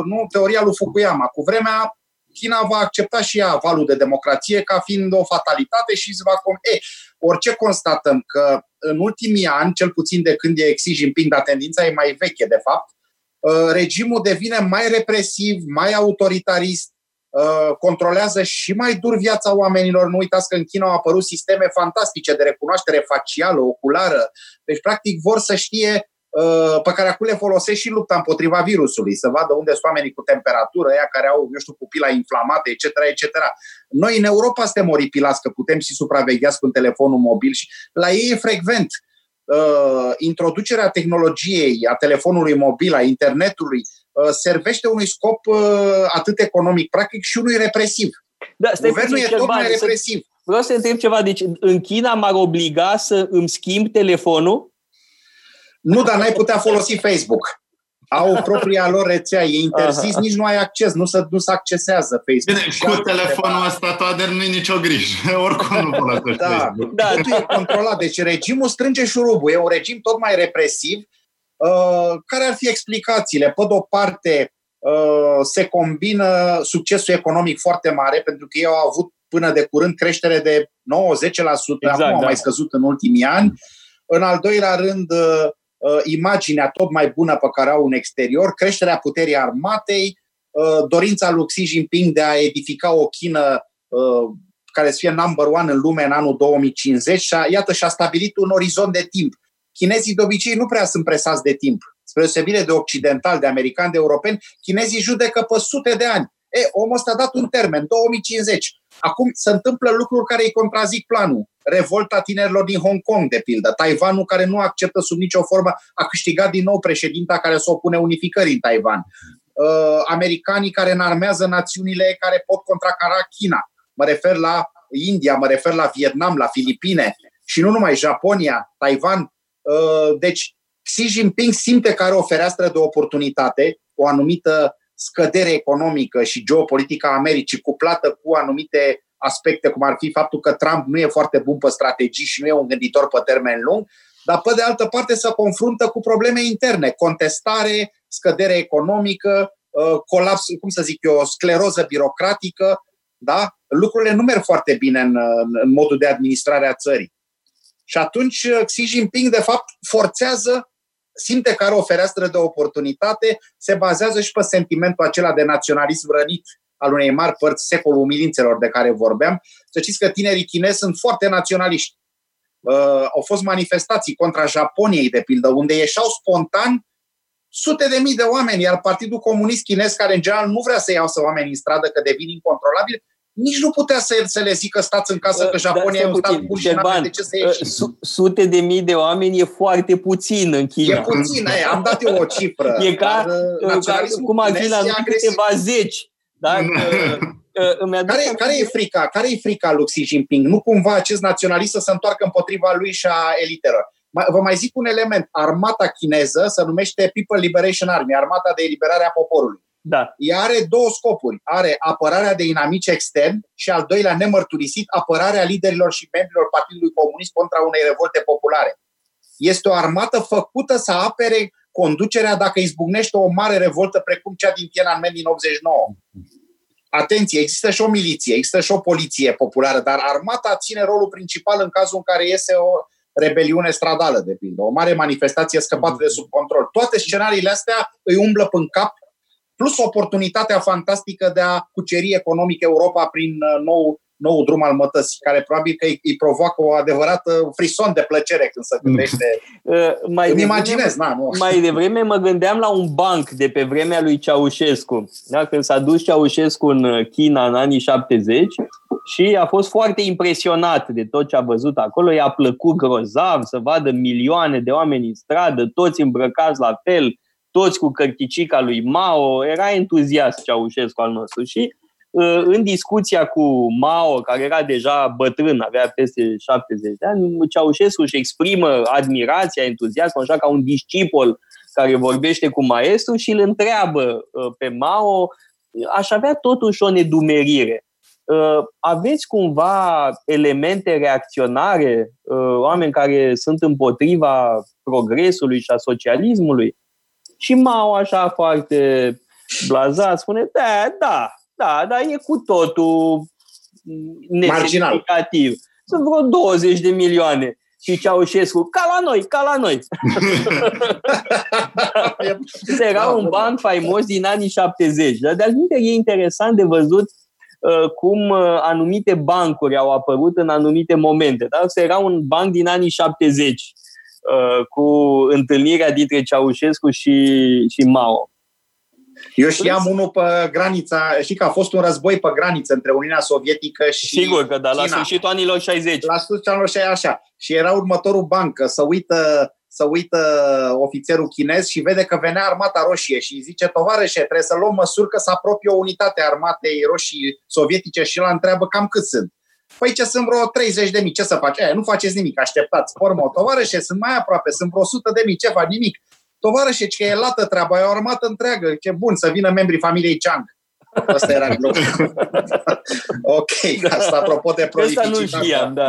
[SPEAKER 4] nu teoria lui Fukuyama, cu vremea China va accepta și ea valul de democrație ca fiind o fatalitate și se va... E, orice constatăm că în ultimii ani, cel puțin de când e Xi Jinping, dar tendința e mai veche, de fapt, uh, regimul devine mai represiv, mai autoritarist, uh, controlează și mai dur viața oamenilor. Nu uitați că în China au apărut sisteme fantastice de recunoaștere facială, oculară. Deci, practic, vor să știe Uh, pe care acum le folosesc și lupta împotriva virusului, să vadă unde sunt oamenii cu temperatură, ăia care au, eu știu, pupila inflamată, etc., etc. Noi în Europa suntem oripilați, că putem și supravegheați cu telefonul mobil și la ei e frecvent. Uh, introducerea tehnologiei, a telefonului mobil, a internetului, uh, servește unui scop uh, atât economic, practic, și unui represiv.
[SPEAKER 3] Da, Guvernul e tot mai represiv. Vreau să întreb ceva. Deci, în China m-ar obliga să îmi schimb telefonul
[SPEAKER 4] nu, dar n-ai putea folosi Facebook. Au propria lor rețea, e interzis, Aha. nici nu ai acces, nu se, nu se accesează Facebook.
[SPEAKER 5] Bine, cu telefonul ăsta, Toader, nu e nicio grijă. Oricum nu folosești
[SPEAKER 4] da, Facebook. Da, tu e controlat. Deci regimul strânge șurubul. E un regim tot mai represiv. Uh, care ar fi explicațiile? Pe de-o parte, uh, se combină succesul economic foarte mare, pentru că ei au avut până de curând creștere de 9-10%, exact, acum au da. mai scăzut în ultimii ani. În al doilea rând, uh, Uh, imaginea tot mai bună pe care au în exterior, creșterea puterii armatei, uh, dorința lui Xi Jinping de a edifica o Chină uh, care să fie number one în lume în anul 2050 și a, iată și-a stabilit un orizont de timp. Chinezii de obicei nu prea sunt presați de timp. Spre deosebire de occidental, de americani, de europeni, chinezii judecă pe sute de ani. E, omul ăsta a dat un termen, 2050. Acum se întâmplă lucruri care îi contrazic planul. Revolta tinerilor din Hong Kong, de pildă. Taiwanul, care nu acceptă sub nicio formă, a câștigat din nou președinta care se opune unificării în Taiwan. Uh, americanii care înarmează națiunile care pot contracara China. Mă refer la India, mă refer la Vietnam, la Filipine și nu numai Japonia, Taiwan. Uh, deci Xi Jinping simte că are o fereastră de oportunitate, o anumită scădere economică și geopolitică a Americii cuplată cu anumite aspecte, cum ar fi faptul că Trump nu e foarte bun pe strategii și nu e un gânditor pe termen lung, dar pe de altă parte se confruntă cu probleme interne, contestare, scădere economică, uh, colaps, cum să zic eu, scleroză birocratică, da? lucrurile nu merg foarte bine în, în modul de administrare a țării. Și atunci uh, Xi Jinping, de fapt, forțează simte că are o fereastră de oportunitate, se bazează și pe sentimentul acela de naționalism rănit al unei mari părți secolul umilințelor de care vorbeam. Să știți că tinerii chinezi sunt foarte naționaliști. Uh, au fost manifestații contra Japoniei, de pildă, unde ieșeau spontan sute de mii de oameni, iar Partidul Comunist Chinez, care în general nu vrea să iasă oameni în stradă că devin incontrolabili, nici nu putea să, să le zică stați în casă că da, Japonia da, e un stat bun și de ce să ieși.
[SPEAKER 3] Sute de mii de oameni e foarte puțin în China.
[SPEAKER 4] E puțin, e, am dat eu o cifră.
[SPEAKER 3] E ca, dar, ca cum ar fi la câteva zeci. Da?
[SPEAKER 4] care, care, e frica? Care e frica lui Xi Jinping? Nu cumva acest naționalist să se întoarcă împotriva lui și a elitelor. Vă mai zic un element. Armata chineză se numește People Liberation Army, Armata de Eliberare a Poporului
[SPEAKER 3] da.
[SPEAKER 4] Ea are două scopuri. Are apărarea de inamici extern și al doilea nemărturisit, apărarea liderilor și membrilor Partidului Comunist contra unei revolte populare. Este o armată făcută să apere conducerea dacă izbucnește o mare revoltă precum cea din Tiananmen din 89. Atenție, există și o miliție, există și o poliție populară, dar armata ține rolul principal în cazul în care iese o rebeliune stradală, de pildă, o mare manifestație scăpată de sub control. Toate scenariile astea îi umblă în cap plus oportunitatea fantastică de a cuceri economic Europa prin uh, nou nou drum al mătăsii, care probabil că îi, îi provoacă o adevărată frison de plăcere când se gândește.
[SPEAKER 3] Uh, mai
[SPEAKER 4] Îmi
[SPEAKER 3] devreme-
[SPEAKER 4] imaginez, na, nu.
[SPEAKER 3] Mai devreme mă gândeam la un banc de pe vremea lui Ceaușescu. Da? Când s-a dus Ceaușescu în uh, China în anii 70 și a fost foarte impresionat de tot ce a văzut acolo. I-a plăcut grozav să vadă milioane de oameni în stradă, toți îmbrăcați la fel, toți cu cărticica lui Mao. Era entuziast Ceaușescu al nostru și uh, în discuția cu Mao, care era deja bătrân, avea peste 70 de ani, Ceaușescu își exprimă admirația, entuziasmul, așa ca un discipol care vorbește cu maestru și îl întreabă uh, pe Mao, aș avea totuși o nedumerire. Uh, Aveți cumva elemente reacționare, uh, oameni care sunt împotriva progresului și a socialismului? Și Mao, așa foarte blazat, spune, da, da, da, dar e cu totul nesemnificativ. Sunt vreo 20 de milioane. Și Ceaușescu, ca la noi, ca la noi. Era un banc faimos din anii 70. Dar de altfel e interesant de văzut uh, cum uh, anumite bancuri au apărut în anumite momente. Da? Asta era un banc din anii 70 uh, cu întâlnirea dintre Ceaușescu și, și Mao.
[SPEAKER 4] Eu știam unul pe granița, știi că a fost un război pe graniță între Uniunea Sovietică și
[SPEAKER 3] Sigur că da, la
[SPEAKER 4] China.
[SPEAKER 3] sfârșitul anilor 60.
[SPEAKER 4] La sfârșitul anilor 60, așa. Și era următorul banc, că să uită, să uită ofițerul chinez și vede că venea armata roșie și îi zice, tovarășe, trebuie să luăm măsuri că să apropie o unitate a armatei roșii sovietice și el întreabă cam cât sunt. Păi ce sunt vreo 30 de mii, ce să faci? Aia, nu faceți nimic, așteptați. Formă, tovarășe, sunt mai aproape, sunt vreo 100 de mii, ce faci? Nimic. Tovarășe, că e lată treaba, e o armată întreagă. Ce bun, să vină membrii familiei Chang. Asta era glumă. ok, asta apropo de
[SPEAKER 3] Asta nu
[SPEAKER 4] prolificitatea.
[SPEAKER 3] știam, da.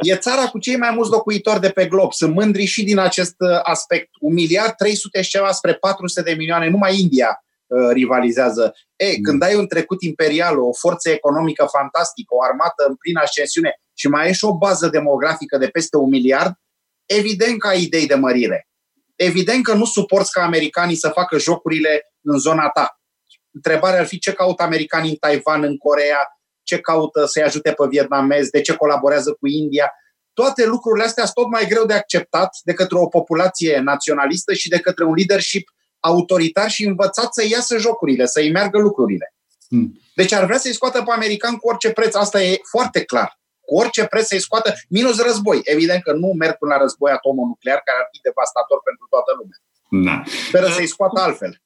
[SPEAKER 4] E țara cu cei mai mulți locuitori de pe glob. Sunt mândri și din acest uh, aspect. Un miliard 300 și ceva spre 400 de milioane. Numai India uh, rivalizează. Ei,
[SPEAKER 5] Mm.
[SPEAKER 4] când ai un trecut imperial, o forță economică fantastică, o armată în plină ascensiune și mai ai și o bază demografică de peste un miliard, evident că ai idei de mărire. Evident că nu suporți ca americanii să facă jocurile în zona ta. Întrebarea ar fi ce caută americanii în Taiwan, în Corea, ce caută să-i ajute pe vietnamezi, de ce colaborează cu India. Toate lucrurile astea sunt tot mai greu de acceptat de către o populație naționalistă și de către un leadership autoritar și învățat să iasă jocurile, să-i meargă lucrurile.
[SPEAKER 5] Hmm.
[SPEAKER 4] Deci ar vrea să-i scoată pe american cu orice preț, asta e foarte clar. Cu orice preț să-i scoată, minus război. Evident că nu merg până la război atomonuclear, care ar fi devastator pentru toată lumea.
[SPEAKER 5] Da.
[SPEAKER 4] Speră să-i scoată altfel.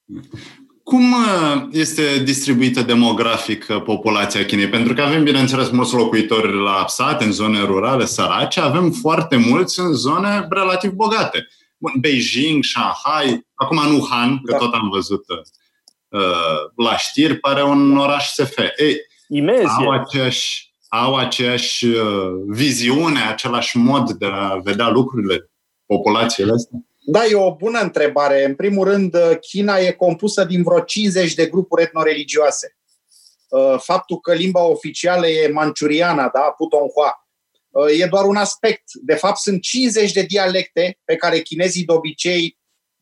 [SPEAKER 5] Cum uh, este distribuită demografic uh, populația Chinei? Pentru că avem, bineînțeles, mulți locuitori la sate, în zone rurale, sărace, avem foarte mulți în zone relativ bogate. Bun, Beijing, Shanghai, acum în Wuhan, că
[SPEAKER 4] Da.
[SPEAKER 5] tot am văzut uh, la știri, pare un oraș SF. Ei,
[SPEAKER 3] Imens
[SPEAKER 5] au
[SPEAKER 3] e.
[SPEAKER 5] aceeași, au aceeași uh, viziune, același mod de a vedea lucrurile, populațiile astea?
[SPEAKER 4] Da, e o bună întrebare. În primul rând, China e compusă din vreo 50 de grupuri etnoreligioase. Uh, Faptul că limba oficială e manciuriana, da, Putonghua, uh, e doar un aspect. De fapt, sunt 50 de dialecte pe care chinezii de obicei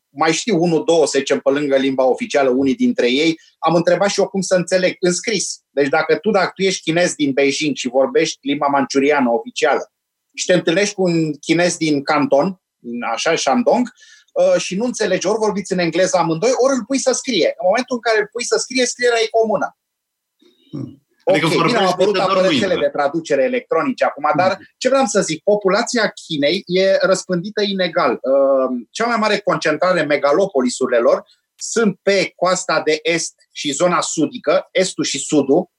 [SPEAKER 4] mai știu unul, două, să zicem, pe lângă limba oficială, unii dintre ei. Am întrebat și eu cum să înțeleg, în scris. Deci dacă tu, dacă tu ești chinez din Beijing și vorbești limba manciuriană oficială și te întâlnești cu un chinez din Canton, din așa, Shandong, uh, și nu înțelegi, ori vorbiți în engleză amândoi, ori îl pui să scrie. În momentul în care îl pui să scrie, scrierea e comună.
[SPEAKER 5] Adică
[SPEAKER 4] ok, bine,
[SPEAKER 5] vorbește
[SPEAKER 4] au apărut
[SPEAKER 5] de doar
[SPEAKER 4] apărățele
[SPEAKER 5] mâinile.
[SPEAKER 4] de traducere electronice acum, dar ce vreau să zic, populația Chinei e răspândită inegal. Uh, Cea mai mare concentrare megalopolisurile lor sunt pe coasta de est și zona sudică, estul și sudul,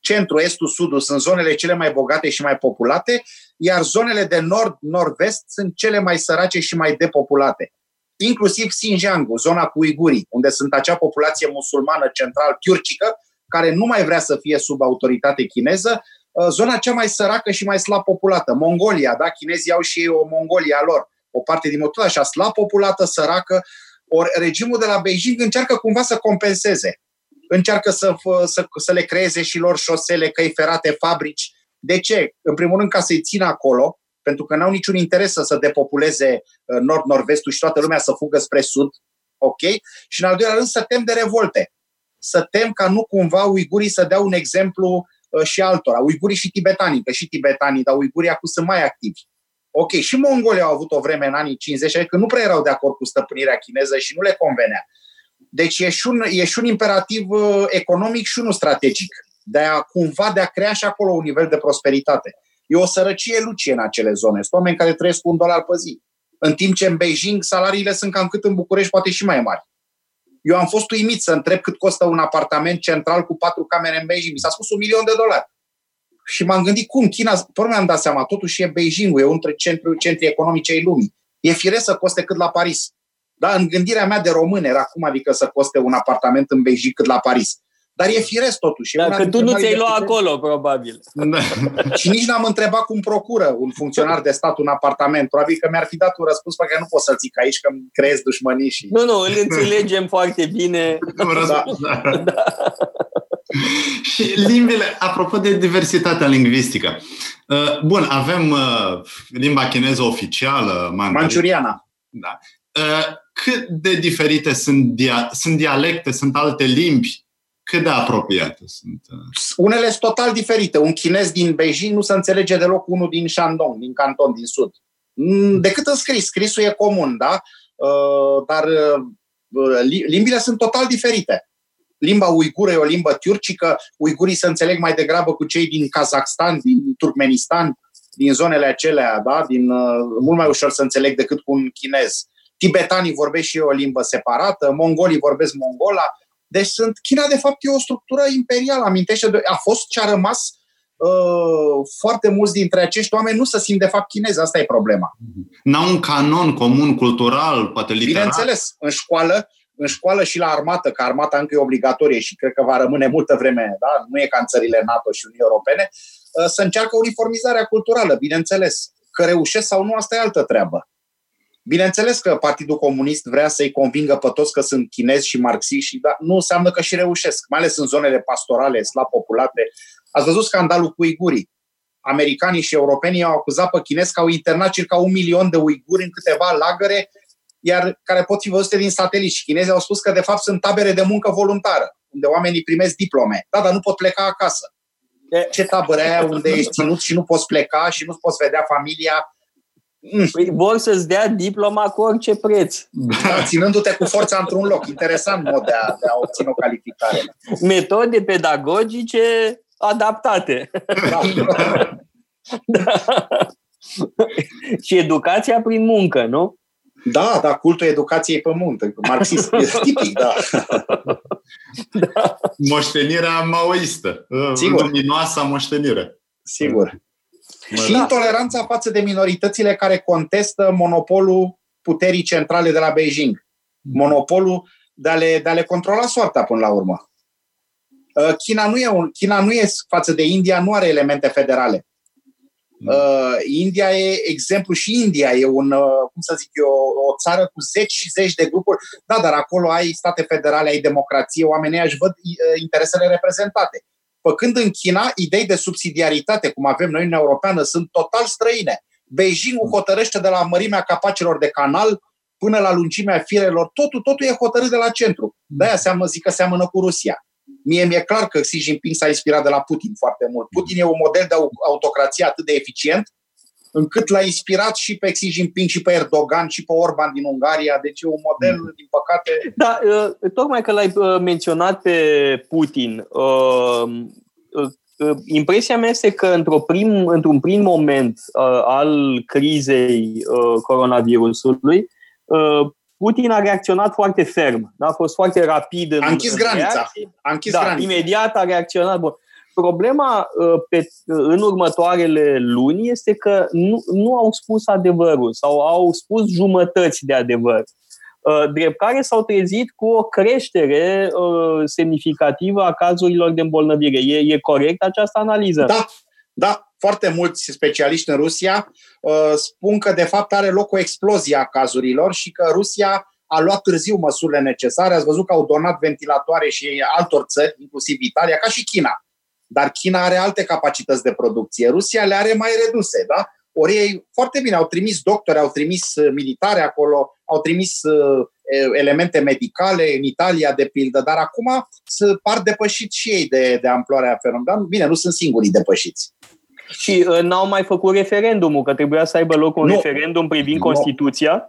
[SPEAKER 4] centru, estul, sudul sunt zonele cele mai bogate și mai populate, iar zonele de nord-nord-vest sunt cele mai sărace și mai depopulate. Inclusiv Xinjiang, zona cu uigurii, unde sunt acea populație musulmană central-tiurcică, care nu mai vrea să fie sub autoritate chineză, uh, zona cea mai săracă și mai slab populată. Mongolia, da? Chinezii au și ei o Mongolia a lor. O parte din tot așa slab populată, săracă. Ori regimul de la Beijing încearcă cumva să compenseze. Încearcă să, fă- să, să le creeze și lor șosele, căi ferate, fabrici. De ce? În primul rând ca să-i țină acolo, pentru că n-au niciun interes să se depopuleze uh, nord-nord-vestul și toată lumea să fugă spre sud. Ok? Și în al doilea rând să tem de revolte să tem ca nu cumva uigurii să dea un exemplu uh, și altora, uigurii și tibetanii, că și tibetanii, dar uigurii acum sunt mai activi. Ok, și mongolii au avut o vreme în anii 50 că nu prea erau de acord cu stăpânirea chineză și nu le convenea. Deci e și un, e și un imperativ uh, economic și unul strategic. De a cumva de a crea și acolo un nivel de prosperitate. E o sărăcie lucie în acele zone. Sunt oameni care trăiesc cu un dolar pe zi. În timp ce în Beijing salariile sunt cam cât în București, poate și mai mari. Eu am fost uimit să întreb cât costă un apartament central cu patru camere în Beijing. Mi s-a spus un milion de dolari. Și m-am gândit cum China, pe mi-am dat seama, totuși e Beijing, e unul dintre centri, centri economice ai lumii. E firesc să coste cât la Paris. Da, în gândirea mea de român era cum adică să coste un apartament în Beijing cât la Paris. Dar e firesc totuși.
[SPEAKER 3] Dacă tu nu ți-ai luat acolo, probabil.
[SPEAKER 4] Da. și nici n-am întrebat cum procură un funcționar de stat un apartament. Probabil că mi-ar fi dat un răspuns pe care nu pot să-l zic aici, că îmi creez dușmănii. Și...
[SPEAKER 3] Nu, nu, îl înțelegem foarte bine.
[SPEAKER 5] Da. da. și limbile, apropo de diversitatea lingvistică. Uh, bun, avem uh, limba chineză oficială,
[SPEAKER 4] manciuriana.
[SPEAKER 5] Da. Uh, cât de diferite sunt, dia- sunt dialecte, sunt alte limbi cât de apropiate sunt?
[SPEAKER 4] Unele sunt total diferite. Un chinez din Beijing nu se înțelege deloc cu unul din Shandong, din Canton, din Sud. Mm, decât în scris. Scrisul e comun, da? Uh, dar uh, limbile sunt total diferite. Limba uigură e o limbă turcică, uigurii se înțeleg mai degrabă cu cei din Kazakhstan, din Turkmenistan, din zonele acelea, da? din, uh, mult mai ușor să înțeleg decât cu un chinez. Tibetanii vorbesc și o limbă separată, mongolii vorbesc mongola, deci sunt, China de fapt e o structură imperială, amintește, de, a fost ce a rămas uh, foarte mulți dintre acești oameni nu se simt de fapt chinezi, asta e problema.
[SPEAKER 5] N-au un canon comun cultural, poate literar?
[SPEAKER 4] Bineînțeles, în școală, în școală și la armată, că armata încă e obligatorie și cred că va rămâne multă vreme, da? nu e ca în țările NATO și Uniunii Europene, uh, să încearcă uniformizarea culturală, bineînțeles. Că reușesc sau nu, asta e altă treabă. Bineînțeles că Partidul Comunist vrea să-i convingă pe toți că sunt chinezi și marxiști, dar nu înseamnă că și reușesc, mai ales în zonele pastorale, slab populate. Ați văzut scandalul cu uigurii. Americanii și europenii au acuzat pe chinezi că au internat circa un milion de uiguri în câteva lagăre, iar care pot fi văzute din sateliți. Și chinezii au spus că de fapt sunt tabere de muncă voluntară, unde oamenii primesc diplome. Da, dar nu pot pleca acasă. Ce tabără aia unde ești ținut și nu poți pleca și nu poți vedea familia
[SPEAKER 3] Păi vor să-ți dea diploma cu orice preț.
[SPEAKER 4] Da, ținându-te cu forța într-un loc. Interesant mod de a, de a obține o calificare.
[SPEAKER 3] Metode pedagogice adaptate. Da. da. Și educația prin muncă, nu?
[SPEAKER 4] Da, da, cultul educației pe munte. Marxist, e tipic, da.
[SPEAKER 5] da. Moștenirea maoistă. Sigur. Luminoasa moștenire.
[SPEAKER 4] Sigur. Și da. intoleranța față de minoritățile care contestă monopolul puterii centrale de la Beijing. Monopolul de a le, de a le controla soarta până la urmă. Uh, China nu, e un, China nu e față de India, nu are elemente federale. Mm. Uh, India e exemplu și India e un, uh, cum să zic eu, o țară cu zeci și zeci de grupuri. Da, dar acolo ai state federale, ai democrație, oamenii își văd interesele reprezentate. Făcând în China, idei de subsidiaritate, cum avem noi în Europeană, sunt total străine. Beijingul hotărăște de la mărimea capacilor de canal până la lungimea firelor, totul, totul e hotărât de la centru. De-aia seamă, zic că seamănă cu Rusia. Mie mi-e clar că Xi Jinping s-a inspirat de la Putin foarte mult. Putin e un model de autocrație atât de eficient încât l-a inspirat și pe Xi Jinping, și pe Erdogan, și pe Orban din Ungaria. Deci e un model, mm. din păcate...
[SPEAKER 3] Da, uh, tocmai că l-ai uh, menționat pe Putin, uh, impresia mea este că într-o prim, într-un prim moment al crizei coronavirusului, Putin a reacționat foarte ferm, a fost foarte rapid în
[SPEAKER 4] A închis
[SPEAKER 3] în
[SPEAKER 4] granița. Reacții. A închis
[SPEAKER 3] da,
[SPEAKER 4] granița.
[SPEAKER 3] imediat a reacționat. Bun. Problema uh, pe, uh, în următoarele luni este că nu, nu au spus adevărul sau au spus jumătăți de adevăr. Uh, drept care s-au trezit cu o creștere semnificativă a cazurilor de îmbolnăvire. E, e corect această analiză?
[SPEAKER 4] Da, da. Foarte mulți specialiști în Rusia spun că de fapt are loc o explozie a cazurilor și că Rusia a luat târziu măsurile necesare. Ați văzut că au donat ventilatoare și altor țări, inclusiv Italia, ca și China dar China are alte capacități de producție. Rusia le are mai reduse, da? Ori ei foarte bine au trimis doctori, au trimis uh, militare acolo, au trimis uh, elemente medicale în Italia, de pildă, dar acum se par depășiți și ei de, de amploarea fenomenului. Bine, nu sunt singurii depășiți.
[SPEAKER 3] Și uh, n-au mai făcut referendumul, că trebuia să aibă loc un nu. referendum privind nu. Constituția.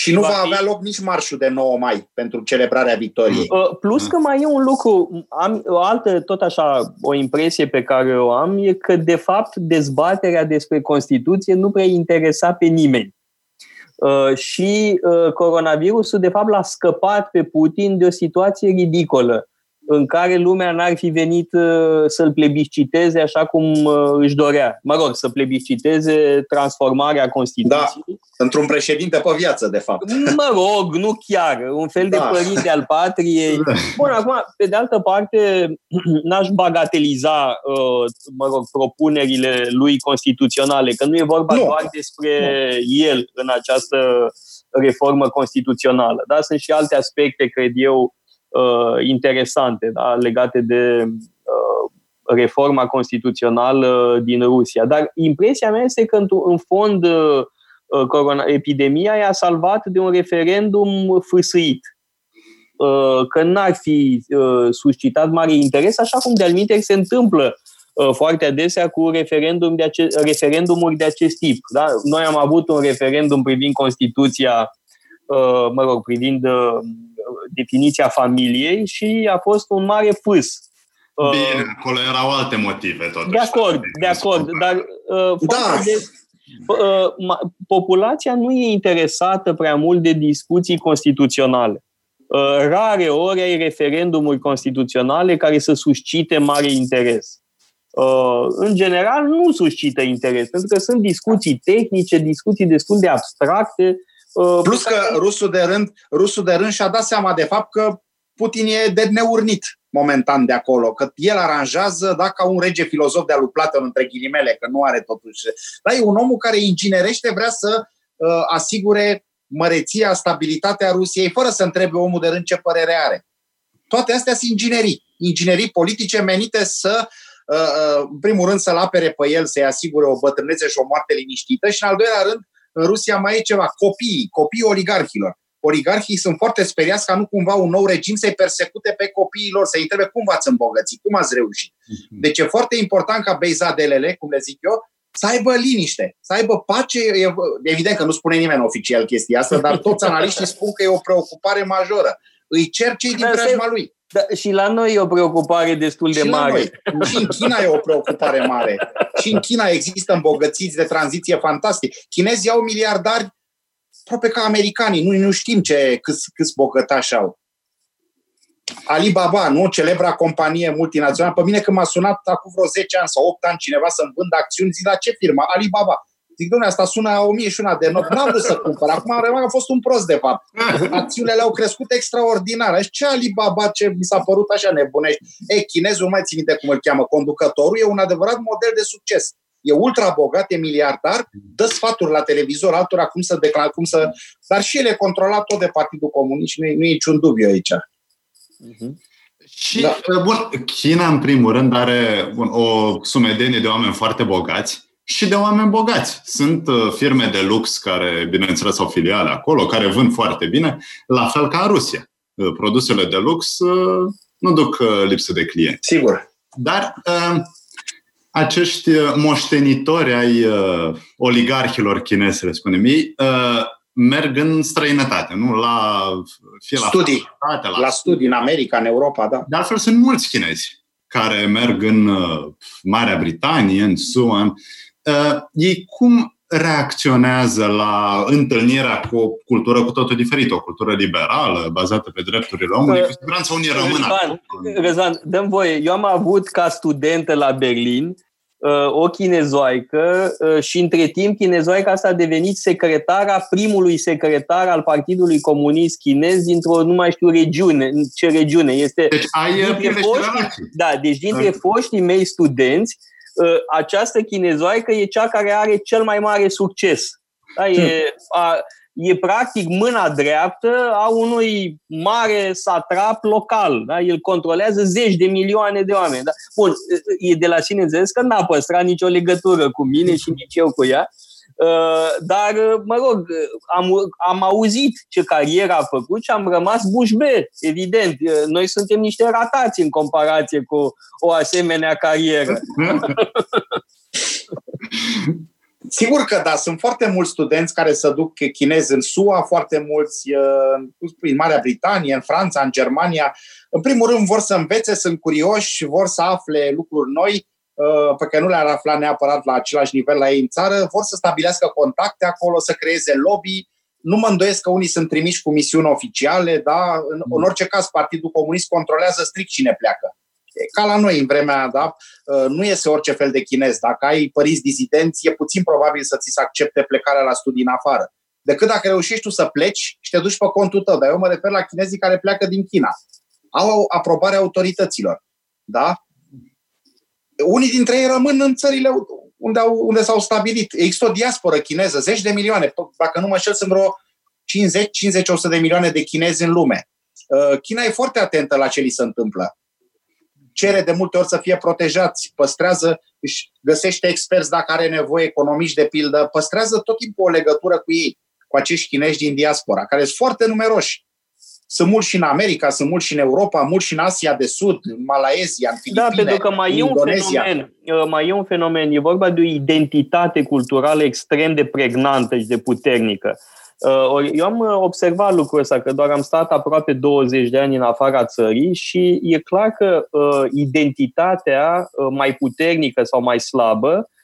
[SPEAKER 4] Și nu va, va avea loc nici marșul de 9 mai pentru celebrarea victoriei.
[SPEAKER 3] Uh, plus că mai e un lucru, am o altă, tot așa, o impresie pe care o am, e că, de fapt, dezbaterea despre Constituție nu prea interesa pe nimeni. Uh, și uh, coronavirusul, de fapt, l-a scăpat pe Putin de o situație ridicolă în care lumea n-ar fi venit uh, să-l plebisciteze așa cum uh, își dorea. Mă rog, să plebisciteze transformarea Constituției.
[SPEAKER 4] Da, într-un președinte pe viață, de fapt.
[SPEAKER 3] Mă rog, nu chiar. Un fel da. de părinte al patriei. Bun, acum, pe de altă parte, n-aș bagateliza, uh, mă rog, propunerile lui constituționale, că nu e vorba nu. doar despre nu. el în această reformă constituțională. Da? Sunt și alte aspecte, cred eu, uh, interesante da, legate de uh, reforma constituțională din Rusia. Dar impresia mea este că, în fond, uh, corona, epidemia i-a salvat de un referendum fâsâit uh, că n-ar fi uh, suscitat mare interes, așa cum de-al se întâmplă uh, foarte adesea cu referendum de ace- referendumuri de acest tip. Da? Noi am avut un referendum privind Constituția, mă rog, privind definiția familiei și a fost un mare fâs.
[SPEAKER 5] Bine, uh, acolo erau alte motive totuși.
[SPEAKER 3] De acord, de acord, dar uh, da. de, uh, populația nu e interesată prea mult de discuții constituționale. Uh, rare ori ai referendumuri constituționale care să suscite mare interes. Uh, în general, nu suscită interes, pentru că sunt discuții tehnice, discuții destul de abstracte,
[SPEAKER 4] Uh, Plus că rusul de rând, rusul de rând și-a dat seama de fapt că Putin e de neurnit momentan de acolo, că el aranjează, da, ca un rege filozof de-a lui Platon, între ghilimele, că nu are totuși. Dar e un om care inginerește, vrea să uh, asigure măreția, stabilitatea Rusiei, fără să întrebe omul de rând ce părere are. Toate astea sunt inginerii. Inginerii politice menite să, uh, uh, în primul rând, să-l apere pe el, să-i asigure o bătrânețe și o moarte liniștită și, în al doilea rând, în Rusia mai e ceva, copiii, copiii oligarhilor. Oligarhii sunt foarte speriați ca nu cumva un nou regim să-i persecute pe copiilor, să-i întrebe cum v-ați îmbogățit, cum ați reușit. Mhm. Deci e foarte important ca beizadelele, cum le zic eu, să aibă liniște, să aibă pace. Evident că nu spune nimeni oficial chestia asta, dar toți analiștii spun că e o preocupare majoră. Îi cer cei din preajma lui.
[SPEAKER 3] Da, și la noi e o preocupare destul de mare.
[SPEAKER 4] Noi. Și în China e o preocupare mare. Și în China există îmbogățiți de tranziție fantastic. Chinezii au miliardari aproape ca americanii. Nu, nu știm ce, câți, câți bogătași au. Alibaba, nu? Celebra companie multinațională. Pe mine când m-a sunat acum vreo 10 ani sau 8 ani cineva să-mi vândă acțiuni, zic, la ce firmă? Alibaba. Zic, domnule, asta sună a 1000 și una de not. N-am vrut să cumpăr. Acum am că a fost un prost, de fapt. Acțiunile au crescut extraordinar. Și ce Alibaba, ce mi s-a părut așa nebunești. E, chinezul, nu mai țin minte cum îl cheamă, conducătorul, e un adevărat model de succes. E ultra bogat, e miliardar, dă sfaturi la televizor altora cum să declara, cum să... Dar și el e controlat tot de Partidul Comunist și nu e, nu e niciun dubiu aici.
[SPEAKER 5] Uh-huh. Și, da. bun, China, în primul rând, are bun, o sumedenie de oameni foarte bogați și de oameni bogați. Sunt uh, firme de lux care, bineînțeles, au filiale acolo, care vând foarte bine, la fel ca în Rusia. Uh, produsele de lux uh, nu duc lipsă de clienți.
[SPEAKER 4] Sigur.
[SPEAKER 5] Dar acești moștenitori ai oligarhilor chinezi, le spunem ei, merg în străinătate, nu? La,
[SPEAKER 4] fie la studii. La, la studii în America, în Europa, da.
[SPEAKER 5] De altfel, sunt mulți chinezi care merg în Marea Britanie, în SUA, uh, ei cum reacționează la întâlnirea cu o cultură cu totul diferită, o cultură liberală, bazată pe drepturile omului, cu siguranță unii rămân
[SPEAKER 3] Răzvan, Răzvan, dăm voie. Eu am avut ca studentă la Berlin uh, o chinezoaică uh, și între timp chinezoaica asta a devenit secretara primului secretar al Partidului Comunist Chinez dintr-o, nu mai știu, regiune, ce regiune. Este
[SPEAKER 5] deci ai dintre foștii,
[SPEAKER 3] Da, deci dintre foștii mei studenți, Ă, această chinezoaică e cea care are cel mai mare succes. Da? E, a, e practic mâna dreaptă a unui mare satrap local. Da? El controlează zeci de milioane de oameni. Da? Bun, e de la sine înțeles că n-a păstrat nicio legătură cu mine și nici eu cu ea. Dar, mă rog, am, am auzit ce carieră a făcut și am rămas bușbe, evident. Noi suntem niște ratați în comparație cu o asemenea carieră.
[SPEAKER 4] Sigur că da, sunt foarte mulți studenți care se duc chinezi în SUA, foarte mulți în Marea Britanie, în Franța, în Germania. În primul rând vor să învețe, sunt curioși, vor să afle lucruri noi uh, pe care nu le-ar afla neapărat la același nivel la ei în țară, vor să stabilească contacte acolo, să creeze lobby. Nu mă îndoiesc că unii sunt trimiși cu misiuni oficiale, da? În, în orice caz, Partidul Comunist controlează strict cine pleacă. E ca la noi în vremea, da? Uh, nu iese orice fel de chinez. Dacă ai părinți dizidenți, e puțin probabil să ți se accepte plecarea la studii în afară. Decât dacă reușești tu să pleci și te duci pe contul tău. Dar eu mă refer la chinezii care pleacă din China au aprobarea autorităților. Da? Unii dintre ei rămân în țările unde, au, unde s-au stabilit. Există o diasporă chineză, zeci de milioane, dacă nu mă șel, sunt vreo 50-50-100 de milioane de chinezi în lume. Uh, China e foarte atentă la ce li se întâmplă. Cere de multe ori să fie protejați, păstrează, își găsește experți dacă are nevoie, economiști de pildă, păstrează tot timpul o legătură cu ei, cu acești chinezi din diaspora, care sunt foarte numeroși. Sunt mulți și în America, sunt mulți și în Europa, mulți și în Asia de Sud, în Malaezia, în da, Filipine,
[SPEAKER 3] Da, pentru că mai e un fenomen, uh, mai e un fenomen, e vorba de o identitate culturală extrem de pregnantă și de puternică. Uh, eu am observat lucrul ăsta, că doar am stat aproape 20 de ani în afara țării și e clar că uh, identitatea mai puternică sau mai slabă Uh,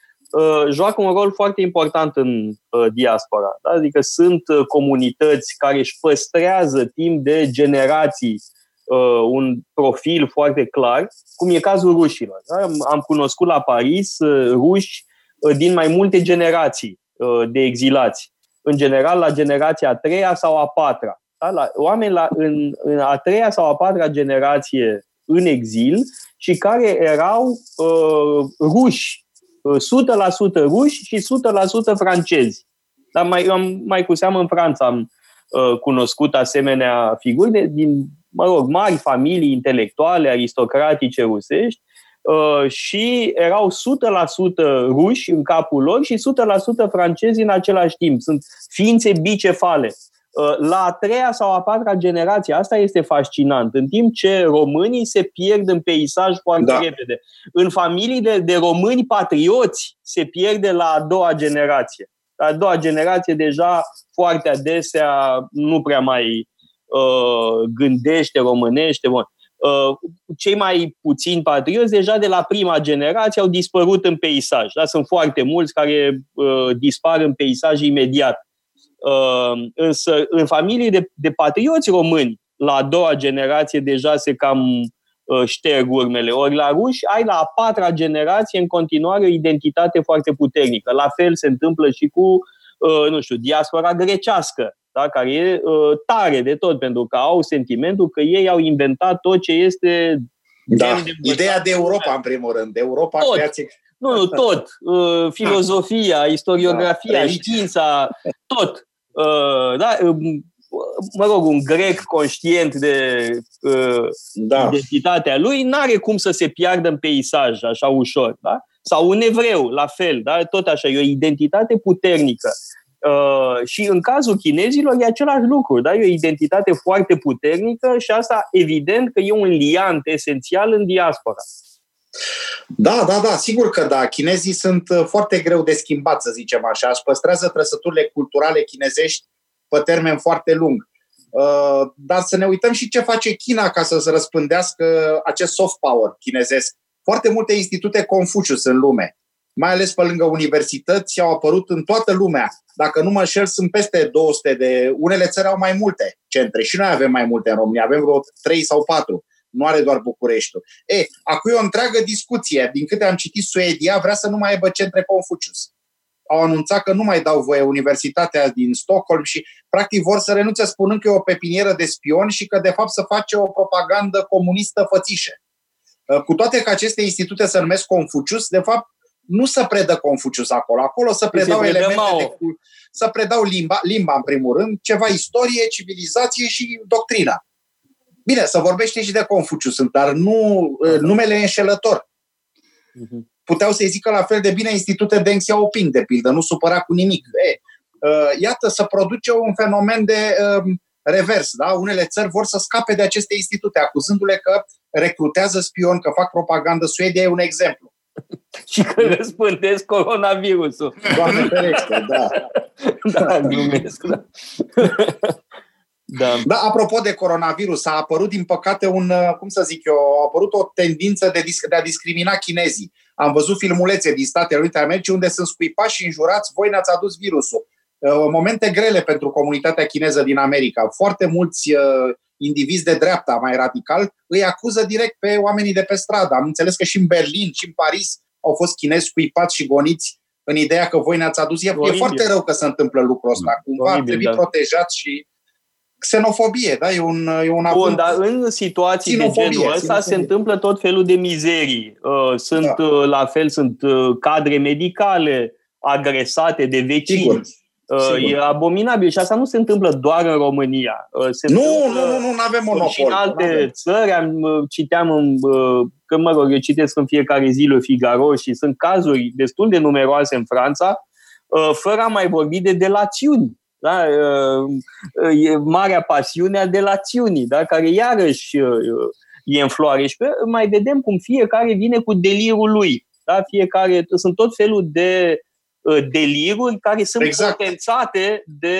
[SPEAKER 3] joacă un rol foarte important în uh, diaspora. Da? Adică sunt uh, comunități care își păstrează timp de generații un profil foarte clar, cum e cazul rușilor. Da? Am cunoscut la Paris ruși din mai multe generații de exilați. În general, la generația a treia sau a patra. Da? La, oameni la, în, în a treia sau a patra generație în exil și care erau uh, ruși 100% ruși și 100% francezi. Dar mai, am, mai cu seamă în Franța am uh, cunoscut asemenea figuri de, din, mă rog, mari familii intelectuale, aristocratice rusești uh, și erau 100% ruși în capul lor și 100% francezi în același timp. Sunt ființe bicefale. Uh, la a treia sau a patra generație, asta este fascinant, în timp ce românii se pierd în peisaj foarte da. repede. În familii de, de români patrioți se pierde la a doua generație. La a doua generație deja foarte adesea nu prea mai uh, gândește românește. Bun. Uh, cei mai puțini patrioți deja de la prima generație au dispărut în peisaj. Da? Sunt foarte mulți care uh, dispar în peisaj imediat. Ehm, însă, în familii de, de patrioți români, la a doua generație deja se cam uh, șterg urmele. Ori la ruși ai la a patra generație în continuare o identitate foarte puternică. La fel se întâmplă și cu, uh, nu știu, diaspora grecească, da? care e uh, tare de tot, pentru că au sentimentul că ei au inventat tot ce este
[SPEAKER 4] da. De Ideea de Europa, în primul rând. Europa tot. creație
[SPEAKER 3] nu, nu, tot. Uh, filozofia, istoriografia, da, știința, tot. Uh, da, um, mă rog, un grec conștient de uh, da. identitatea lui, n-are cum să se piardă în peisaj așa ușor. Da? Sau un evreu, la fel, da? tot așa, e o identitate puternică. Uh, și în cazul chinezilor e același lucru, da? e o identitate foarte puternică și asta evident că e un liant esențial în diaspora.
[SPEAKER 4] Da, da, da, sigur că da. Chinezii sunt uh, foarte greu de schimbat, să zicem așa. Își păstrează trăsăturile culturale chinezești pe termen foarte lung. Uh, dar să ne uităm și ce face China ca să se răspândească acest soft power chinezesc. Foarte multe institute Confucius în lume, mai ales pe lângă universități, au apărut în toată lumea. Dacă nu mă înșel, sunt peste 200 de... Unele țări au mai multe centre și noi avem mai multe în România, avem vreo 3 sau 4 nu are doar Bucureștiul. E, acum e o întreagă discuție. Din câte am citit, Suedia vrea să nu mai aibă centre Confucius. Au anunțat că nu mai dau voie Universitatea din Stockholm și practic vor să renunțe spunând că e o pepinieră de spioni și că de fapt să face o propagandă comunistă fățișe. Uh, cu toate că aceste institute se numesc Confucius, de fapt nu se predă Confucius acolo. Acolo se predau se elemente de, să predau limba, limba în primul rând, ceva istorie, civilizație și doctrina. Bine, să vorbește și de Confucius, dar nu, da, da. numele e înșelător. Mhm. puteau să-i zică la fel de bine institute Deng Xiaoping, de pildă, nu supăra cu nimic. E, uh, iată, să produce un fenomen de um, revers. Da? Unele țări vor să scape de aceste institute, acuzându-le că recrutează spioni, că fac propagandă. Suedia e un exemplu.
[SPEAKER 3] și că răspândesc coronavirusul.
[SPEAKER 4] Doamne ferește, da.
[SPEAKER 3] da, glumesc. Da.
[SPEAKER 4] Da. da, apropo de coronavirus, a apărut, din păcate, un, uh, cum să zic eu, a apărut o tendință de, de a discrimina chinezii. Am văzut filmulețe din Statele Unite Americii unde sunt scuipași și înjurați, voi ne-ați adus virusul. Uh, momente grele pentru comunitatea chineză din America. Foarte mulți uh, indivizi de dreapta mai radical îi acuză direct pe oamenii de pe stradă. Am înțeles că și în Berlin și în Paris au fost chinezi scuipați și goniți în ideea că voi ne-ați adus. E, e foarte rău că se întâmplă lucrul ăsta. Cumva ar trebui da. protejați și xenofobie, da? E un, e un
[SPEAKER 3] Bun, dar în situații xenofobie, de genul ăsta xenofobie. se întâmplă tot felul de mizerii. Uh, sunt, da. Uh, la fel, sunt uh, cadre medicale agresate de vecini. Sigur. Sigur. E abominabil și asta nu se întâmplă doar în România. Se
[SPEAKER 4] nu, nu, nu, nu, nu avem monopol.
[SPEAKER 3] Și în alte țări, am, citeam, în, că mă rog, eu citesc în fiecare zi Le Figaro și sunt cazuri destul de numeroase în Franța, fără a mai vorbi de delațiuni da? E marea pasiune a delațiunii, da? care iarăși e în floare. Și mai vedem cum fiecare vine cu delirul lui. Da? Fiecare, sunt tot felul de deliruri care sunt exact. potențate de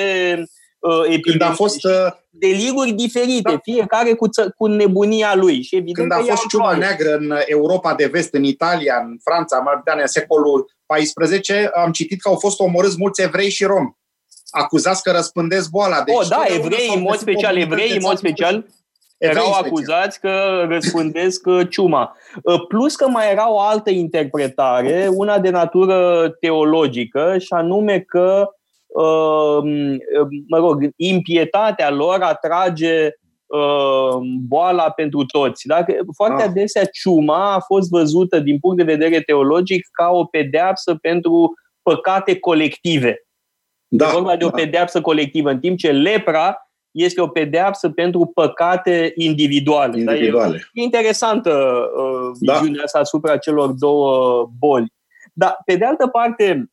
[SPEAKER 3] epidemie. Când a fost deliruri diferite, da. fiecare cu, cu nebunia lui. Și evident
[SPEAKER 4] Când a fost ciuma neagră în Europa de vest, în Italia, în Franța, în secolul XIV, am citit că au fost omorâți mulți evrei și romi acuzați că răspândesc boala.
[SPEAKER 3] Deci, oh, da, evrei, în mod special, evrei, în mod special, erau acuzați că răspândesc uh, ciuma. Uh, plus că mai era o altă interpretare, una de natură teologică, și anume că, uh, mă rog, impietatea lor atrage boala pentru toți. Dacă, foarte ah. adesea ciuma a fost văzută din punct de vedere teologic ca o pedeapsă pentru păcate colective. Da, e vorba de o da. pedeapsă colectivă, în timp ce lepra este o pedeapsă pentru păcate individuale.
[SPEAKER 4] individuale. Da?
[SPEAKER 3] E interesantă uh, da. viziunea asta asupra celor două boli. Dar, pe de altă parte,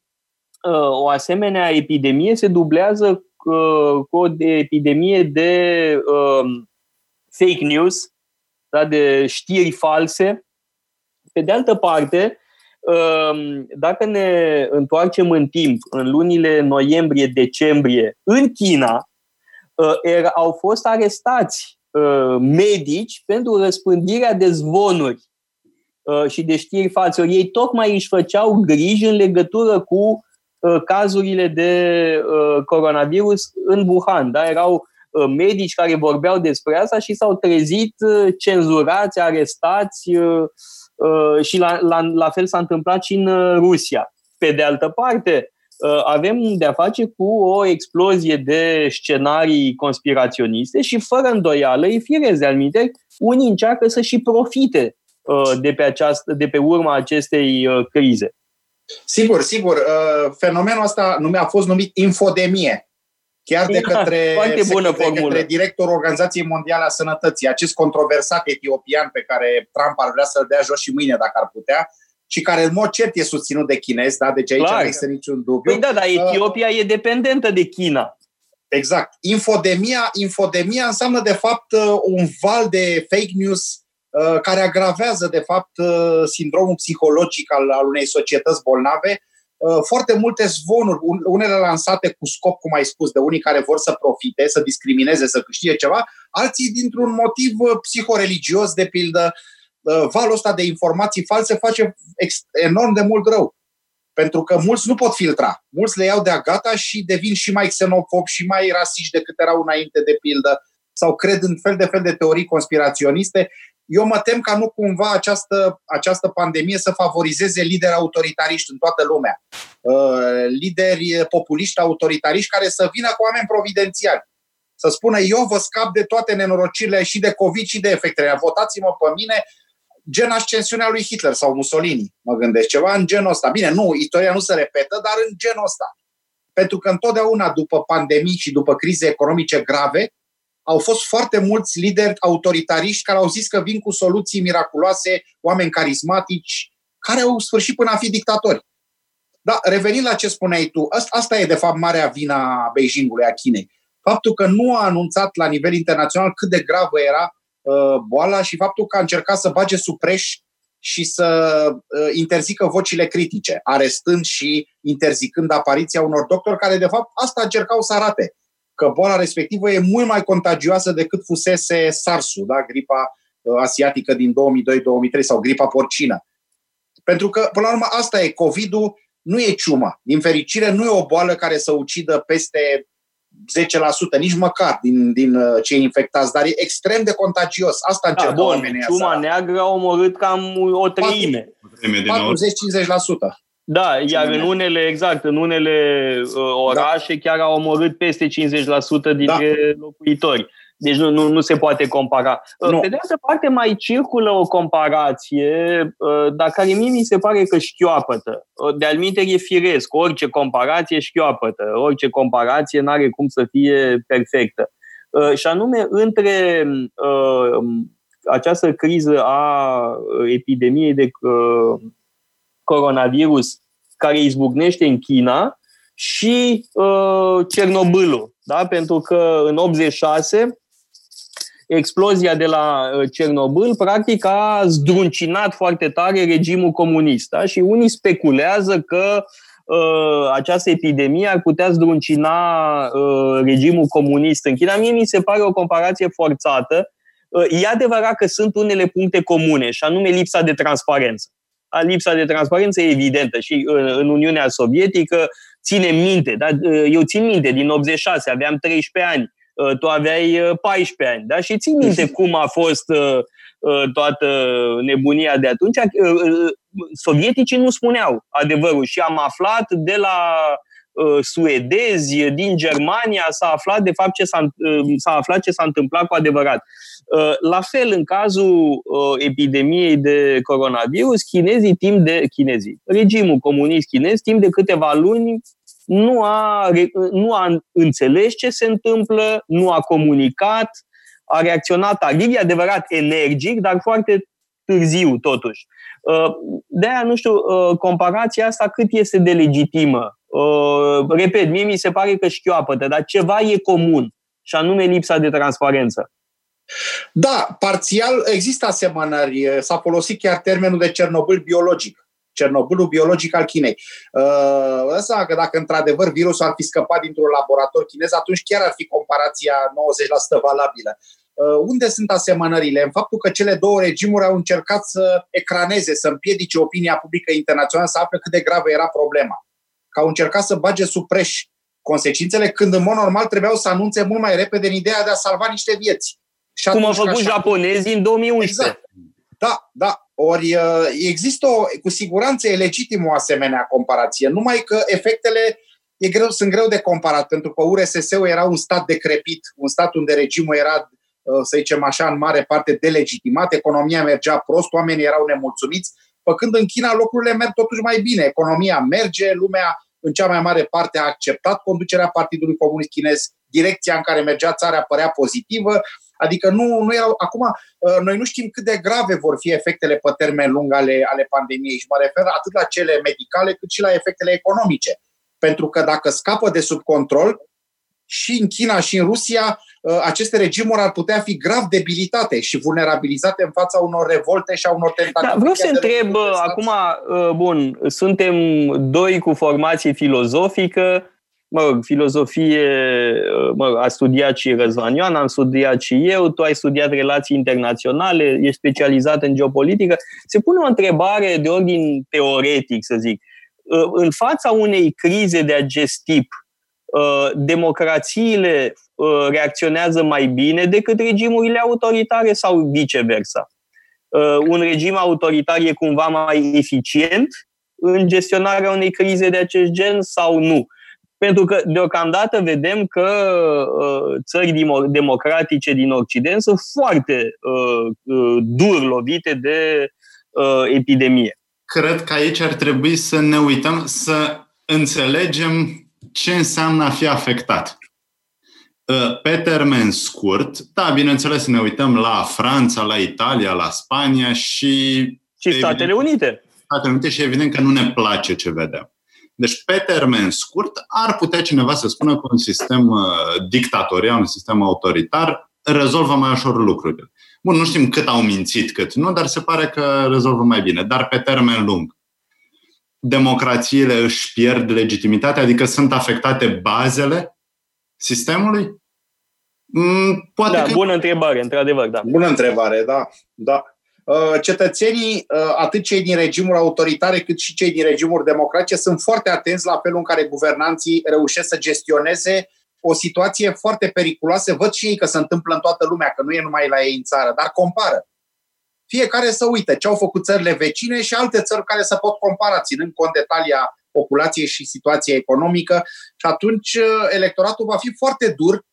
[SPEAKER 3] uh, o asemenea epidemie se dublează uh, cu o de epidemie de uh, fake news, da? de știri false. Pe de altă parte, Ehm, dacă ne întoarcem în timp, în lunile noiembrie-decembrie, în China, eh, au fost arestați eh, medici pentru răspândirea de zvonuri eh, și de știri false. Ei tocmai își făceau griji în legătură cu cazurile de coronavirus în Wuhan. Da? Erau medici care vorbeau despre asta și s-au trezit cenzurați, arestați, Uh, și la, la, la fel s-a întâmplat și în uh, Rusia. Pe de altă parte, uh, avem de-a face cu o explozie de scenarii conspiraționiste și fără îndoială, e fireze al minte, unii încearcă să și profite de pe, această, de pe urma acestei crize.
[SPEAKER 4] Sigur, sigur. Fenomenul ăsta nume, a fost numit infodemie chiar de către,
[SPEAKER 3] bună
[SPEAKER 4] de către directorul Organizației Mondiale a Sănătății, acest controversat etiopian pe care Trump ar vrea să-l dea jos și mâine dacă ar putea, și care în mod cert e susținut de chinezi, da? deci aici Clar. nu există niciun dubiu.
[SPEAKER 3] Păi da, dar Etiopia uh, e dependentă de China.
[SPEAKER 4] Exact. Infodemia, infodemia înseamnă de fapt uh, un val de fake news uh, care agravează de fapt uh, sindromul psihologic al, al unei societăți bolnave Uh, foarte multe zvonuri, unele lansate cu scop, cum ai spus, de unii care vor să profite, să discrimineze, să câștige ceva, alții dintr-un motiv uh, psihoreligios, de pildă. Uh, valul ăsta de informații false face enorm de mult rău. Pentru că mulți nu pot filtra. Mulți le iau de-a gata și devin și mai xenofobi și mai rasiști decât erau înainte, de pildă sau cred în fel de fel de teorii conspiraționiste eu mă tem ca nu cumva această, această pandemie să favorizeze lideri autoritariști în toată lumea. Uh, lideri populiști autoritariști care să vină cu oameni providențiali. Să spună, eu vă scap de toate nenorocirile și de COVID și de efectele. Votați-mă pe mine, gen ascensiunea lui Hitler sau Mussolini, mă gândesc, ceva în genul ăsta. Bine, nu, istoria nu se repetă, dar în genul ăsta. Pentru că întotdeauna după pandemii și după crize economice grave, au fost foarte mulți lideri autoritariști care au zis că vin cu soluții miraculoase, oameni carismatici, care au sfârșit până a fi dictatori. Da, revenind la ce spuneai tu, asta e de fapt marea vina a Beijingului, a Chinei. Faptul că nu a anunțat la nivel internațional cât de gravă era uh, boala și faptul că a încercat să bage supreși și să uh, interzică vocile critice, arestând și interzicând apariția unor doctori care, de fapt, asta încercau să arate, că boala respectivă e mult mai contagioasă decât fusese SARS-ul, da? gripa uh, asiatică din 2002-2003 sau gripa porcină. Pentru că, până la urmă, asta e, COVID-ul nu e ciuma. Din fericire, nu e o boală care să ucidă peste 10%, nici măcar din, din uh, cei infectați, dar e extrem de contagios. Asta încercă da, bun, oamenii
[SPEAKER 3] ciuma să... neagră a omorât cam o treime.
[SPEAKER 4] 40-50%.
[SPEAKER 3] Da, iar în unele, exact, în unele uh, orașe da. chiar au omorât peste 50% dintre da. locuitori. Deci nu, nu, nu se poate compara. Uh, nu. Pe de altă parte, mai circulă o comparație, uh, dar care mie mi se pare că șchioapătă. Uh, de-al e firesc. Orice comparație șchioapătă. Orice comparație nu are cum să fie perfectă. Și anume, între această criză a epidemiei de coronavirus care izbucnește în China și Cernobâlul. Da? Pentru că în 86 explozia de la uh, Cernobâl practic a zdruncinat foarte tare regimul comunist. Da? Și unii speculează că uh, această epidemie ar putea zdruncina uh, regimul comunist în China. Mie mi se pare o comparație forțată. Uh, e adevărat că sunt unele puncte comune, și anume lipsa de transparență. A, lipsa de transparență e evidentă și în, uh, în Uniunea Sovietică ține minte. Da? Uh, eu țin minte, din 86, aveam 13 ani Uh, tu aveai 14 uh, ani, da? Și ții minte cum a fost uh, toată nebunia de atunci. Sovieticii nu spuneau adevărul și am aflat de la suedezi din Germania s-a aflat de fapt ce s-a, s-a aflat ce s-a întâmplat cu adevărat. La fel, în cazul epidemiei de coronavirus, chinezii timp de chinezii, regimul comunist chinez timp de câteva luni nu a, nu a înțeles ce se întâmplă, nu a comunicat, a reacționat tardiv, e adevărat energic, dar foarte târziu totuși. Uh, de aia, nu știu, uh, comparația asta cât este de legitimă. Uh, repet, mie mi se pare că șchioapătă, dar ceva e comun, și anume lipsa de transparență.
[SPEAKER 4] Da, parțial există asemănări. S-a folosit chiar termenul de Cernobâl biologic. Cernobâlul biologic al Chinei. Ăsta, uh, că dacă într-adevăr virusul ar fi scăpat dintr-un laborator chinez, atunci chiar ar fi comparația 90% valabilă. Uh, unde sunt asemănările? În faptul că cele două regimuri au încercat să ecraneze, să împiedice opinia publică internațională să afle cât de gravă era problema. Că au încercat să bage sub preș consecințele, când în mod normal trebuiau să anunțe mult mai repede în ideea de a salva niște vieți.
[SPEAKER 3] Și Cum au făcut japonezii în 2011. Exact.
[SPEAKER 4] Da, da. Ori uh, există o, cu siguranță e legitimă o asemenea comparație, numai că efectele e greu, sunt greu de comparat, pentru că URSS-ul era un stat decrepit, un stat unde regimul era, uh, să zicem așa, în mare parte delegitimat, economia mergea prost, oamenii erau nemulțumiți, făcând în China lucrurile merg totuși mai bine, economia merge, lumea în cea mai mare parte a acceptat conducerea Partidului Comunist Chinez, direcția în care mergea țara părea pozitivă, Adică nu, nu erau, acum uh, noi nu știm cât de grave vor fi efectele pe termen lung ale, ale pandemiei și mă refer atât la cele medicale cât și la efectele economice. Pentru că dacă scapă de sub control, și în China și în Rusia, uh, aceste regimuri ar putea fi grav debilitate și vulnerabilizate în fața unor revolte și a unor tentative.
[SPEAKER 3] Da, vreau să întreb, uh, acum, bun, suntem doi cu formație filozofică, mă rog, filozofie, mă rog, a studiat și Răzvan Ioan, am studiat și eu, tu ai studiat relații internaționale, ești specializat în geopolitică. Se pune o întrebare de ordin teoretic, să zic. În fața unei crize de acest tip, democrațiile reacționează mai bine decât regimurile autoritare sau viceversa? Un regim autoritar e cumva mai eficient în gestionarea unei crize de acest gen sau nu? Pentru că deocamdată vedem că uh, țări democratice din Occident sunt foarte uh, uh, dur lovite de epidemie.
[SPEAKER 5] Cred că aici ar trebui să ne uităm, să înțelegem ce înseamnă a fi afectat. Pe termen scurt, da, bineînțeles, să ne uităm la Franța, la Italia, la Spania și...
[SPEAKER 3] Și Statele Unite.
[SPEAKER 5] Statele Unite și evident că nu ne place ce vedem. Deci, pe termen scurt, ar putea cineva să spună că un sistem uh, dictatorial, un sistem autoritar, rezolvă mai ușor lucrurile. Bun, nu știm cât au mințit, cât nu, dar se pare că rezolvă mai bine. Dar pe termen lung, democrațiile își pierd legitimitatea, adică sunt afectate bazele sistemului?
[SPEAKER 3] Mm, poate da, că... bună întrebare, într-adevăr, da.
[SPEAKER 4] Bună întrebare, da. da. Uh, cetățenii, uh, atât cei din regimuri autoritare cât și cei din regimuri democratice, sunt foarte atenți la felul în care guvernanții reușesc să gestioneze o situație foarte periculoasă. Văd și ei că se întâmplă în toată lumea, că nu e numai la ei în țară, dar compară. Fiecare să uite ce au făcut țările vecine și alte țări care să pot compara, ținând cont de talia populației și situația economică. Și atunci uh, electoratul va fi foarte dur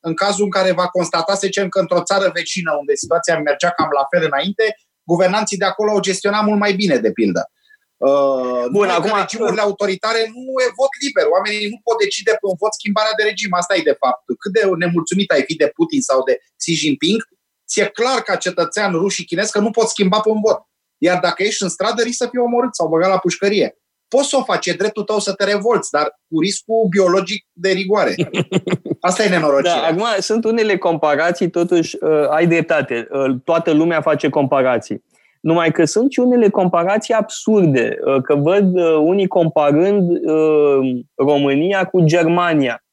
[SPEAKER 4] în cazul în care va constata, să zicem, că într-o țară vecină, unde situația mergea cam la fel înainte, guvernanții de acolo au gestionat mult mai bine, de pildă. Uh, Bun, acum... regimurile autoritare nu e vot liber. Oamenii nu pot decide pe un vot schimbarea de regim. Asta e de fapt. Cât de nemulțumit ai fi de Putin sau de Xi Jinping, ți-e clar ca cetățean rus și chinez că nu poți schimba pe un vot. Iar dacă ești în stradă, risc să fii omorât sau băgat la pușcărie. Poți să o faci, e dreptul tău să te revolți, dar cu riscul biologic de rigoare. Asta e nenorocirea.
[SPEAKER 3] Da, acum sunt unele comparații, totuși uh, ai dreptate. Uh, toată lumea face comparații. Numai că sunt și unele comparații absurde, uh, că văd uh, unii comparând uh, România cu Germania.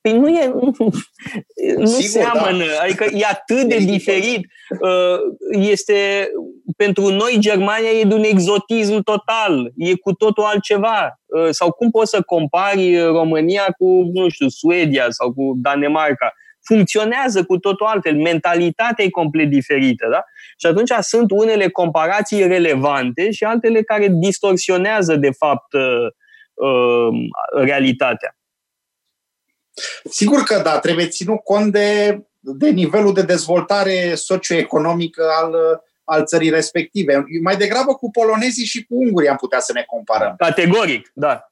[SPEAKER 3] Păi nu e, nu, nu Sigur, seamănă, da. adică e atât de diferit. Este, pentru noi Germania e de un exotism total, e cu totul altceva. Sau cum poți să compari România cu, nu știu, Suedia sau cu Danemarca? funcționează cu totul altfel, mentalitatea e complet diferită. Da? Și atunci sunt unele comparații relevante și altele care distorsionează, de fapt, uh, uh, realitatea.
[SPEAKER 4] Sigur că da, trebuie ținut cont de, de nivelul de dezvoltare socioeconomică al, al țării respective. Mai degrabă cu polonezii și cu ungurii am putea să ne comparăm.
[SPEAKER 3] Categoric, da.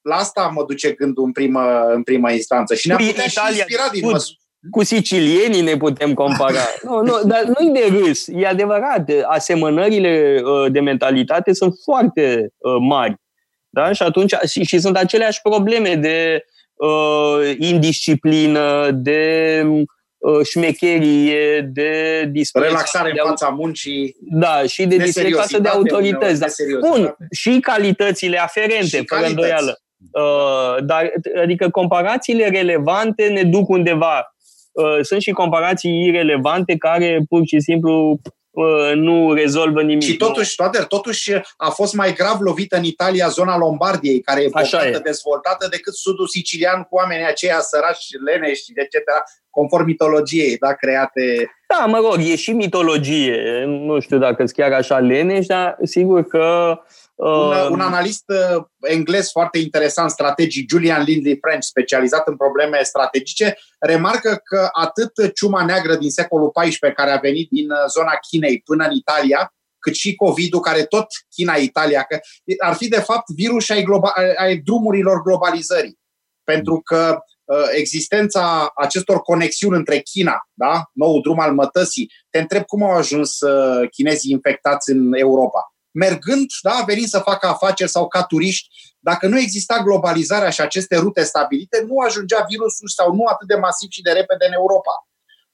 [SPEAKER 4] La asta mă duce gândul în primă, în primă instanță. Și ne-am putea Italia, și inspira din măsură
[SPEAKER 3] cu sicilienii ne putem compara. Nu, nu, dar nu-i de râs. E adevărat, asemănările uh, de mentalitate sunt foarte uh, mari. Da? Și atunci și, și sunt aceleași probleme de uh, indisciplină, de uh, șmecherie, de
[SPEAKER 4] dispreț. Relaxare de în fața muncii.
[SPEAKER 3] Da, și de dispreț față de autorități. Da. Bun, și calitățile aferente, și fără îndoială. Uh, dar, adică comparațiile relevante ne duc undeva Uh, sunt și comparații irelevante care pur și simplu uh, nu rezolvă nimic.
[SPEAKER 4] Și totuși, toate, totuși a fost mai grav lovită în Italia zona Lombardiei, care e bogată, e. dezvoltată, decât sudul sicilian cu oamenii aceia sărași, leneși, etc., conform mitologiei, da, create...
[SPEAKER 3] Da, mă rog, e și mitologie. Nu știu dacă sunt chiar așa leneși, dar sigur că uh,
[SPEAKER 4] un, uh, un analist uh, englez foarte interesant, strategic, Julian Lindley French, specializat în probleme strategice, remarcă că atât ciuma neagră din secolul XIV, care a venit din uh, zona Chinei până în Italia, cât și COVID-ul, care tot China-Italia, că ar fi de fapt virus ai, globa, ai drumurilor globalizării. Pentru că existența acestor conexiuni între China, da? nou drum al mătăsii, te întreb cum au ajuns chinezii infectați în Europa mergând, da, venind să facă afaceri sau ca turiști, dacă nu exista globalizarea și aceste rute stabilite, nu ajungea virusul sau nu atât de masiv și de repede în Europa.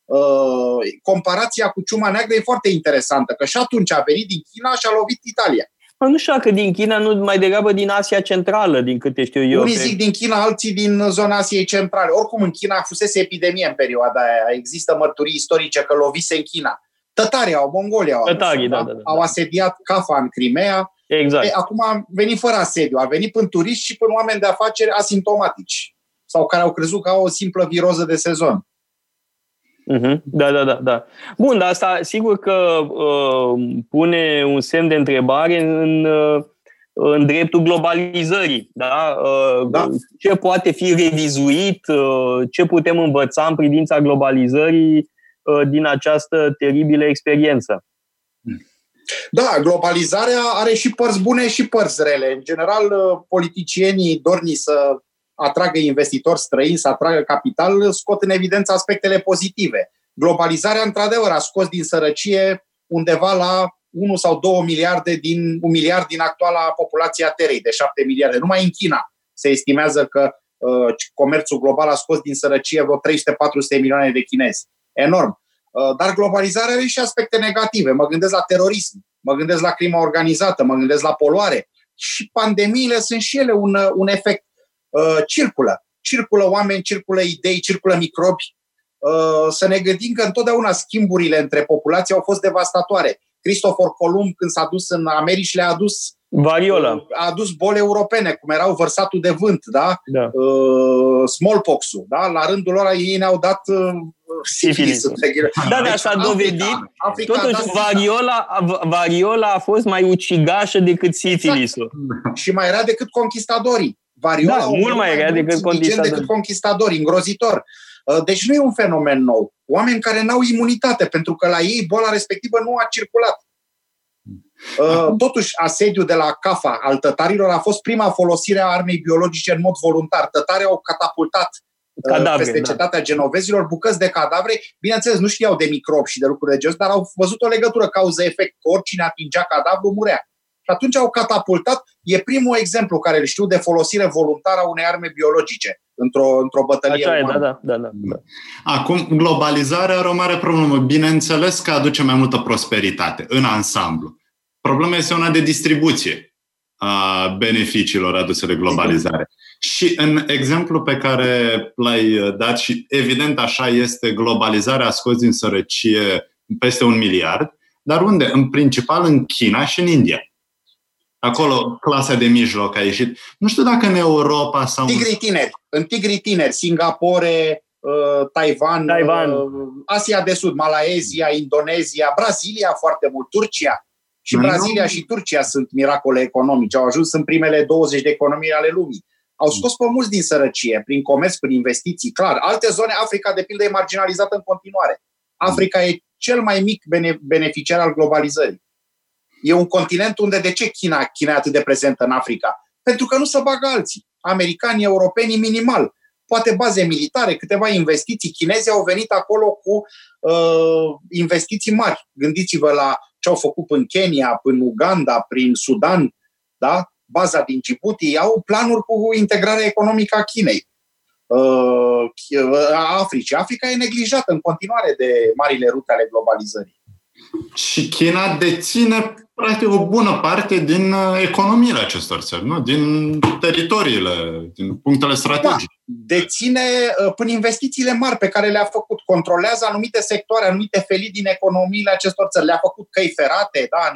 [SPEAKER 4] Uh, comparația cu ciuma neagră e foarte interesantă, că și atunci a venit din China și a lovit Italia.
[SPEAKER 3] Mă, nu știu dacă din China, nu mai degrabă din Asia Centrală, din câte știu eu.
[SPEAKER 4] Unii zic din China, alții din zona Asiei Centrale. Oricum, în China fusese epidemie în perioada aia. Există mărturii istorice că lovise în China. Tătarii au, Mongolia au,
[SPEAKER 3] Tătarii, da, da, da,
[SPEAKER 4] au asediat Cafa în Crimea.
[SPEAKER 3] Exact. E,
[SPEAKER 4] acum a venit fără asediu, a venit până turiști și până oameni de afaceri asimptomatici sau care au crezut că au o simplă viroză de sezon.
[SPEAKER 3] Uh-huh. Da, da, da, da. Bun, dar asta sigur că uh, pune un semn de întrebare în, uh, în dreptul globalizării. Da? Uh, da. Ce poate fi revizuit, uh, ce putem învăța în privința globalizării Uh, din această teribilă experiență.
[SPEAKER 4] Da, globalizarea are și părți bune și părți rele. În general, uh, politicienii dorni să atragă investitori străini, să atragă capital, scot în evidență aspectele pozitive. Globalizarea, într-adevăr, a scos din sărăcie undeva la 1 sau 2 miliarde din un miliard din actuala populație a Terei de 7 miliarde. Numai în China se estimează că uh, comerțul global a scos din sărăcie vreo 300-400 milioane de chinezi. Enorm. Uh, dar globalizarea are și aspecte negative. Mă gândesc la terorism, mă gândesc la crimă organizată, mă gândesc la poluare. Și pandemiile sunt și ele un, un efect. Uh, circulă. Circulă oameni, circulă idei, circulă microbi. Uh, să ne gândim că întotdeauna schimburile între populații au fost devastatoare. Cristofor Columb, când s-a dus în Americi, le-a adus
[SPEAKER 3] Variola.
[SPEAKER 4] A adus boli europene, cum erau vărsatul de vânt, da?
[SPEAKER 3] Da.
[SPEAKER 4] Uh, smallpox-ul, da? La rândul lor ei ne-au dat uh, sifilisul.
[SPEAKER 3] Da, dar s-a dovedit, Africa, totuși variola, variola a fost mai ucigașă decât sifilisul.
[SPEAKER 4] Exact. Și mai era decât conquistadorii. Variola
[SPEAKER 3] da, mult mai era decât conquistadorii.
[SPEAKER 4] decât conquistadorii, îngrozitor. Uh, deci nu e un fenomen nou. Oameni care n-au imunitate, pentru că la ei boala respectivă nu a circulat. Uh, totuși, asediul de la CAFA al tătarilor a fost prima folosire a armei biologice în mod voluntar. Tătarii au catapultat uh, cadavre, peste da. cetatea genovezilor, bucăți de cadavre. Bineînțeles, nu știau de microbi și de lucruri de genul, dar au văzut o legătură cauză-efect. Oricine atingea cadavru murea. Și atunci au catapultat. E primul exemplu care îl știu de folosire voluntară a unei arme biologice într-o, într-o bătălie
[SPEAKER 3] Așa umană. E, da, da, da, da.
[SPEAKER 5] Acum, globalizarea are o mare problemă. Bineînțeles că aduce mai multă prosperitate în ansamblu. Problema este una de distribuție a beneficiilor aduse de globalizare. Și în exemplu pe care l-ai dat, și evident așa este, globalizarea a scos din sărăcie peste un miliard, dar unde? În principal în China și în India. Acolo clasa de mijloc a ieșit. Nu știu dacă în Europa sau...
[SPEAKER 4] Tigrii tineri. În tigrii tineri. Singapore, uh, Taiwan, Taiwan. Uh, Asia de Sud, Malaezia, Indonezia, Brazilia foarte mult, Turcia. Și Mai Brazilia nu... și Turcia sunt miracole economice. Au ajuns în primele 20 de economii ale lumii. Au scos pe mulți din sărăcie, prin comerț, prin investiții, clar. Alte zone, Africa, de pildă, e marginalizată în continuare. Africa e cel mai mic bene- beneficiar al globalizării. E un continent unde de ce China, China e atât de prezentă în Africa? Pentru că nu se bagă alții. Americanii, europenii, minimal. Poate baze militare, câteva investiții. Chinezii au venit acolo cu uh, investiții mari. Gândiți-vă la ce au făcut în Kenya, în Uganda, prin Sudan, da? baza din Djibouti, au planuri cu integrarea economică a Chinei, uh, a Africii. Africa e neglijată în continuare de marile rute ale globalizării.
[SPEAKER 5] Și China deține practic o bună parte din uh, economiile acestor țări, nu? din teritoriile, din punctele strategice.
[SPEAKER 4] Da, deține uh, până investițiile mari pe care le-a făcut, controlează anumite sectoare, anumite felii din economiile acestor țări. Le-a făcut căi ferate, da,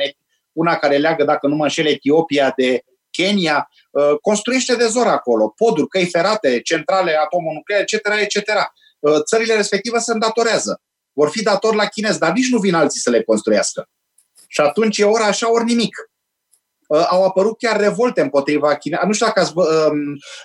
[SPEAKER 4] una care leagă, dacă nu mă înșel, Etiopia de Kenya, uh, construiește de zor acolo, poduri, căi ferate, centrale atomonucleare, etc., etc. Țările respective se îndatorează. Vor fi datori la chinezi, dar nici nu vin alții să le construiască. Și atunci e ora așa, ori nimic. Uh, au apărut chiar revolte împotriva China. Nu știu dacă ați, uh,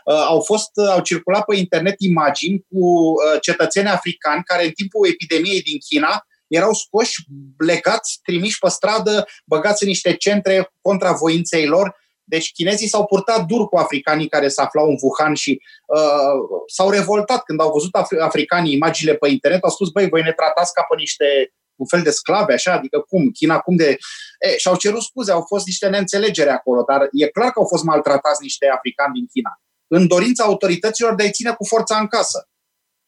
[SPEAKER 4] uh, au fost, uh, au circulat pe internet imagini cu uh, cetățeni africani care în timpul epidemiei din China erau scoși, legați, trimiși pe stradă, băgați în niște centre contra voinței lor. Deci chinezii s-au purtat dur cu africanii care se aflau în Wuhan și uh, s-au revoltat când au văzut af- africanii imaginile pe internet. Au spus, băi, voi ne tratați ca pe niște un fel de sclave, așa, adică cum, China cum de... E, și-au cerut scuze, au fost niște neînțelegeri acolo, dar e clar că au fost maltratați niște africani din China. În dorința autorităților de a-i ține cu forța în casă.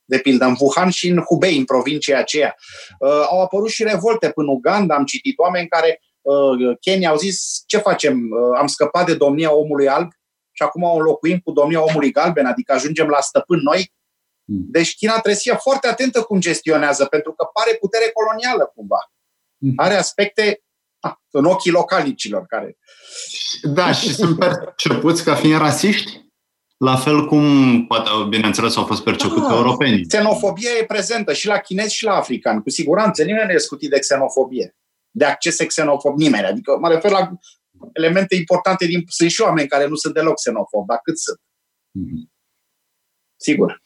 [SPEAKER 4] De pildă, în Wuhan și în Hubei, în provincia aceea. Uh, au apărut și revolte până Uganda, am citit oameni care, uh, Kenya, au zis, ce facem? Uh, am scăpat de domnia omului alb și acum o înlocuim cu domnia omului galben, adică ajungem la stăpân noi Hmm. Deci China trebuie să fie foarte atentă cum gestionează, pentru că pare putere colonială cumva. Hmm. Are aspecte a, în ochii localnicilor care...
[SPEAKER 5] Da, și sunt percepuți ca fiind rasiști? La fel cum, poate, bineînțeles, au fost percepuți ah, europenii.
[SPEAKER 4] Xenofobia e prezentă și la chinezi și la africani. Cu siguranță, nimeni nu e scutit de xenofobie. De acces xenofob, nimeni. Adică mă refer la elemente importante din... Sunt și oameni care nu sunt deloc xenofobi, dar cât sunt? Mm-hmm. Sigur.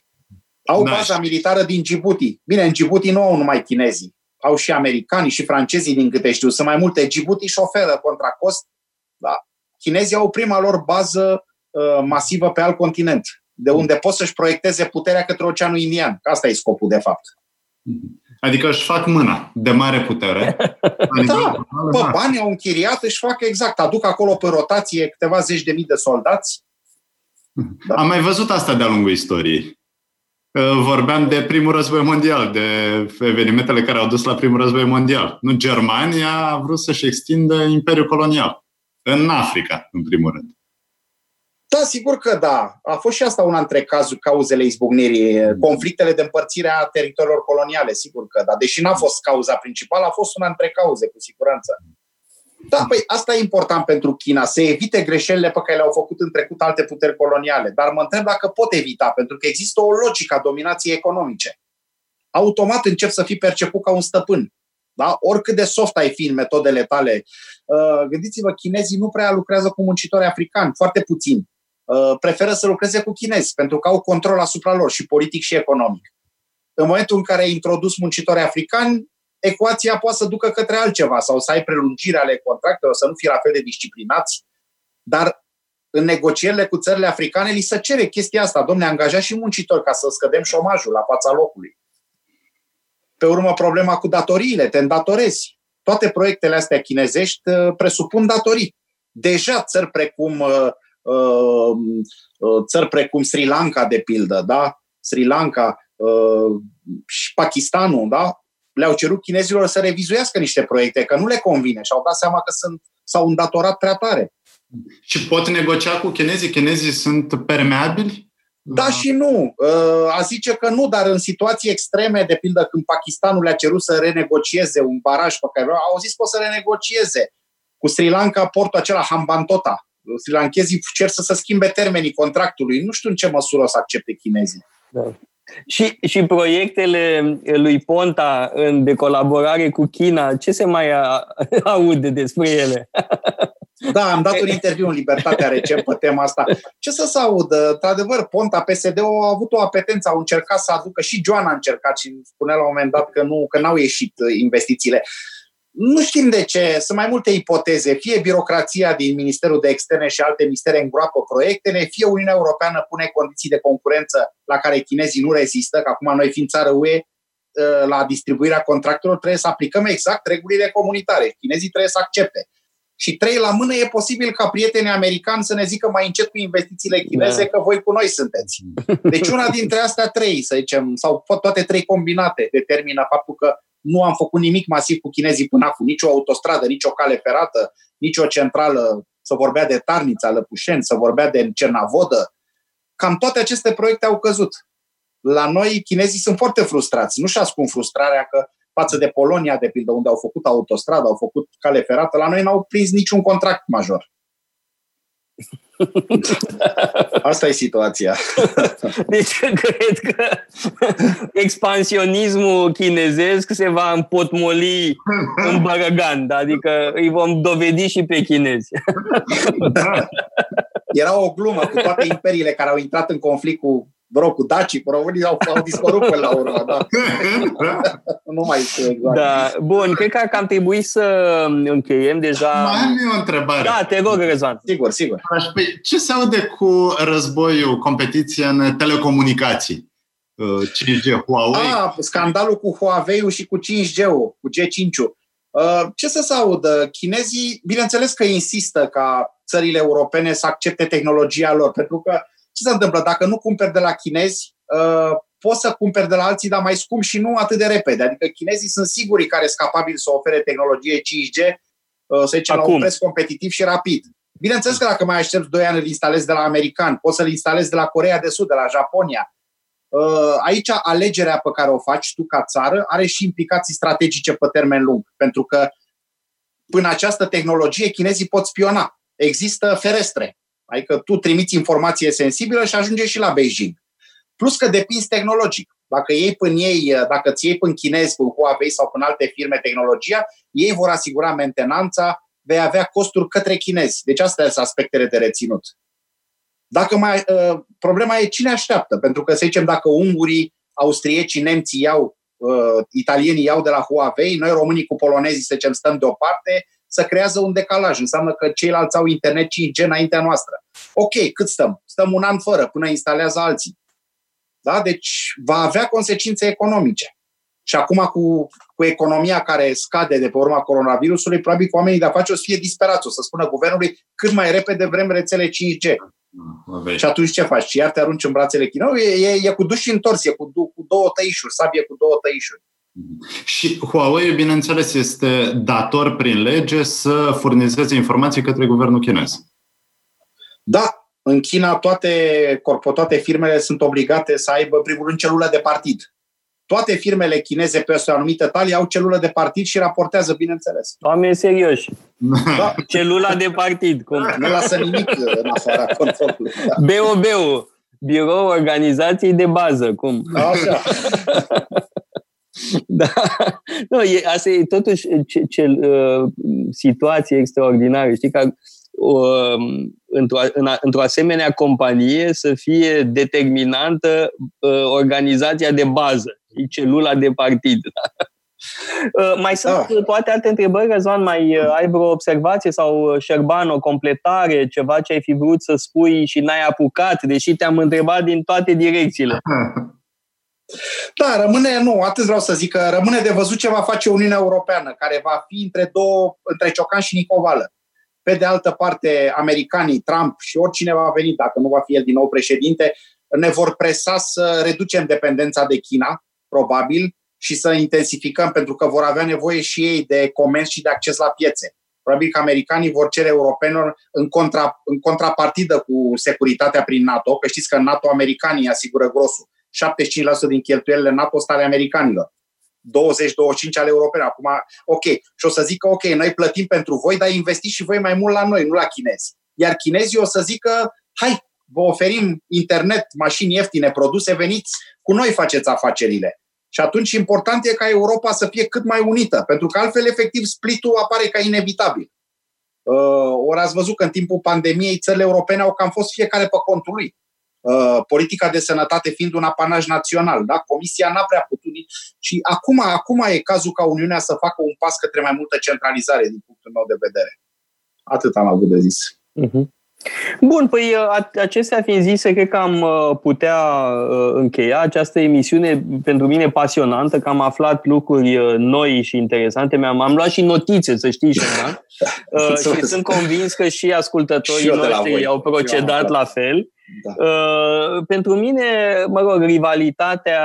[SPEAKER 4] Au da. baza militară din Djibouti. Bine, în Djibouti nu au numai chinezii. Au și americanii și francezii, din câte știu. Sunt mai multe. Djibouti și șoferă contra cost. Da. Chinezii au prima lor bază uh, masivă pe alt continent, de unde pot să-și proiecteze puterea către Oceanul Indian. Asta e scopul, de fapt.
[SPEAKER 5] Adică își fac mâna de mare putere.
[SPEAKER 4] da, pe bani au închiriat, își fac exact. Aduc acolo pe rotație câteva zeci de mii de soldați.
[SPEAKER 5] Da. Am mai văzut asta de-a lungul istoriei. Vorbeam de primul război mondial, de evenimentele care au dus la primul război mondial. Nu, Germania a vrut să-și extindă imperiul colonial. În Africa, în primul rând.
[SPEAKER 4] Da, sigur că da. A fost și asta una dintre cazuri, cauzele izbucnirii, mm. conflictele de împărțire a teritoriilor coloniale, sigur că da. Deși n-a fost cauza principală, a fost una dintre cauze, cu siguranță. Da, păi asta e important pentru China, să evite greșelile pe care le-au făcut în trecut alte puteri coloniale. Dar mă întreb dacă pot evita, pentru că există o logică a dominației economice. Automat încep să fii perceput ca un stăpân. Da? Oricât de soft ai fi în metodele tale. Uh, gândiți-vă, chinezii nu prea lucrează cu muncitori africani, foarte puțin. Uh, preferă să lucreze cu chinezi, pentru că au control asupra lor și politic și economic. În momentul în care ai introdus muncitori africani, ecuația poate să ducă către altceva sau să ai prelungire ale contractelor, să nu fie la fel de disciplinați, dar în negocierile cu țările africane li se cere chestia asta. Domne, angajați și muncitori ca să scădem șomajul la fața locului. Pe urmă, problema cu datoriile, te îndatorezi. Toate proiectele astea chinezești uh, presupun datorii. Deja țări precum uh, uh, țări precum Sri Lanka, de pildă, da? Sri Lanka și Pakistanul, da? le-au cerut chinezilor să revizuiască niște proiecte, că nu le convine și au dat seama că sunt, s-au îndatorat prea tare.
[SPEAKER 5] Și pot negocia cu chinezii? Chinezii sunt permeabili?
[SPEAKER 4] Da și nu. Uh, a zice că nu, dar în situații extreme, de pildă când Pakistanul le-a cerut să renegocieze un baraj pe care au zis că o să renegocieze. Cu Sri Lanka, portul acela Hambantota. Sri Lankezii cer să se schimbe termenii contractului. Nu știu în ce măsură o să accepte chinezii. Da.
[SPEAKER 3] Și, și proiectele lui Ponta în de colaborare cu China, ce se mai aude despre ele?
[SPEAKER 4] Da, am dat un interviu în Libertatea recent pe tema asta. Ce să se audă? Într-adevăr, Ponta, PSD au avut o apetență, au încercat să aducă, și Joana a încercat și spunea la un moment dat că nu că n-au ieșit investițiile. Nu știm de ce, sunt mai multe ipoteze. Fie birocrația din Ministerul de Externe și alte ministere îngroapă proiectele, fie Uniunea Europeană pune condiții de concurență la care chinezii nu rezistă, că acum noi fiind țară UE, ă, la distribuirea contractelor trebuie să aplicăm exact regulile comunitare. Chinezii trebuie să accepte. Și trei la mână, e posibil ca prietenii americani să ne zică mai încet cu investițiile chineze da. că voi cu noi sunteți. Deci una dintre astea trei, să zicem, sau toate trei combinate, determină faptul că nu am făcut nimic masiv cu chinezii până acum, nici o autostradă, nici o cale ferată, nici o centrală, să vorbea de Tarnița, Lăpușeni, să vorbea de Cernavodă. Cam toate aceste proiecte au căzut. La noi, chinezii sunt foarte frustrați. Nu-și ascund frustrarea că față de Polonia, de pildă, unde au făcut autostradă, au făcut cale ferată, la noi n-au prins niciun contract major. Asta e situația.
[SPEAKER 3] Deci cred că expansionismul chinezesc se va împotmoli în Bărăgan, adică îi vom dovedi și pe chinezi.
[SPEAKER 4] Da. Era o glumă cu toate imperiile care au intrat în conflict cu rog, cu dacii, cu românii au, au dispărut până la urmă, da. nu mai știu exact.
[SPEAKER 3] Da. Bun, cred că am trebuit să încheiem deja.
[SPEAKER 5] Mai am eu o întrebare.
[SPEAKER 3] Da, te rog, Răzvan.
[SPEAKER 4] Sigur, sigur.
[SPEAKER 5] Păi, ce se aude cu războiul, competiția în telecomunicații? 5G, uh, Huawei?
[SPEAKER 4] Ah, scandalul cu Huawei-ul și cu 5G-ul, cu G5-ul. Uh, ce să se audă? Chinezii, bineînțeles că insistă ca țările europene să accepte tehnologia lor, pentru că ce se întâmplă? Dacă nu cumperi de la chinezi, uh, poți să cumperi de la alții, dar mai scump și nu atât de repede. Adică chinezii sunt siguri care sunt capabili să ofere tehnologie 5G, uh, să zicem, Acum. la un preț competitiv și rapid. Bineînțeles că dacă mai aștepți 2 ani, îl instalezi de la american, poți să-l instalezi de la Corea de Sud, de la Japonia. Uh, aici alegerea pe care o faci tu ca țară are și implicații strategice pe termen lung, pentru că până această tehnologie chinezii pot spiona. Există ferestre Adică tu trimiți informație sensibilă și ajunge și la Beijing. Plus că depinzi tehnologic. Dacă iei până ei, dacă ți iei până chinezi, până Huawei sau până alte firme tehnologia, ei vor asigura mentenanța, vei avea costuri către chinezi. Deci astea sunt aspectele de reținut. Dacă mai, uh, problema e cine așteaptă, pentru că să zicem dacă ungurii, austriecii, nemții iau, uh, italienii iau de la Huawei, noi românii cu polonezii, să zicem, stăm deoparte, să creează un decalaj. Înseamnă că ceilalți au internet 5G înaintea noastră. Ok, cât stăm? Stăm un an fără, până instalează alții. Da? Deci va avea consecințe economice. Și acum cu, cu economia care scade de pe urma coronavirusului, probabil că oamenii de afaceri o să fie disperați, o să spună guvernului cât mai repede vrem rețele 5G. Și atunci ce faci? Iar te arunci în brațele chinezului? E, e, e cu duș și întors, e cu, cu două tăișuri, sabie cu două tăișuri.
[SPEAKER 5] Și Huawei, bineînțeles, este dator prin lege să furnizeze informații către guvernul chinez.
[SPEAKER 4] Da, în China toate, toate firmele sunt obligate să aibă, în primul rând, celulă de partid. Toate firmele chineze pe o anumită talie au celulă de partid și raportează, bineînțeles.
[SPEAKER 3] Oameni serioși. Da. Celula de partid. Cum?
[SPEAKER 4] Nu lasă nimic în afara controlului. Da.
[SPEAKER 3] BOB-ul, Birou Organizației de Bază. Cum?
[SPEAKER 4] Așa.
[SPEAKER 3] Da. Nu, e, asta e totuși ce, ce, uh, situație extraordinară. Știi că uh, într-o, în, într-o asemenea companie să fie determinantă uh, organizația de bază, celula de partid. Da? Uh, mai sunt ah. toate alte întrebări, Răzvan, mai uh, ai vreo observație sau, uh, Șerban, o completare, ceva ce ai fi vrut să spui și n-ai apucat, deși te-am întrebat din toate direcțiile.
[SPEAKER 4] Da, rămâne, nu, atât vreau să zic, că rămâne de văzut ce va face Uniunea Europeană, care va fi între două, între Ciocan și Nicovală. Pe de altă parte, americanii, Trump și oricine va veni, dacă nu va fi el din nou președinte, ne vor presa să reducem dependența de China, probabil, și să intensificăm, pentru că vor avea nevoie și ei de comerț și de acces la piețe. Probabil că americanii vor cere europenilor în, contra, în contrapartidă cu securitatea prin NATO, că știți că în NATO americanii asigură grosul. 75% din cheltuielile NATO sunt ale americanilor. 20-25 ale europene. Acum, ok. Și o să zică, ok, noi plătim pentru voi, dar investiți și voi mai mult la noi, nu la chinezi. Iar chinezii o să zică, hai, vă oferim internet, mașini ieftine, produse, veniți cu noi faceți afacerile. Și atunci important e ca Europa să fie cât mai unită, pentru că altfel, efectiv, splitul apare ca inevitabil. Uh, ori ați văzut că în timpul pandemiei țările europene au cam fost fiecare pe contul lui. Uh, politica de sănătate fiind un apanaj național. Da? Comisia n-a prea putut și acum, acum e cazul ca Uniunea să facă un pas către mai multă centralizare din punctul meu de vedere. Atât am avut de zis. Uh-huh.
[SPEAKER 3] Bun, păi acestea fiind zise, cred că am putea încheia această emisiune pentru mine pasionantă, că am aflat lucruri noi și interesante. Mi-am am luat și notițe, să știi, Șerban. și sunt convins că și ascultătorii și noștri au procedat la fel. Da. Uh, pentru mine, mă rog, rivalitatea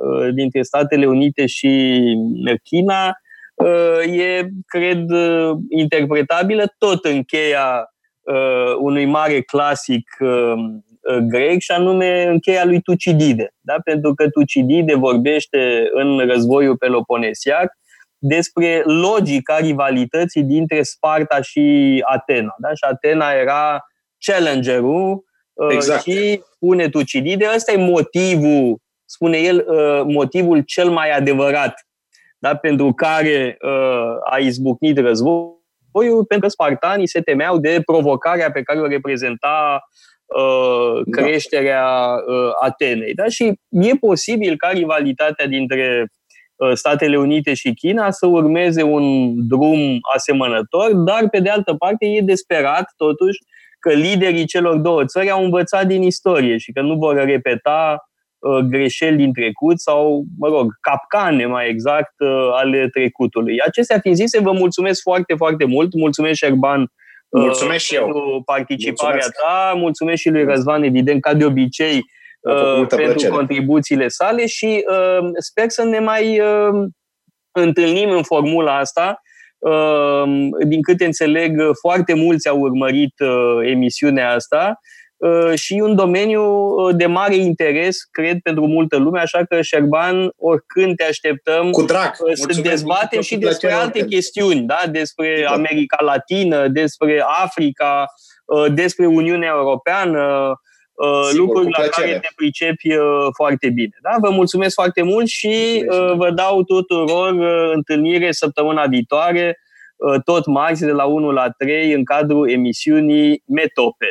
[SPEAKER 3] uh, dintre Statele Unite și China uh, e, cred, interpretabilă tot în cheia unui mare clasic grec și anume în cheia lui Tucidide. Da? Pentru că Tucidide vorbește în războiul Peloponesiac despre logica rivalității dintre Sparta și Atena. Da? Și Atena era challengerul Uh, exact. și spune Tucidide, ăsta e motivul, spune el, uh, motivul cel mai adevărat da, pentru care uh, a izbucnit războiul, pentru că spartanii se temeau de provocarea pe care o reprezenta da. creșterea Atenei. Da? Și e posibil ca rivalitatea dintre Statele Unite și China să urmeze un drum asemănător, dar pe de altă parte e desperat totuși că liderii celor două țări au învățat din istorie și că nu vor repeta uh, greșeli din trecut sau, mă rog, capcane mai exact uh, ale trecutului. Acestea fiind zise, vă mulțumesc foarte, foarte mult. Mulțumesc, Șerban, uh,
[SPEAKER 4] mulțumesc și
[SPEAKER 3] pentru eu. participarea mulțumesc. ta. Mulțumesc și lui Răzvan, evident, ca de obicei, pentru plăcere. contribuțiile sale și uh, sper să ne mai uh, întâlnim în formula asta Ehm, din câte înțeleg, foarte mulți au urmărit uh, emisiunea asta uh, și un domeniu uh, de mare interes, cred, pentru multă lume, așa că, Șerban, oricând te așteptăm
[SPEAKER 4] Cu drag.
[SPEAKER 3] să Mulțumesc dezbatem și despre alte chestiuni, da? despre da. America Latină, despre Africa, despre Uniunea Europeană, Uh, Sigur, lucruri la care te pricepi uh, foarte bine. Da? Vă mulțumesc foarte mult și uh, vă dau tuturor întâlnire săptămâna viitoare, tot marți de la 1 la 3 în cadrul emisiunii Metope.